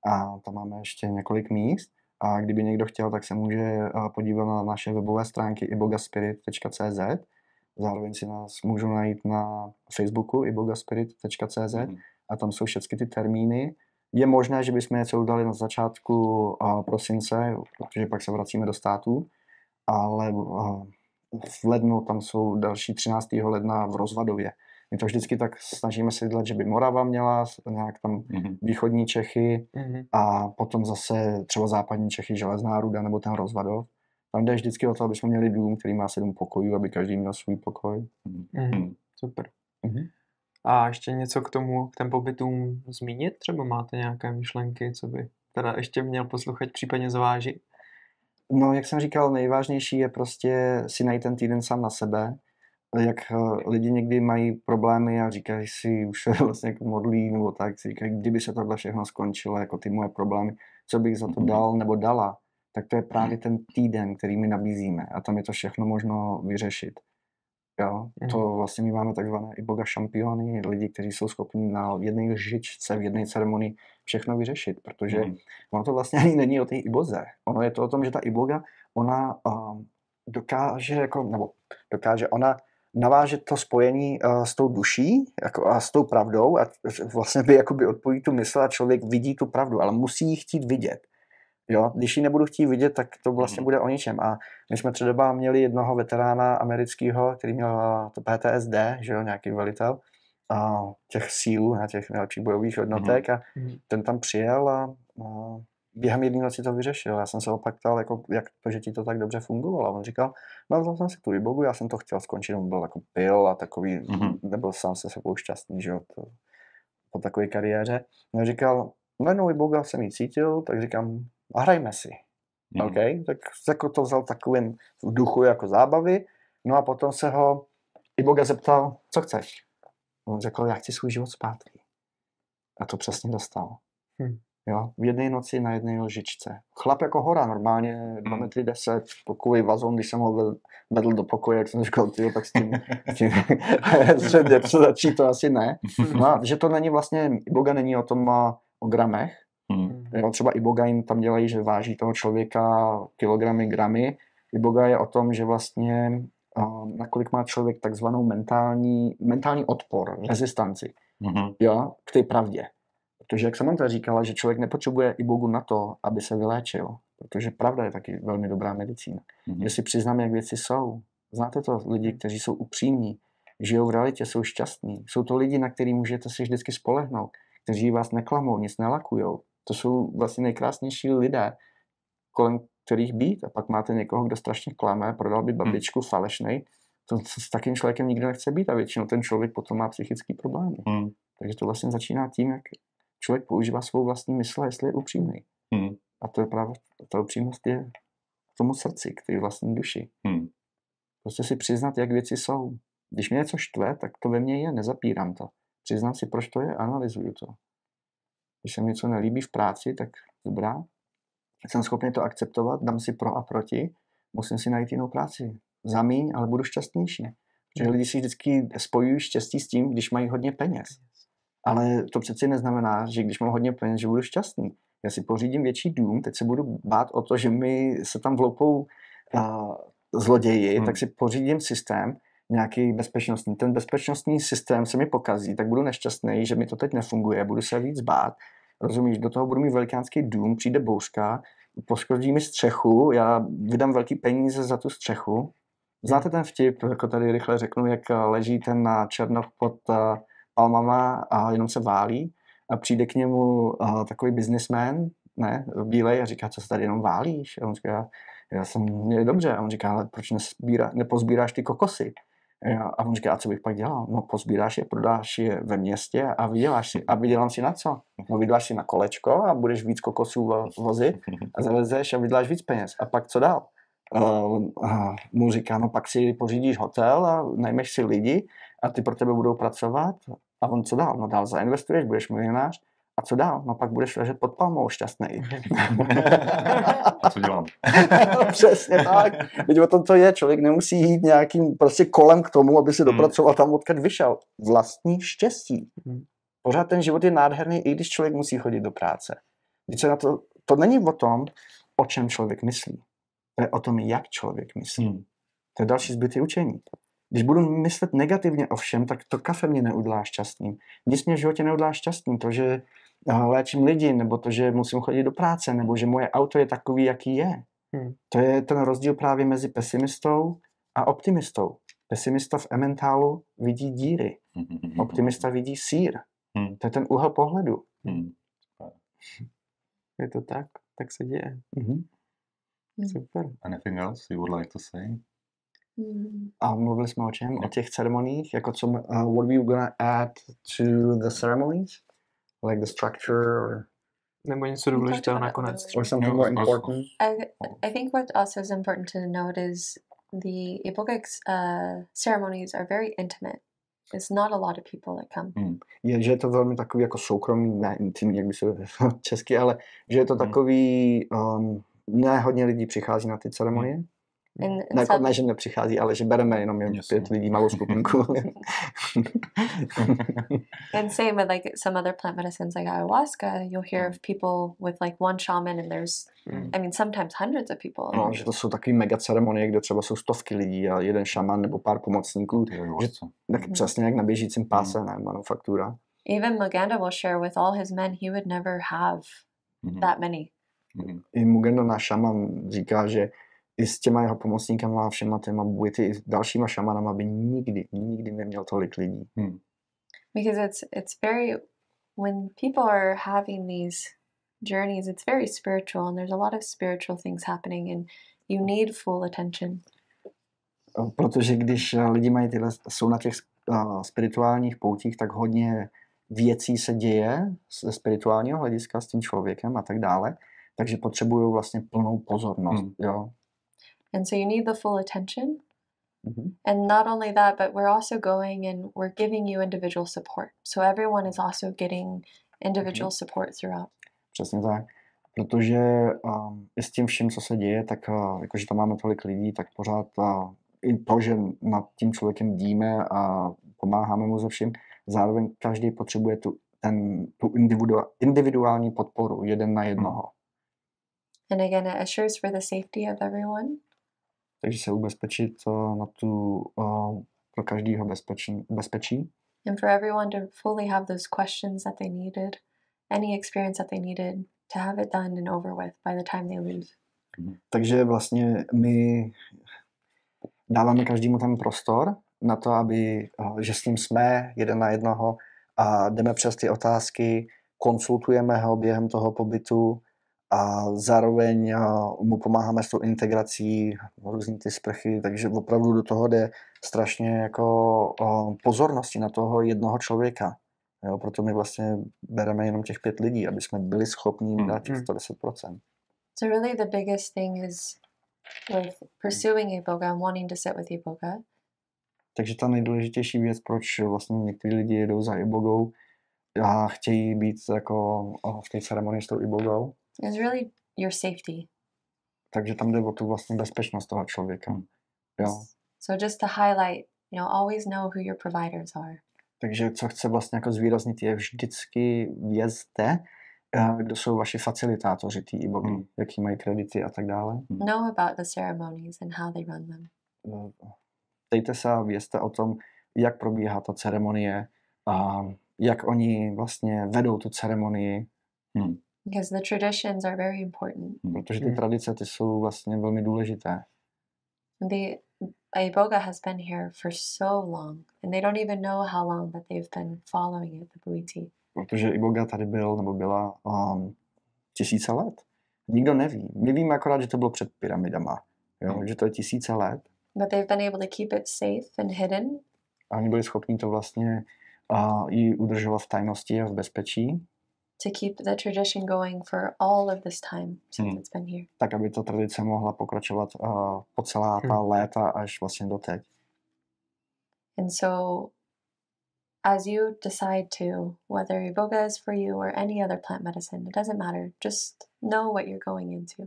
a tam máme ještě několik míst. A kdyby někdo chtěl, tak se může eh, podívat na naše webové stránky ibogaspirit.cz. Zároveň si nás můžou najít na Facebooku ibogaspirit.cz Mhm. a tam jsou všechny ty termíny. Je možné, že bychom něco udali na začátku eh, prosince, protože pak se vracíme do států, ale eh, v lednu tam jsou další 13. ledna v Rozvadově. My to vždycky tak snažíme se dělat, že by Morava měla nějak tam Mhm. východní Čechy, Mhm. a potom zase třeba západní Čechy, Železná ruda nebo ten Rozvadov. Tam jde vždycky o to, aby jsme měli dům, který má sedm pokojů, aby každý měl svůj pokoj. Mhm. Mhm. Super. Mhm. A ještě něco k tomu, k těm pobytům zmínit? Třeba máte nějaké myšlenky, co by teda ještě měl posluchač případně zvážit? No, jak jsem říkal, nejvážnější je prostě si najít ten týden sám na sebe. Jak eh, lidi někdy mají problémy a říkají si, už se (laughs) vlastně jako modlí nebo tak, si říkají, kdyby se tohle všechno skončilo, jako ty moje problémy, co bych za to Mhm. dal nebo dala, tak to je právě ten týden, který my nabízíme a tam je to všechno možno vyřešit. Jo, to Mhm. vlastně my máme takzvané i boga šampiony, lidi, kteří jsou schopni na jedné lžičce, v jedné ceremonii všechno vyřešit, protože Mhm. ono to vlastně (laughs) ani není o té iboze. Ono je to o tom, že ta iboga, ona um, dokáže, jako, nebo dokáže, ona naváže to spojení uh, s tou duší jako, a s tou pravdou a vlastně by jakoby odpojí tu mysl a člověk vidí tu pravdu, ale musí ji chtít vidět. Jo, když ji nebudu chtít vidět, tak to vlastně Mhm. bude o ničem. A my jsme třeba měli jednoho veterána amerického, který měl uh, to PTSD, že jo, nějaký velitel a těch sílů, na těch nejlepších bojových jednotek a Mhm. ten tam přijel a, a během jedné noci to vyřešil. Já jsem se opak ptal, jako, jak to, že ti to tak dobře fungovalo. A on říkal, no vzal jsem si tu ibogu, já jsem to chtěl skončit, on byl jako pil a takový, Mhm. nebyl sám se sebou šťastný, že jo, to, po takové kariéře. No říkal, no jednou iboga jsem ji cítil, tak říkám, a hrajme si. Mhm. OK, tak jako to vzal takovým v duchu jako zábavy, no a potom se ho Iboga zeptal, co chceš? On řekl, já chci svůj život zpátky. A to přesně dostal. Hm. Jo, v jedné noci na jedné lžičce. Chlap jako hora, normálně 2 Hm. metry 10, pokový vazon, když jsem ho vedl, do pokoje, jak jsem říkal, tyjo, tak s tím, s tím (laughs) středně začít to asi ne. No a že to není vlastně, Iboga není o tom o gramech, Mhm. Jo, třeba Iboga jim tam dělají, že váží toho člověka kilogramy, gramy. Iboga je o tom, že vlastně uh, nakolik má člověk takzvanou mentální, mentální odpor, rezistanci Mhm. jo, k té pravdě. Protože jak Samantha říkala, že člověk nepotřebuje i Bogu na to, aby se vyléčil. Protože pravda je taky velmi dobrá medicína. Mhm. Že si přiznám, jak věci jsou. Znáte to lidi, kteří jsou upřímní, žijou v realitě, jsou šťastní. Jsou to lidi, na který můžete si vždycky spolehnout, kteří vás neklamou, nic nelakujou. To jsou vlastně nejkrásnější lidé, kolem kterých být. A pak máte někoho, kdo strašně klame, prodal by babičku falešnej. To, to s takým člověkem nikdo nechce být a většinou ten člověk potom má psychické problémy. Mhm. Takže to vlastně začíná tím, jak člověk používá svou vlastní mysl, jestli je upřímný. Mhm. A to je právě, ta upřímnost je k tomu srdci, k té vlastní duši. Mhm. Prostě si přiznat, jak věci jsou. Když mě něco štve, tak to ve mně je, nezapírám to. Přiznám si, proč to je, analyzuju to. Když se mi něco nelíbí v práci, tak dobrá. Jsem schopný to akceptovat, dám si pro a proti, musím si najít jinou práci. Zamíň, ale budu šťastnější. Protože lidi si vždycky spojují štěstí s tím, když mají hodně peněz. Ale to přeci neznamená, že když mám hodně peněz, že budu šťastný. Já si pořídím větší dům, teď se budu bát o to, že mi se tam vloupou uh, zloději, Hmm. tak si pořídím systém, nějaký bezpečnostní. Ten bezpečnostní systém se mi pokazí, tak budu nešťastný, že mi to teď nefunguje, budu se víc bát. Rozumíš, do toho budu mít velikánský dům, přijde bouřka, poškodí mi střechu, já vydám velký peníze za tu střechu. Znáte ten vtip, jako tady rychle řeknu, jak eh, leží ten na černoch pod palmama a jenom se válí a přijde k němu uh, takový businessman, ne, bílej a říká, co se tady jenom válíš? A on říká, já jsem, je dobře. A on říká, ale proč nesbírá, nepozbíráš ty kokosy? A on říká, a co bych pak dělal? No pozbíráš je, prodáš je ve městě a vyděláš si. A vydělám si na co? No vyděláš si na kolečko a budeš víc kokosů vo- vozit a zavezeš a vyděláš víc peněz. A pak co dál? Uh, uh, mu říká, no pak si pořídíš hotel a najmeš si lidi a ty pro tebe budou pracovat. A on co dál? No dál zainvestuješ, budeš milionář. A co dál? No pak budeš ležet pod palmou šťastný. (laughs) A co dělám? Přesně tak. Teď o tom to je. Člověk nemusí jít nějakým prostě kolem k tomu, aby se Hmm. dopracoval tam, odkud vyšel. Vlastní štěstí. Hmm. Pořád ten život je nádherný, i když člověk musí chodit do práce. Když se na to, to není o tom, o čem člověk myslí. To je o tom, jak člověk myslí. Hmm. To je další zbytý učení. Když budu myslet negativně o všem, tak to kafe mě neudělá šťastným. Nic mě v životě neudělá šťastným. To, že eh, léčím lidi, nebo to, že musím chodit do práce, nebo že moje auto je takový, jaký je. Hmm. To je ten rozdíl právě mezi pesimistou a optimistou. Pesimista v ementálu vidí díry, (laughs) optimista vidí sír. Hmm. To je ten úhel pohledu. Hmm. Je to tak, tak se děje. Mhm. Super. Anything else you would like to say? Mm. A mluvili jsme o čem? O těch ceremoniích? Jako co, uh, what were you gonna add to the ceremonies? Like the structure or, Nebo něco důležitého nakonec. or something more important? I, I think what also is important to note is the Ibogic uh, ceremonies are very intimate. It's not a lot of people that come. Je, že je to velmi takový jako soukromý, ne intimní, jak by se česky, ale že je to Hmm. takový, um, ne hodně lidí přichází na ty ceremonie. And, Ne, and jako, some- ne, že nepřichází, ale že bereme jenom jen pět lidí, malou skupinku. (laughs) And same with like some other plant medicines like ayahuasca, you'll hear of people with like one shaman and there's Mm. I mean sometimes hundreds of people. no, že to jsou takový mega ceremonie, kde třeba jsou stovky lidí a jeden šaman nebo pár pomocníků. Ty vůdce. Tak Mhm. přesně jak na běžícím páse, ne, manufaktura. Even Maganda will share with all his men he would never have Mhm. that many. Mhm. I Mugendo, náš šaman, říká, že i s těma jeho pomocníkama a všema těma buity, i s dalšíma šamanama by nikdy, nikdy neměl tolik lidí. Because it's it's very when people are having these journeys, it's very spiritual and there's a lot of spiritual things happening and you need full attention. A Protože když eh, lidi mají tyhle, jsou na těch uh, spirituálních poutích, tak hodně věcí se děje ze spirituálního hlediska s tím člověkem a tak dále, takže potřebují vlastně plnou pozornost. Hmm. Jo. And so you need the full attention. Mhm. And not only that, but we're also going and we're giving you individual support. So everyone is also getting individual support throughout. Přesně tak. Protože um, i s tím vším, co se děje, tak uh, jakože tam máme tolik lidí, tak pořád uh, i to, že nad tím člověkem díme a pomáháme mu ze vším, zároveň každý potřebuje tu, ten, tu individua, individuální podporu, jeden na jednoho. And again, it assures for the safety of everyone. Takže se ubezpečit na tu uh, pro každého bezpečí, bezpečí and for everyone to fully have those questions that they needed any experience that they needed to have it done and over with by the time they leave. Takže vlastně my dáváme každému ten prostor na to, aby, eh, že s ním jsme jeden na jednoho a jdeme přes ty otázky, konsultujeme ho během toho pobytu a zároveň mu pomáháme s tou integrací různý ty sprchy, takže opravdu do toho jde strašně jako eh, pozornosti na toho jednoho člověka. Jo, proto my vlastně bereme jenom těch pět lidí, aby jsme byli schopni jim dát těch Hmm. 110%. So really the biggest thing is with pursuing Iboga and wanting to sit with Iboga Takže ta nejdůležitější věc, proč vlastně někteří lidi jedou za ibogou a chtějí být jako v té ceremonii s tou ibogou, is really your safety. takže tam jde o tu vlastně bezpečnost toho člověka. Hmm. Jo. So just to highlight, you know, always know who your providers are. Takže co chce vlastně jako zvýraznit je vždycky vězte, eh, kdo jsou vaši facilitátoři té ibogy, Hmm. jaký mají kredity a tak dále. Know about the ceremonies and how they run them. Eh, Ptejte se a vězte o tom, jak probíhá ta ceremonie a jak oni vlastně vedou tu ceremonii, Hmm. Because the traditions are very important. protože ty tradice ty jsou vlastně velmi důležité. The Iboga has been here for so long, and they don't even know how long that they've been following it, the Buiti. protože Iboga tady byl nebo byla um, tisíce let. Nikdo neví. My víme akorát, že to bylo před pyramidama. Jo? Hmm. Že to je tisíce let. But they've been able to keep it safe and hidden A oni byli schopni to vlastně uh, i udržovat v tajnosti a v bezpečí, to keep the tradition going for all of this time since Hmm. it's been here. tak aby ta tradice mohla pokračovat uh, po celá ta léta až vlastně do teď. And so, as you decide to, whether Iboga is for you or any other plant medicine, it doesn't matter. Just know what you're going into.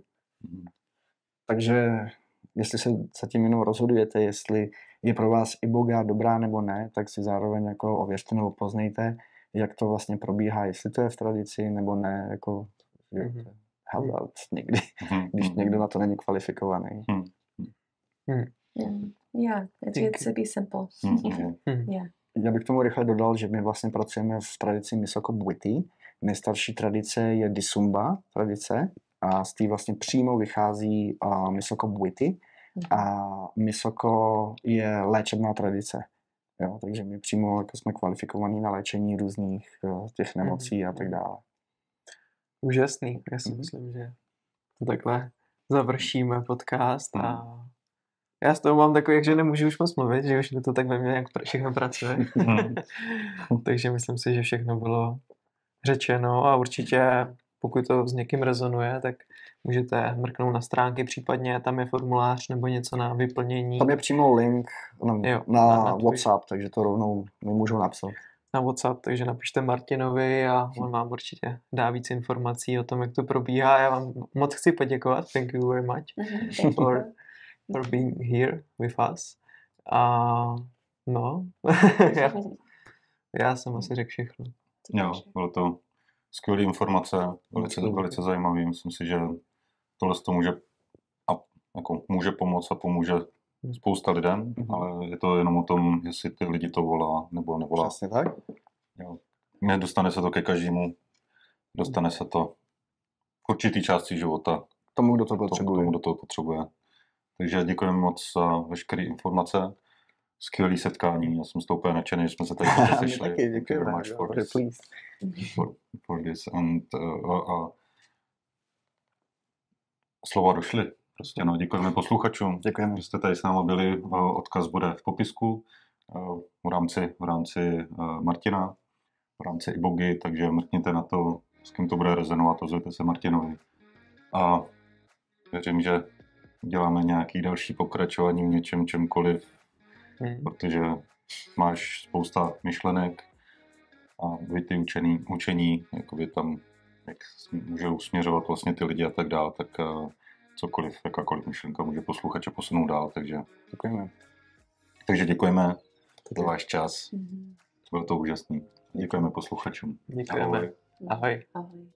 Hmm. Takže jestli se zatím jenom rozhodujete, jestli je pro vás Iboga dobrá nebo ne, tak si zároveň jako ověřte nebo poznejte, jak to vlastně probíhá, jestli to je v tradici nebo ne, jako Mhm. to je hazard někdy, Hmm. (laughs) když Hmm. někdo na to není kvalifikovaný. Mm, yeah, it's Think- good to be simple. Mhm. Já bych k tomu rychle dodal, že my vlastně pracujeme v tradici Misoko Bwiti. Nejstarší tradice je Disumba tradice a z té vlastně přímo vychází uh, Misoko Bwiti a Misoko je léčebná tradice. Jo, takže my přímo jako jsme kvalifikovaní na léčení různých uh, těch nemocí a tak dále. Úžasný. Já si Mhm. myslím, že to takhle završíme podcast a já z toho mám takový, že nemůžu už moc mluvit, že už mi to tak ve mně jak všechno pracuje. (laughs) Mhm. (laughs) Takže myslím si, že všechno bylo řečeno a určitě pokud to s někým rezonuje, tak můžete mrknout na stránky, případně tam je formulář nebo něco na vyplnění Tam je přímo link na, Jo, na, na- na WhatsApp, takže to rovnou mi můžou napsat. na WhatsApp, takže napište Martinovi a on vám určitě dá víc informací o tom, jak to probíhá. Já vám moc chci poděkovat. Thank you very much (laughs) for, for being here with us. A no, (laughs) já, já jsem asi řekl všechno. Jo, bylo to skvělé informace, velice, velice zajímavý. Myslím si, že tohle to může, a, jako, může pomoct a pomůže spousta lidem, Mhm. ale je to jenom o tom, jestli ty lidi to volá nebo nevolá. Přesně tak. Jo. Nedostane se to ke každému, dostane se to k určitý části života, Tomu, kdo to potřebuje. tomu, kdo to potřebuje. Takže děkujeme moc za veškeré informace, skvělé setkání, já jsem z toho úplně nadšený, že jsme se tady (laughs) sešli. taky děkujeme. for for, for this and uh, a, a slova došly. Prostě no, děkujeme posluchačům, Děkujeme. že jste tady s náma byli. Uh, Odkaz bude v popisku uh, v rámci, v rámci uh, Martina, v rámci Ibogy, takže mrkněte na to, s kým to bude rezonovat, ozvěte se Martinovi. A věřím, že uděláme nějaký další pokračování v něčem, čemkoliv, Hmm. protože máš spousta myšlenek a vy ty učení, učení jakoby tam, jak sm- můžou směřovat vlastně ty lidi a tak dál, tak uh, cokoliv, jakákoliv myšlenka může posluchače posunout dál, takže, Děkujeme. takže děkujeme za váš čas, Mhm. bylo to úžasný. Děkujeme posluchačům. Děkujeme. Ahoj. Ahoj. Ahoj.